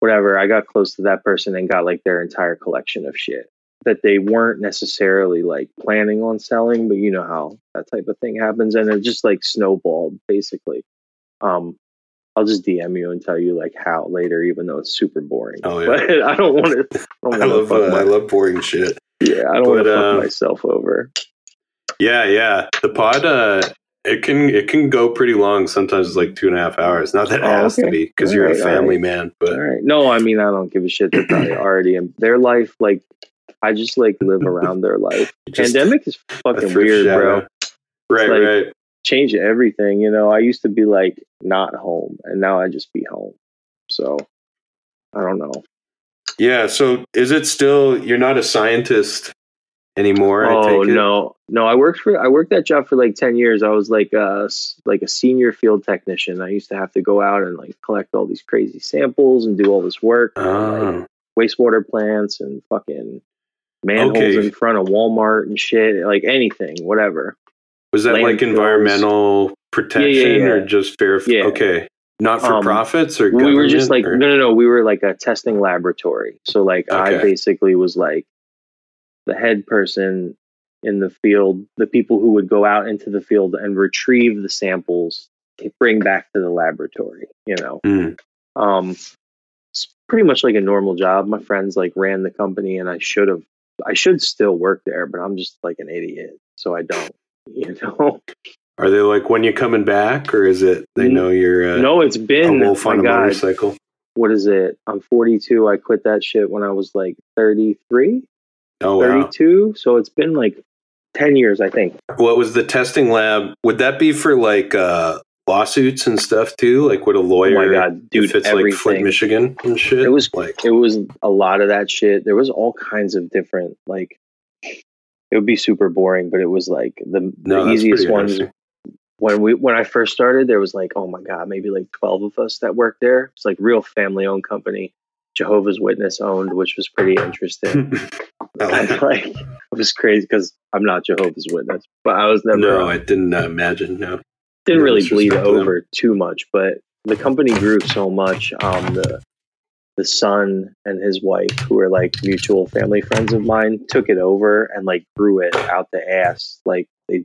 whatever. I got close to that person and got like their entire collection of shit that they weren't necessarily like planning on selling, but you know how that type of thing happens and it just like snowballed basically. Um I'll just DM you and tell you like how later, even though it's super boring. Oh, yeah. But I don't want to. I, I love uh, my- I love boring shit. yeah, I don't want to fuck uh, myself over. Yeah, yeah. The pod, uh, it can it can go pretty long. Sometimes it's like two and a half hours. Not that it Oh, has to be because you're a right, all family right. man. But All right. No, I mean I don't give a shit. They're probably already in their life. Like I just like live around their life. just Pandemic is fucking weird, shadow. bro. Right, like- right. Change everything. You know, I used to be like not home, and now I just be home. So I don't know. Yeah. So is it still? You're not a scientist anymore. I oh take it? no, no. I worked for I worked that job for like ten years. I was like a s- like a senior field technician. I used to have to go out and like collect all these crazy samples and do all this work. on, like, Oh, wastewater plants and fucking manholes Okay. in front of Walmart and shit, like anything, whatever. was that like environmental protection yeah. or just fair? Yeah. Okay. Not for Um, profits or we were just like government, no, no, no. We were like a testing laboratory. So like I basically was like the head person in the field, the people who would go out into the field and retrieve the samples to bring back to the laboratory. You know, Hmm. um, it's pretty much like a normal job. My friends like ran the company, and I should have, I should still work there, but I'm just like an idiot, so I don't. You know, Are they like when you're coming back, or is it they know you're uh, no, it's a been wolf my on a God, motorcycle? what is it? I'm 42. I quit that shit when I was like 33, Oh wow. 32. So it's been like 10 years, I think. What was the testing lab? Would that be for like uh, lawsuits and stuff too? Like, would a lawyer? Oh my god, dude! if it's like Flint, everything. Michigan and shit. It was- like it was a lot of that shit. There was all kinds of different like. It would be super boring, but it was like the, no, the easiest ones. When we when I first started, there was like, oh my god, maybe like twelve of us that worked there. It's like real family owned company. Jehovah's Witness owned, which was pretty interesting. Like it. like it was crazy because I'm not Jehovah's Witness, but I was never no, I didn't uh, imagine. No, didn't really bleed to them. over too much. But the company grew so much. Um, the the son and his wife, who are like mutual family friends of mine, took it over and like grew it out the ass. Like they,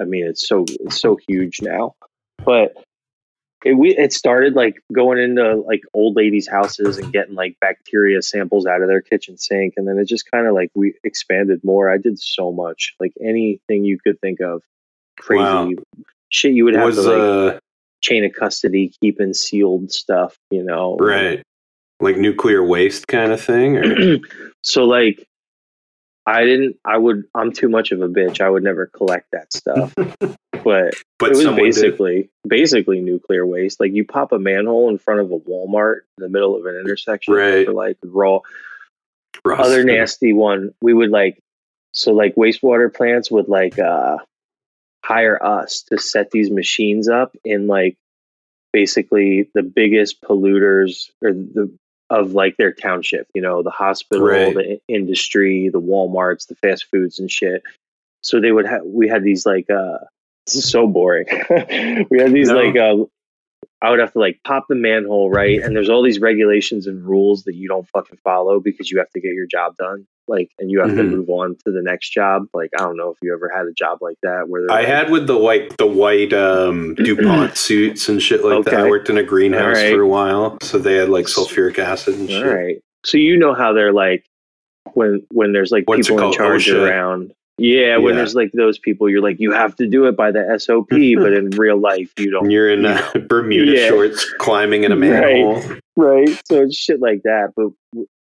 I mean, it's so it's so huge now. But it we it started like going into like old ladies' houses and getting like bacteria samples out of their kitchen sink, and then it just kind of like we expanded more. I did so much, like anything you could think of, crazy Wow. Shit. You would have was to like uh chain of custody, keeping sealed stuff. You know, right? like nuclear waste kind of thing? So like I didn't I would I'm too much of a bitch. I would never collect that stuff. but But it was someone did. basically basically nuclear waste. Like you pop a manhole in front of a Walmart in the middle of an intersection Right. for like raw Rust. other nasty one we would like so like wastewater plants would like uh hire us to set these machines up in like basically the biggest polluters or the of like their township you know the hospital Right. the industry the walmarts the fast foods and shit so they would have we had these like uh this is so boring we had these No. like uh I would have to like pop the manhole, right? And there's all these regulations and rules that you don't fucking follow because you have to get your job done. Like, and you have to Mhm. move on to the next job. Like, I don't know if you ever had a job like that where I like, had with the white the white um, DuPont suits and shit like that. I worked in a greenhouse Alright. for a while, so they had like sulfuric acid and all shit. right. So you know how they're like when when there's like What's people in charge OSHA. around. Yeah, when Yeah. there's like those people, you're like you have to do it by the SOP, but in real life you don't. You're in uh. Bermuda Yeah. shorts climbing in a manhole. right? So it's shit like that. But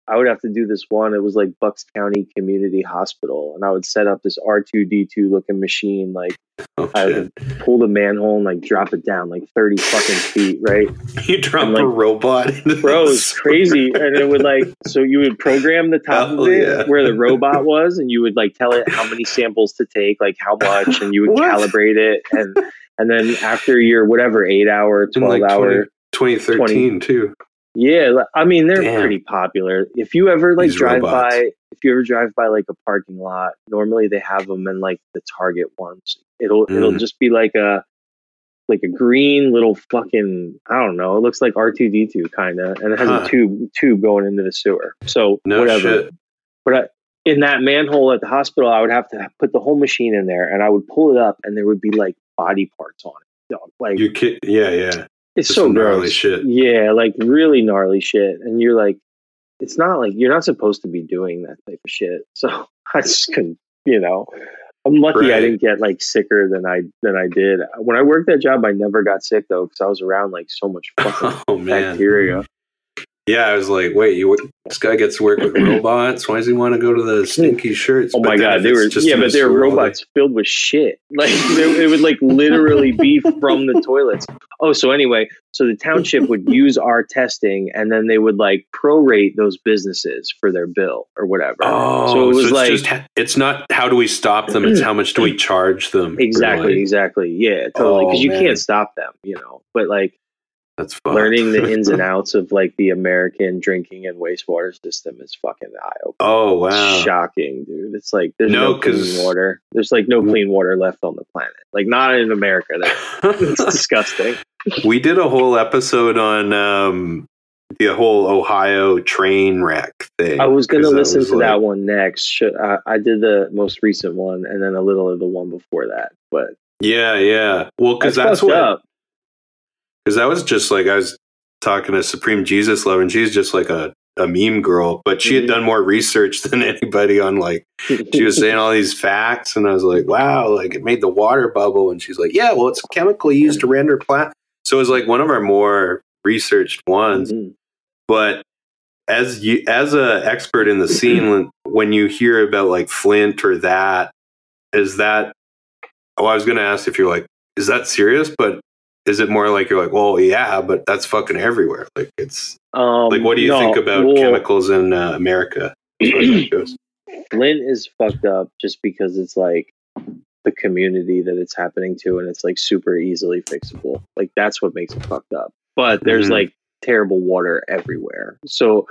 I would have to do this one. It was like Bucks County Community Hospital, and I would set up this R two D two looking machine. Like Oh I shit! would pull the manhole and like drop it down like thirty fucking feet, right? You drop and, a robot. Bro, it's crazy. And it would like so you would program the top Oh, of it yeah. where the robot was, and you would like tell it how many samples to take, like how much, and you would calibrate it, and and then after your whatever eight hour, twelve like, hour. 2013 too. Yeah, I mean they're Damn. pretty popular. If you ever like These drive robots. by, if you ever drive by like a parking lot, normally they have them in like the Target ones. It'll it'll Mm. just be like a like a green little fucking I don't know. It looks like R two D two kind of, and it has Huh. a tube tube going into the sewer. So No whatever. shit. But I, in that manhole at the hospital, I would have to put the whole machine in there, and I would pull it up, and there would be like body parts on it. Like You kid? Yeah, yeah. It's Just so gnarly gross. shit. Yeah, like really gnarly shit. And you're like, it's not like you're not supposed to be doing that type of shit. So I just couldn't, you know. I'm lucky I didn't get like sicker than I than I did. When I worked that job, I never got sick though because I was around like so much oh, fucking Oh man. Yeah, I was like, wait, you this guy gets to work with robots? Why does he want to go to the stinky shirts? Oh my god, they were just yeah, but they were robots filled with shit. Like they, it would like literally be from the toilets. Oh, so anyway, so the township would use our testing, and then they would like prorate those businesses for their bill or whatever. Oh, so it was it's like just, it's not how do we stop them? It's how much do we charge them? exactly, exactly, yeah, totally. Because Oh, you man. can't stop them, you know. But like That's fucked. learning the ins and outs of like the American drinking and wastewater system is fucking eye opening. oh wow. Shocking, dude. It's like there's No, no, clean water. There's like no clean water left on the planet. Like not in America. It's disgusting. we did a whole episode on um, the whole Ohio train wreck thing. I was going to listen to that one next. Should, I, I did the most recent one and then a little of the one before that. But Yeah, yeah. Well, because that's, that's, what up. Because that was just like I was talking to Supreme Jesus Love, and she's just like a, a meme girl, but she had Mhm. done more research than anybody on like she was saying all these facts, and I was like, wow, like it made the water bubble, and she's like, yeah, well, it's a chemical used to render plastic. So it was like one of our more researched ones, Mhm. but as you as a expert in the scene when- when you hear about like flint or that is that oh i was going to ask if you're like is that serious but is it more like you're like well yeah but that's fucking everywhere like it's Um, like what do you no, think about well, chemicals in uh, america as far as that goes? Flint is fucked up just because it's like the community that it's happening to and it's like super easily fixable. Like that's what makes it fucked up. But there's Mhm. like terrible water everywhere. So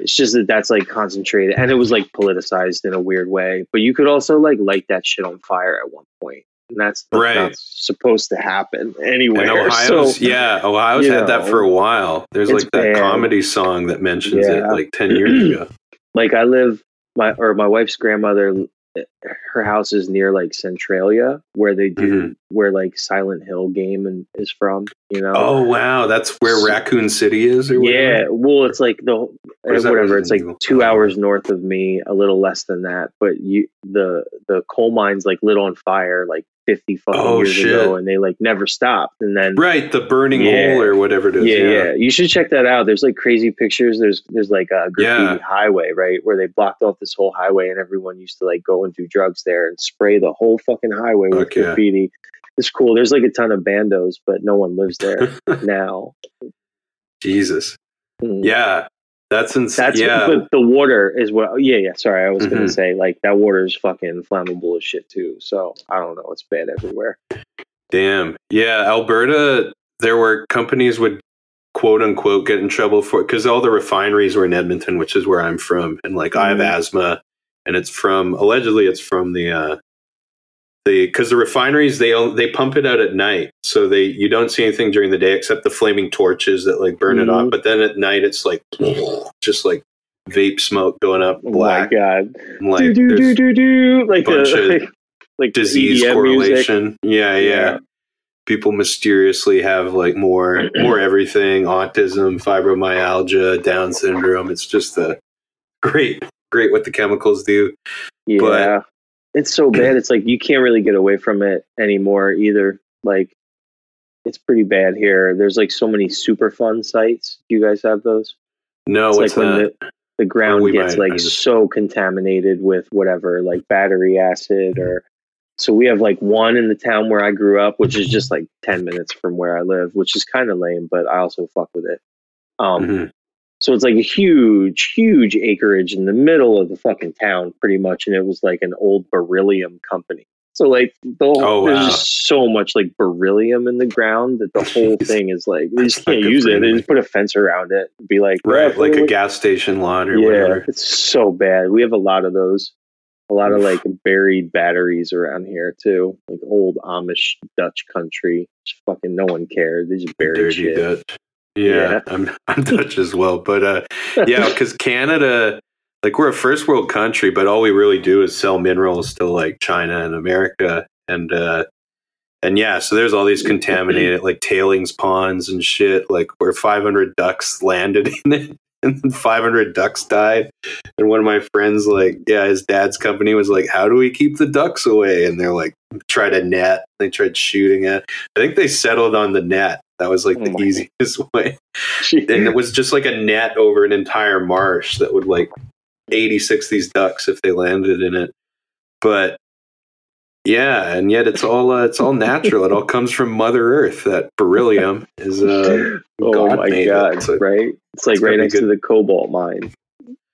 it's just that that's like concentrated and it was like politicized in a weird way. But you could also like light that shit on fire at one point. And that's, Right. supposed to happen anywhere. and ohio's So- yeah ohio's had that for a while there's like that bad. comedy song that mentions it like 10 years ago like I live my or my wife's grandmother her house is near like Centralia where they do mm-hmm. where like Silent Hill game and is from, you know. oh wow that's where raccoon city is or whatever? yeah, well it's like the whatever, it's like Resident 2 hours north of me, a little less than that, but you the the coal mine's like lit on fire like 50 fucking Oh, years shit. ago, and they like never stopped. And then Right, the burning Yeah. hole or whatever it is. yeah, yeah, you should check that out. There's like crazy pictures. There's there's like a graffiti Yeah. highway, right, where they blocked off this whole highway, and everyone used to like go and do drugs there and spray the whole fucking highway with yeah. graffiti. It's cool. There's like a ton of bandos, but no one lives there now. Jesus. Mm. Yeah. That's insane. That's Yeah. but the water is what. Yeah, yeah. Sorry, I was gonna Mhm. say like that water is fucking flammable as shit too. So I don't know. It's bad everywhere. Damn. Yeah, Alberta, there were companies would quote unquote get in trouble for because all the refineries were in Edmonton, which is where I'm from. And like I have Mhm. asthma and it's from allegedly it's from the uh because the refineries they they pump it out at night. So they you don't see anything during the day except the flaming torches that like burn it off. Mhm. but then at night it's like just like vape smoke going up Oh my god. like do do do do do. Like bunch the of like, like disease EDM correlation. Yeah, yeah. Yeah. people mysteriously have like more more everything. Autism fibromyalgia down syndrome. It's just a great great what the chemicals do. Yeah. But- it's so bad. It's like you can't really get away from it anymore either. Like it's pretty bad here. There's like so many Superfund sites. Do you guys have those? no it's what's like when the, the ground we gets might- like just- so contaminated with whatever, like battery acid or so we have like one in the town where I grew up, which is just like ten minutes from where I live, which is kind of lame, but I also fuck with it. Um, Mhm. So it's like a huge, huge acreage in the middle of the fucking town, pretty much, and it was like an old beryllium company. So like the whole, Oh, there's just so much like beryllium in the ground that the whole thing is like they just can't use it. They just put a fence around it, and be like, right "Yeah, like a look- gas station lot or yeah, whatever it's so bad. We have a lot of those. A lot of like buried batteries around here too, like old Amish Dutch country. Just fucking no one cared. They just buried dirty shit. dutch yeah, Yeah. i'm i'm dutch as well but uh yeah because canada like we're a first world country but all we really do is sell minerals to like china and america and uh and yeah so there's all these contaminated like tailings ponds and shit like where 500 ducks landed in it and then 500 ducks died and one of my friends like yeah his dad's company was like how do we keep the ducks away and they're like tried a net they tried shooting it i think they settled on the net that was like Oh the easiest way and it was just like a net over an entire marsh that would like 86 these ducks if they landed in it but yeah and yet it's all uh, it's all natural it all comes from mother earth that beryllium is uh oh God my made it, god! so right? It's like it's right next to the cobalt mine.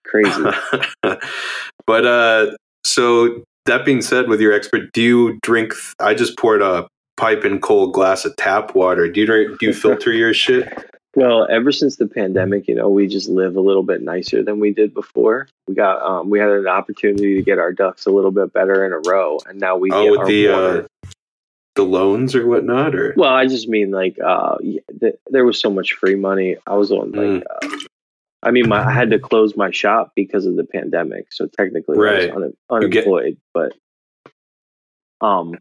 Crazy. but uh so that being said with your expert do you drink i just poured a pipe and cold glass of tap water do you drink do you filter your shit Well, ever since the pandemic, you know, we just live a little bit nicer than we did before. We got um we had an opportunity to get our ducks a little bit better in a row, and now we oh get with our the water. uh the loans or whatnot or Well, I just mean like uh th- there was so much free money. I was on like Mm. uh, I mean, my, I had to close my shop because of the pandemic, so technically Right. I was un- get- unemployed. but um,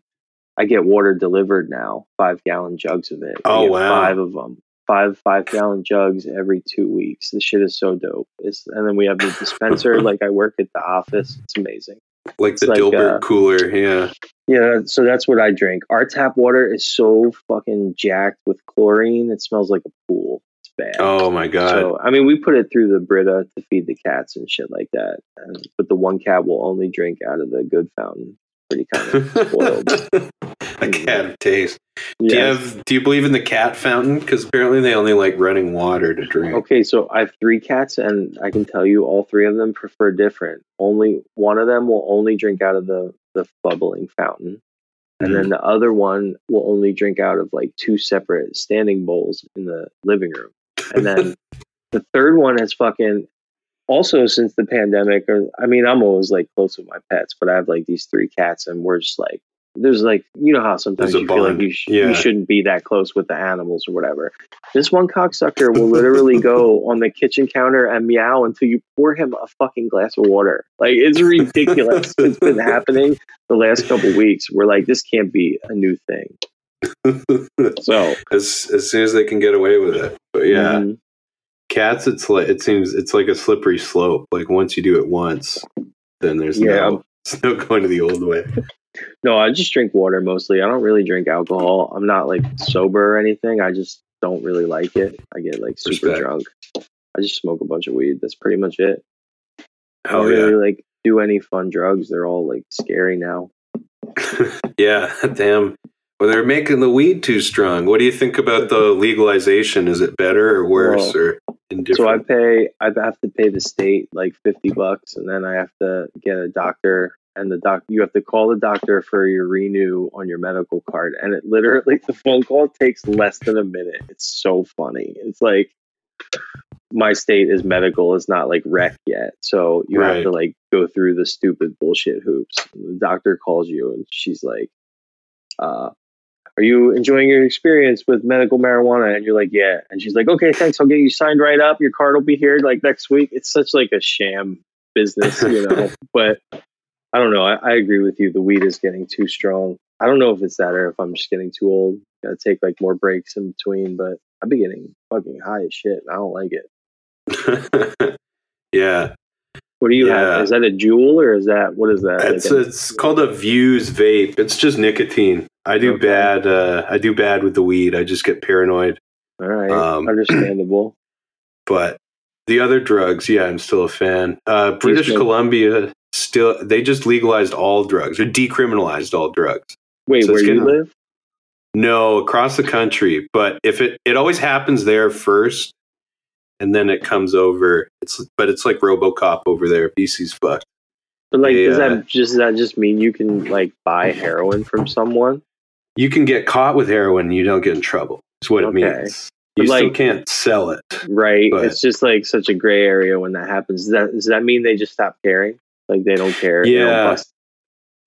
I get water delivered now, five gallon jugs of it. Oh, wow. Five of them, five five gallon jugs every two weeks. The shit is so dope. It's, and then we have the dispenser. like I work at the office. It's amazing. like the like, dilbert uh, cooler yeah Yeah, so that's what I drink. Our tap water is so fucking jacked with chlorine. It smells like a pool. It's bad. oh my god So I mean, we put it through the Brita to feed the cats and shit like that. And, but the one cat will only drink out of the good fountain. Pretty kind of spoiled. A cat of taste do you have do you believe in the cat fountain because apparently they only like running water to drink Okay, so I have three cats, and I can tell you all three of them prefer different. Only one of them will only drink out of the the bubbling fountain, and then mm-hmm. the other one will only drink out of like two separate standing bowls in the living room. And then the third one has fucking also since the pandemic. Or I mean, I'm always like close with my pets, but I have like these three cats, and we're just like. There's like you know how sometimes There's you feel like you sh- Yeah. you shouldn't be that close with the animals or whatever. This one cocksucker will literally go on the kitchen counter and meow until you pour him a fucking glass of water. Like it's ridiculous. it's been happening the last couple weeks. We're like, this can't be a new thing. So as as soon as they can get away with it but yeah mhm. cats it's like it seems it's like a slippery slope like once you do it once then there's Yeah. no it's no going to the old way No, I just drink water mostly. I don't really drink alcohol. I'm not like sober or anything. I just don't really like it. I get like super Respect. drunk. I just smoke a bunch of weed. That's pretty much it. I don't yeah. really like do any fun drugs. They're all like scary now. Yeah, damn. Well, they're making the weed too strong. What do you think about the legalization? Is it better or worse Well, or So I pay. I have to pay the state like fifty bucks, and then I have to get a doctor. And the doc, you have to call the doctor for your renew on your medical card, and it literally the phone call takes less than a minute. It's so funny. It's like my state is medical, it's not like rec yet, so you have to like go through the stupid bullshit hoops. The doctor calls you, and she's like, uh, are you enjoying your experience with medical marijuana? And you're like, yeah. And she's like, okay, thanks. I'll get you signed right up. Your card will be here like next week. It's such like a sham business, you know. but I don't know. I, I agree with you. The weed is getting too strong. I don't know if it's that or if I'm just getting too old. Gotta take like more breaks in between. But I've been getting fucking high as shit. I don't like it. yeah, What do you Yeah. have? Is that a Juul or is that what is that? it's Like a- it's called a Vuse vape. It's just nicotine. I do Okay. bad. Uh, I do bad with the weed. I just get paranoid. all right, um, understandable. But the other drugs, yeah, I'm still a fan. Uh, British Columbia still they just legalized all drugs or decriminalized all drugs. Wait, so where it's you live? No, across the country. But if it it always happens there first, and then it comes over. It's but it's like RoboCop over there. BC's fucked. But like, does Yeah. that uh, just does that just mean you can like buy heroin from someone? You can get caught with heroin. You don't get in trouble. Is what it means. You But, still can't sell it. Right. But- it's just like such a gray area when that happens. Does that does that mean they just stop caring? Like they don't care. they don't Yeah.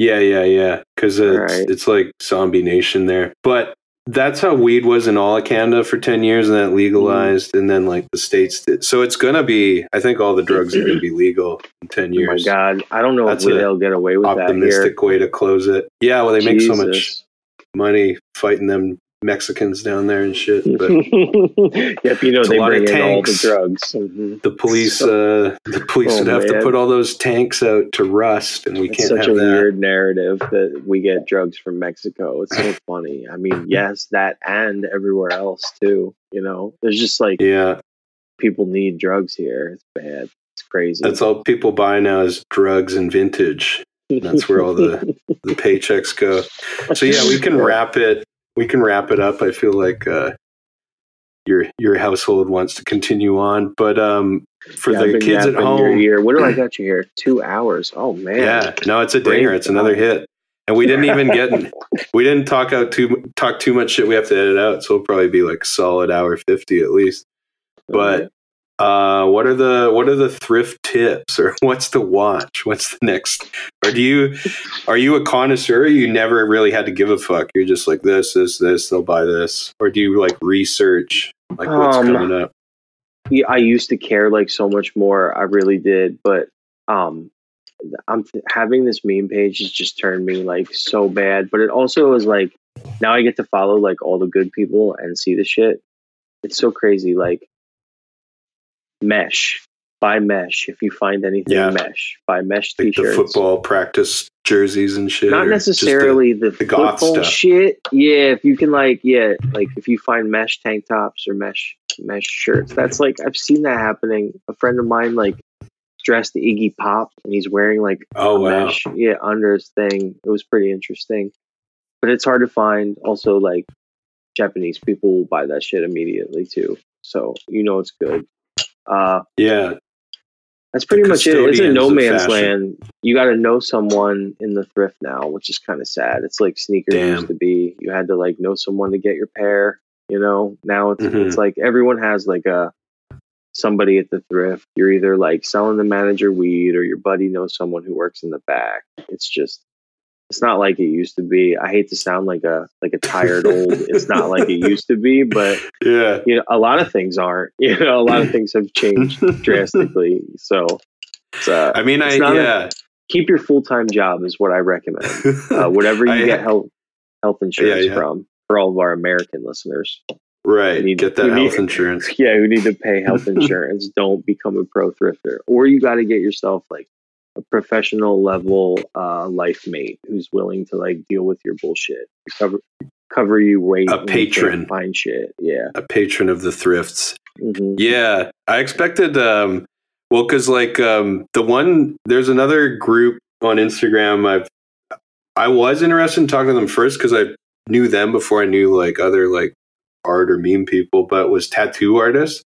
Yeah, yeah, yeah. Because it's, Alright. it's like zombie nation there. But that's how weed was in all of Canada for 10 years and then it mm-hmm. legalized and then like the states did. So it's going to be, I think all the drugs are going to be legal in 10 Oh my years. god! I don't know That's if they'll get away with that. Optimistic way to close it. Yeah, well, they make so much money fighting them Mexicans down there and shit. But yep, you know they lot of bring in all the drugs. Mhm. the police, uh, the police Oh, would have to put all those tanks out to rust, and we It's can't It's such have a that. weird narrative that we get drugs from Mexico. It's so funny. I mean, yes, that and everywhere else too. You know, there's just like Yeah, people need drugs here. It's bad. It's crazy. that's all people buy now is drugs and vintage. That's where all the the paychecks go. So yeah, we can wrap it. We can wrap it up. I feel like uh, your your household wants to continue on, but um, for Yeah, the kids at home. What do I got you here? Two hours. Oh man. yeah, no, it's a dinger. It's another hit, and we didn't even get we didn't talk out too talk too much shit. We have to edit out, so it'll probably be like solid hour fifty at least. But uh, what are the what are the thrift tips, or what's the watch? What's the next? Or do you are you a connoisseur? You never really had to give a fuck. You're just like this, this, this. They'll buy this, or do you like research like what's Um, coming up? yeah, I used to care like so much more. I really did, but um, I'm having this meme page has just turned me like so bad. But it also is like now I get to follow like all the good people and see the shit. It's so crazy. Like mesh, buy mesh if you find anything Yeah. mesh. Buy mesh Like the t-shirts. football practice jerseys and shit. Not just the- necessarily the, the goth football stuff. shit. Yeah, if you can like, yeah, like if you find mesh tank tops or mesh mesh shirts, that's like I've seen that happening. A friend of mine like dressed Iggy Pop and he's wearing like oh a wow, mesh, yeah, under his thing. It was pretty interesting, but it's hard to find. Also, like Japanese people will buy that shit immediately too, so you know it's good. Uh, yeah, that's pretty much it. It's a no man's land. You got to know someone in the thrift now, which is kind of sad. It's like sneakers Damn. used to be. You had to like know someone to get your pair. You know, now it's Mhm. it's like everyone has like a somebody at the thrift. You're either like selling the manager weed or your buddy knows someone who works in the back. It's just it's not like it used to be. I hate to sound like a like a tired old. It's not like it used to be, but yeah. you know, a lot of things aren't. You know, a lot of things have changed drastically. So, it's, uh, I mean, I not a- yeah. keep your full time job is what I recommend. Uh, whatever you I- get health health insurance Yeah, yeah. from for all of our American listeners. right, you need- get that you need- health insurance. Yeah, who need to pay health insurance? Don't become a pro thrifter, or you got to get yourself like a professional level uh, life mate who's willing to like deal with your bullshit, cover cover you weight, A when you can't patron. find shit. Yeah, A patron of the thrifts. Mhm. Yeah, I expected. Um, well, because like um, the one, there's another group on Instagram. I've I was interested in talking to them first because I knew them before I knew like other like art or meme people, but was tattoo artists.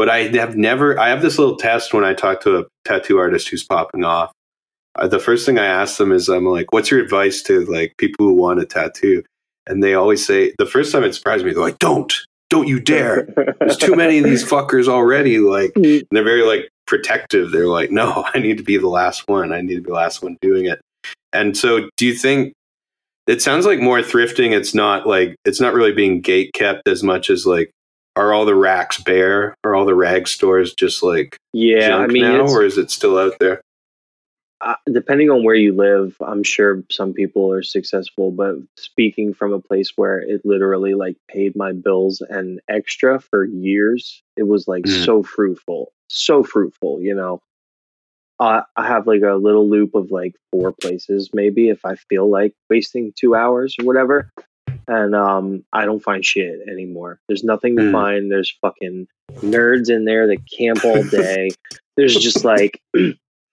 But I have never. I have this little test when I talk to a tattoo artist who's popping off. Uh, the first thing I ask them is, I'm like, "What's your advice to like people who want a tattoo?" And they always say, the first time it surprised me, they're like, "Don't, don't you dare." there's too many of these fuckers already. Like they're very like protective. They're like, no, I need to be the last one. I need to be the last one doing it. And so, do you think it sounds like more thrifting? It's not like it's not really being gate kept as much as like, are all the racks bare? Are all the rag stores just like yeah. I mean, now, or is it still out there? uh, depending on where you live, I'm sure some people are successful, but speaking from a place where it literally like paid my bills and extra for years, it was like Mm. so fruitful, so fruitful, you know. Uh, I have like a little loop of like four places, maybe if I feel like wasting two hours or whatever. And um, I don't find shit anymore. There's nothing to Mm. find. There's fucking nerds in there that camp all day. There's just like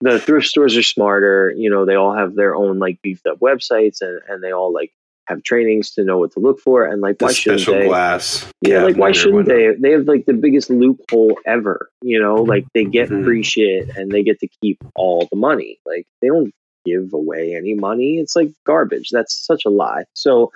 the thrift stores are smarter. You know, they all have their own like beefed up websites and, and they all like have trainings to know what to look for. And like, The why shouldn't special they? glass. Yeah, like why shouldn't whatnot. they? They have like the biggest loophole ever. You know, like they get Mhm. free shit and they get to keep all the money. Like they don't give away any money. It's like garbage. That's such a lie. So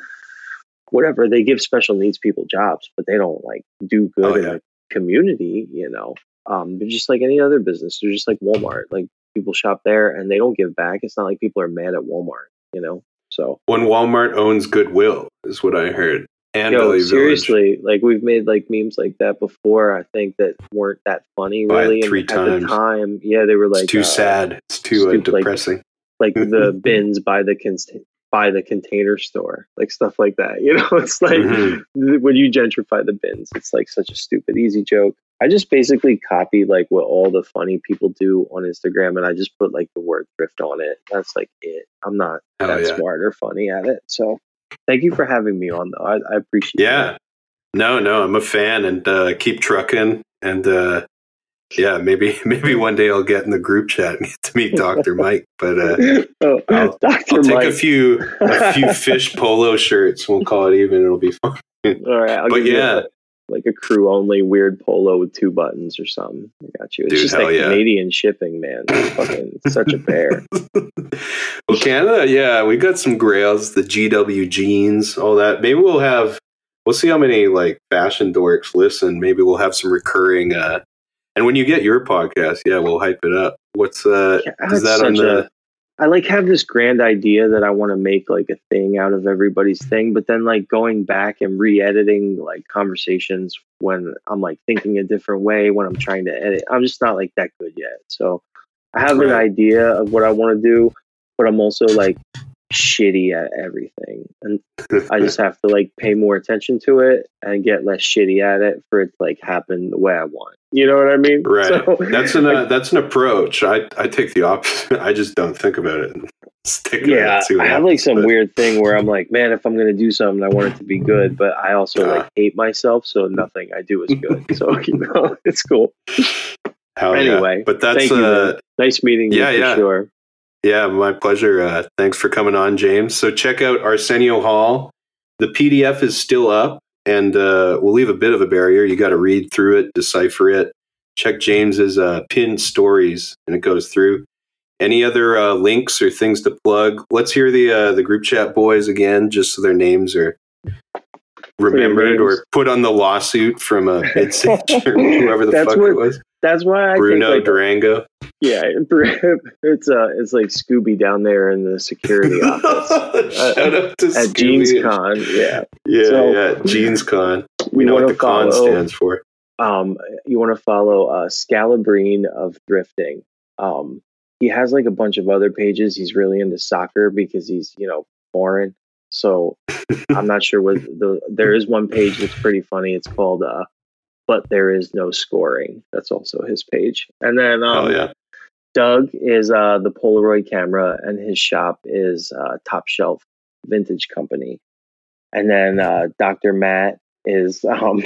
whatever, they give special needs people jobs, but they don't like do good Oh, in yeah. the community, you know. Um, they're just like any other business. They're just like Walmart. Like people shop there and they don't give back. It's not like people are mad at Walmart, you know. So When Walmart owns Goodwill, is what I heard. And Yo, seriously, like we've made like memes like that before. I think that weren't that funny really. three and at times. the time, yeah, they were like it's too uh, sad. It's too uh, stupid, like- depressing. like the bins by the con- by the container store, like stuff like that. You know, it's like Mhm. when you gentrify the bins, it's like such a stupid, easy joke. I just basically copy like what all the funny people do on Instagram, and I just put like the word thrift on it. That's like it. I'm not Oh, that yeah. smart or funny at it. So, thank you for having me on, though. I, I appreciate. it. Yeah. No, no, I'm a fan and uh, keep trucking. And uh, yeah, maybe maybe one day I'll get in the group chat and get to meet Dr. Mike. But uh, oh, I'll- Doctor I'll take Mike. a few a few fish polo shirts. We'll call it even. It'll be fun. All right, I'll But yeah. a- like a crew only weird polo with two buttons or something. I got you. It's Dude, just like yeah. Canadian shipping, man. It's fucking such a bear. well, Canada, yeah, we got some grails, the GW jeans, all that. Maybe we'll have. We'll see how many like fashion dorks listen. Maybe we'll have some recurring. uh And when you get your podcast, yeah, we'll hype it up. What's uh? Yeah, Is that on the? a- I like have this grand idea that I want to make like a thing out of everybody's thing, but then like going back and re-editing like conversations when I'm like thinking a different way when I'm trying to edit. I'm just not like that good yet. So I have an idea of what I want to do, but I'm also like shitty at everything. And I just have to like pay more attention to it and get less shitty at it for it to like happen the way I want. You know what I mean? Right. So, that's an uh, that's an approach. I I take the opposite. I just don't think about it. And stick it. yeah, what I have like some but- weird thing where I'm like, man, if I'm gonna do something, I want it to be good, but I also Uh. like hate myself, so nothing I do is good. so you know, it's cool. Hell yeah. Anyway, but that's you, uh. Nice meeting you Yeah, for yeah. sure. Yeah, my pleasure. Uh, thanks for coming on, James. So check out ArsenioHaul. The PDF is still up, and uh, we'll leave a bit of a barrier. You got to read through it, decipher it. Check James's uh, pinned stories, and it goes through. Any other uh, links or things to plug? Let's hear the uh, the group chat boys again, just so their names are remembered or put on the lawsuit from a Bidsage or whoever the That's fuck what- it was. That's why I Bruno think like, Durango. Yeah, it's uh it's like Scooby down there in the security office Shout out to at Scooby. Jeans Con. Yeah, Yeah, So- yeah, Jeans Con. We know what the con stands for. um, you want to follow uh, Scalabrine of Thrifting. Um, he has like a bunch of other pages. He's really into soccer because he's you know foreign. So I'm not sure what the there is one page that's pretty funny. It's called uh, "But There Is No Scoring." That's also his page. And then um, oh yeah, Doug is uh, the Polaroid camera, and his shop is uh, Top Shelf Vintage Company. And then uh, Dr. Matt is um,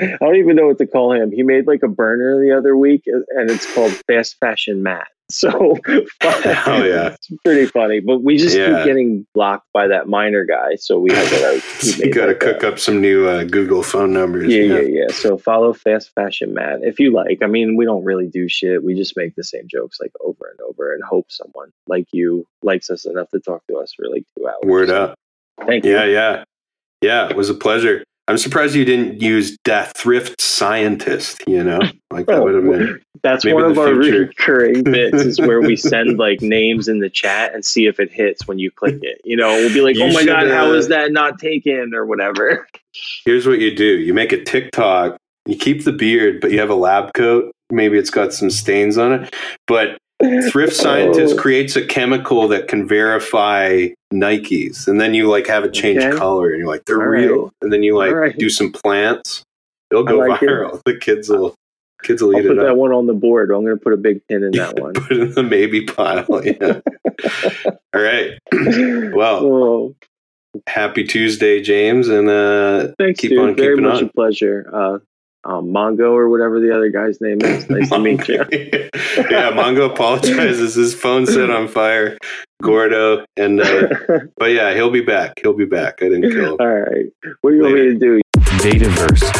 I don't even know what to call him. He made like a burner the other week, and it's called Fast Fashion Matt. So, oh yeah, it's pretty funny. But we just Yeah. keep getting blocked by that minor guy, so we have to like. you got to like cook that. up some new uh, Google phone numbers. Yeah, yeah, yeah. So follow Fast Fashion Matt if you like. I mean, we don't really do shit. We just make the same jokes like over and over and hope someone like you likes us enough to talk to us for like two hours. Word up. Thank you. Yeah, yeah, yeah. It was a pleasure. I'm surprised you didn't use Death Thrift Scientist. You know, like that Oh, would have been. That's one of our future. recurring bits is where we send like names in the chat and see if it hits when you click it. You know, we'll be like, You "Oh my god, how is that not taken?" or whatever. Here's what you do: you make a TikTok. You keep the beard, but you have a lab coat. Maybe it's got some stains on it. But Thrift Scientist Oh. creates a chemical that can verify Nikes, and then you like have it change Okay. color, and you're like, they're All real. right. And then you like right. do some plants. It'll go like it. viral. The kids will kids will I'll eat put it that one on the board. I'm going to put a big pin in that one. Put it in the maybe pile. Yeah. All right. Well, oh, happy Tuesday, James, and uh, thanks, keep dude. on Very keeping much on. a pleasure. Uh, um, Mongo or whatever the other guy's name is. Nice to meet you. yeah, Mongo apologizes. His phone set on fire. Gordo, and uh, but yeah, he'll be back. He'll be back. I didn't kill him. All right. What do you want me to do? Dataverse.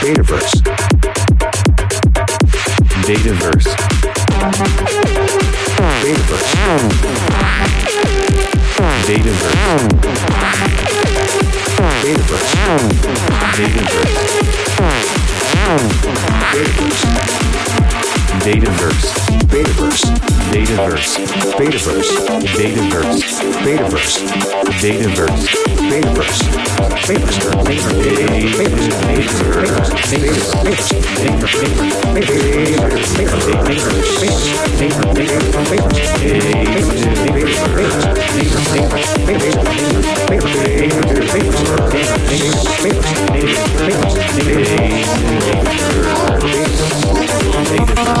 Dataverse. Dataverse. Dataverse. Dataverse. Dataverse. Database. Database. Database. Dataverse. Betaverse. Dataverse. Betaverse. Dataverse. Betaverse. Dataverse. Betaverse. Betaverse. Betaverse.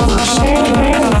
Oh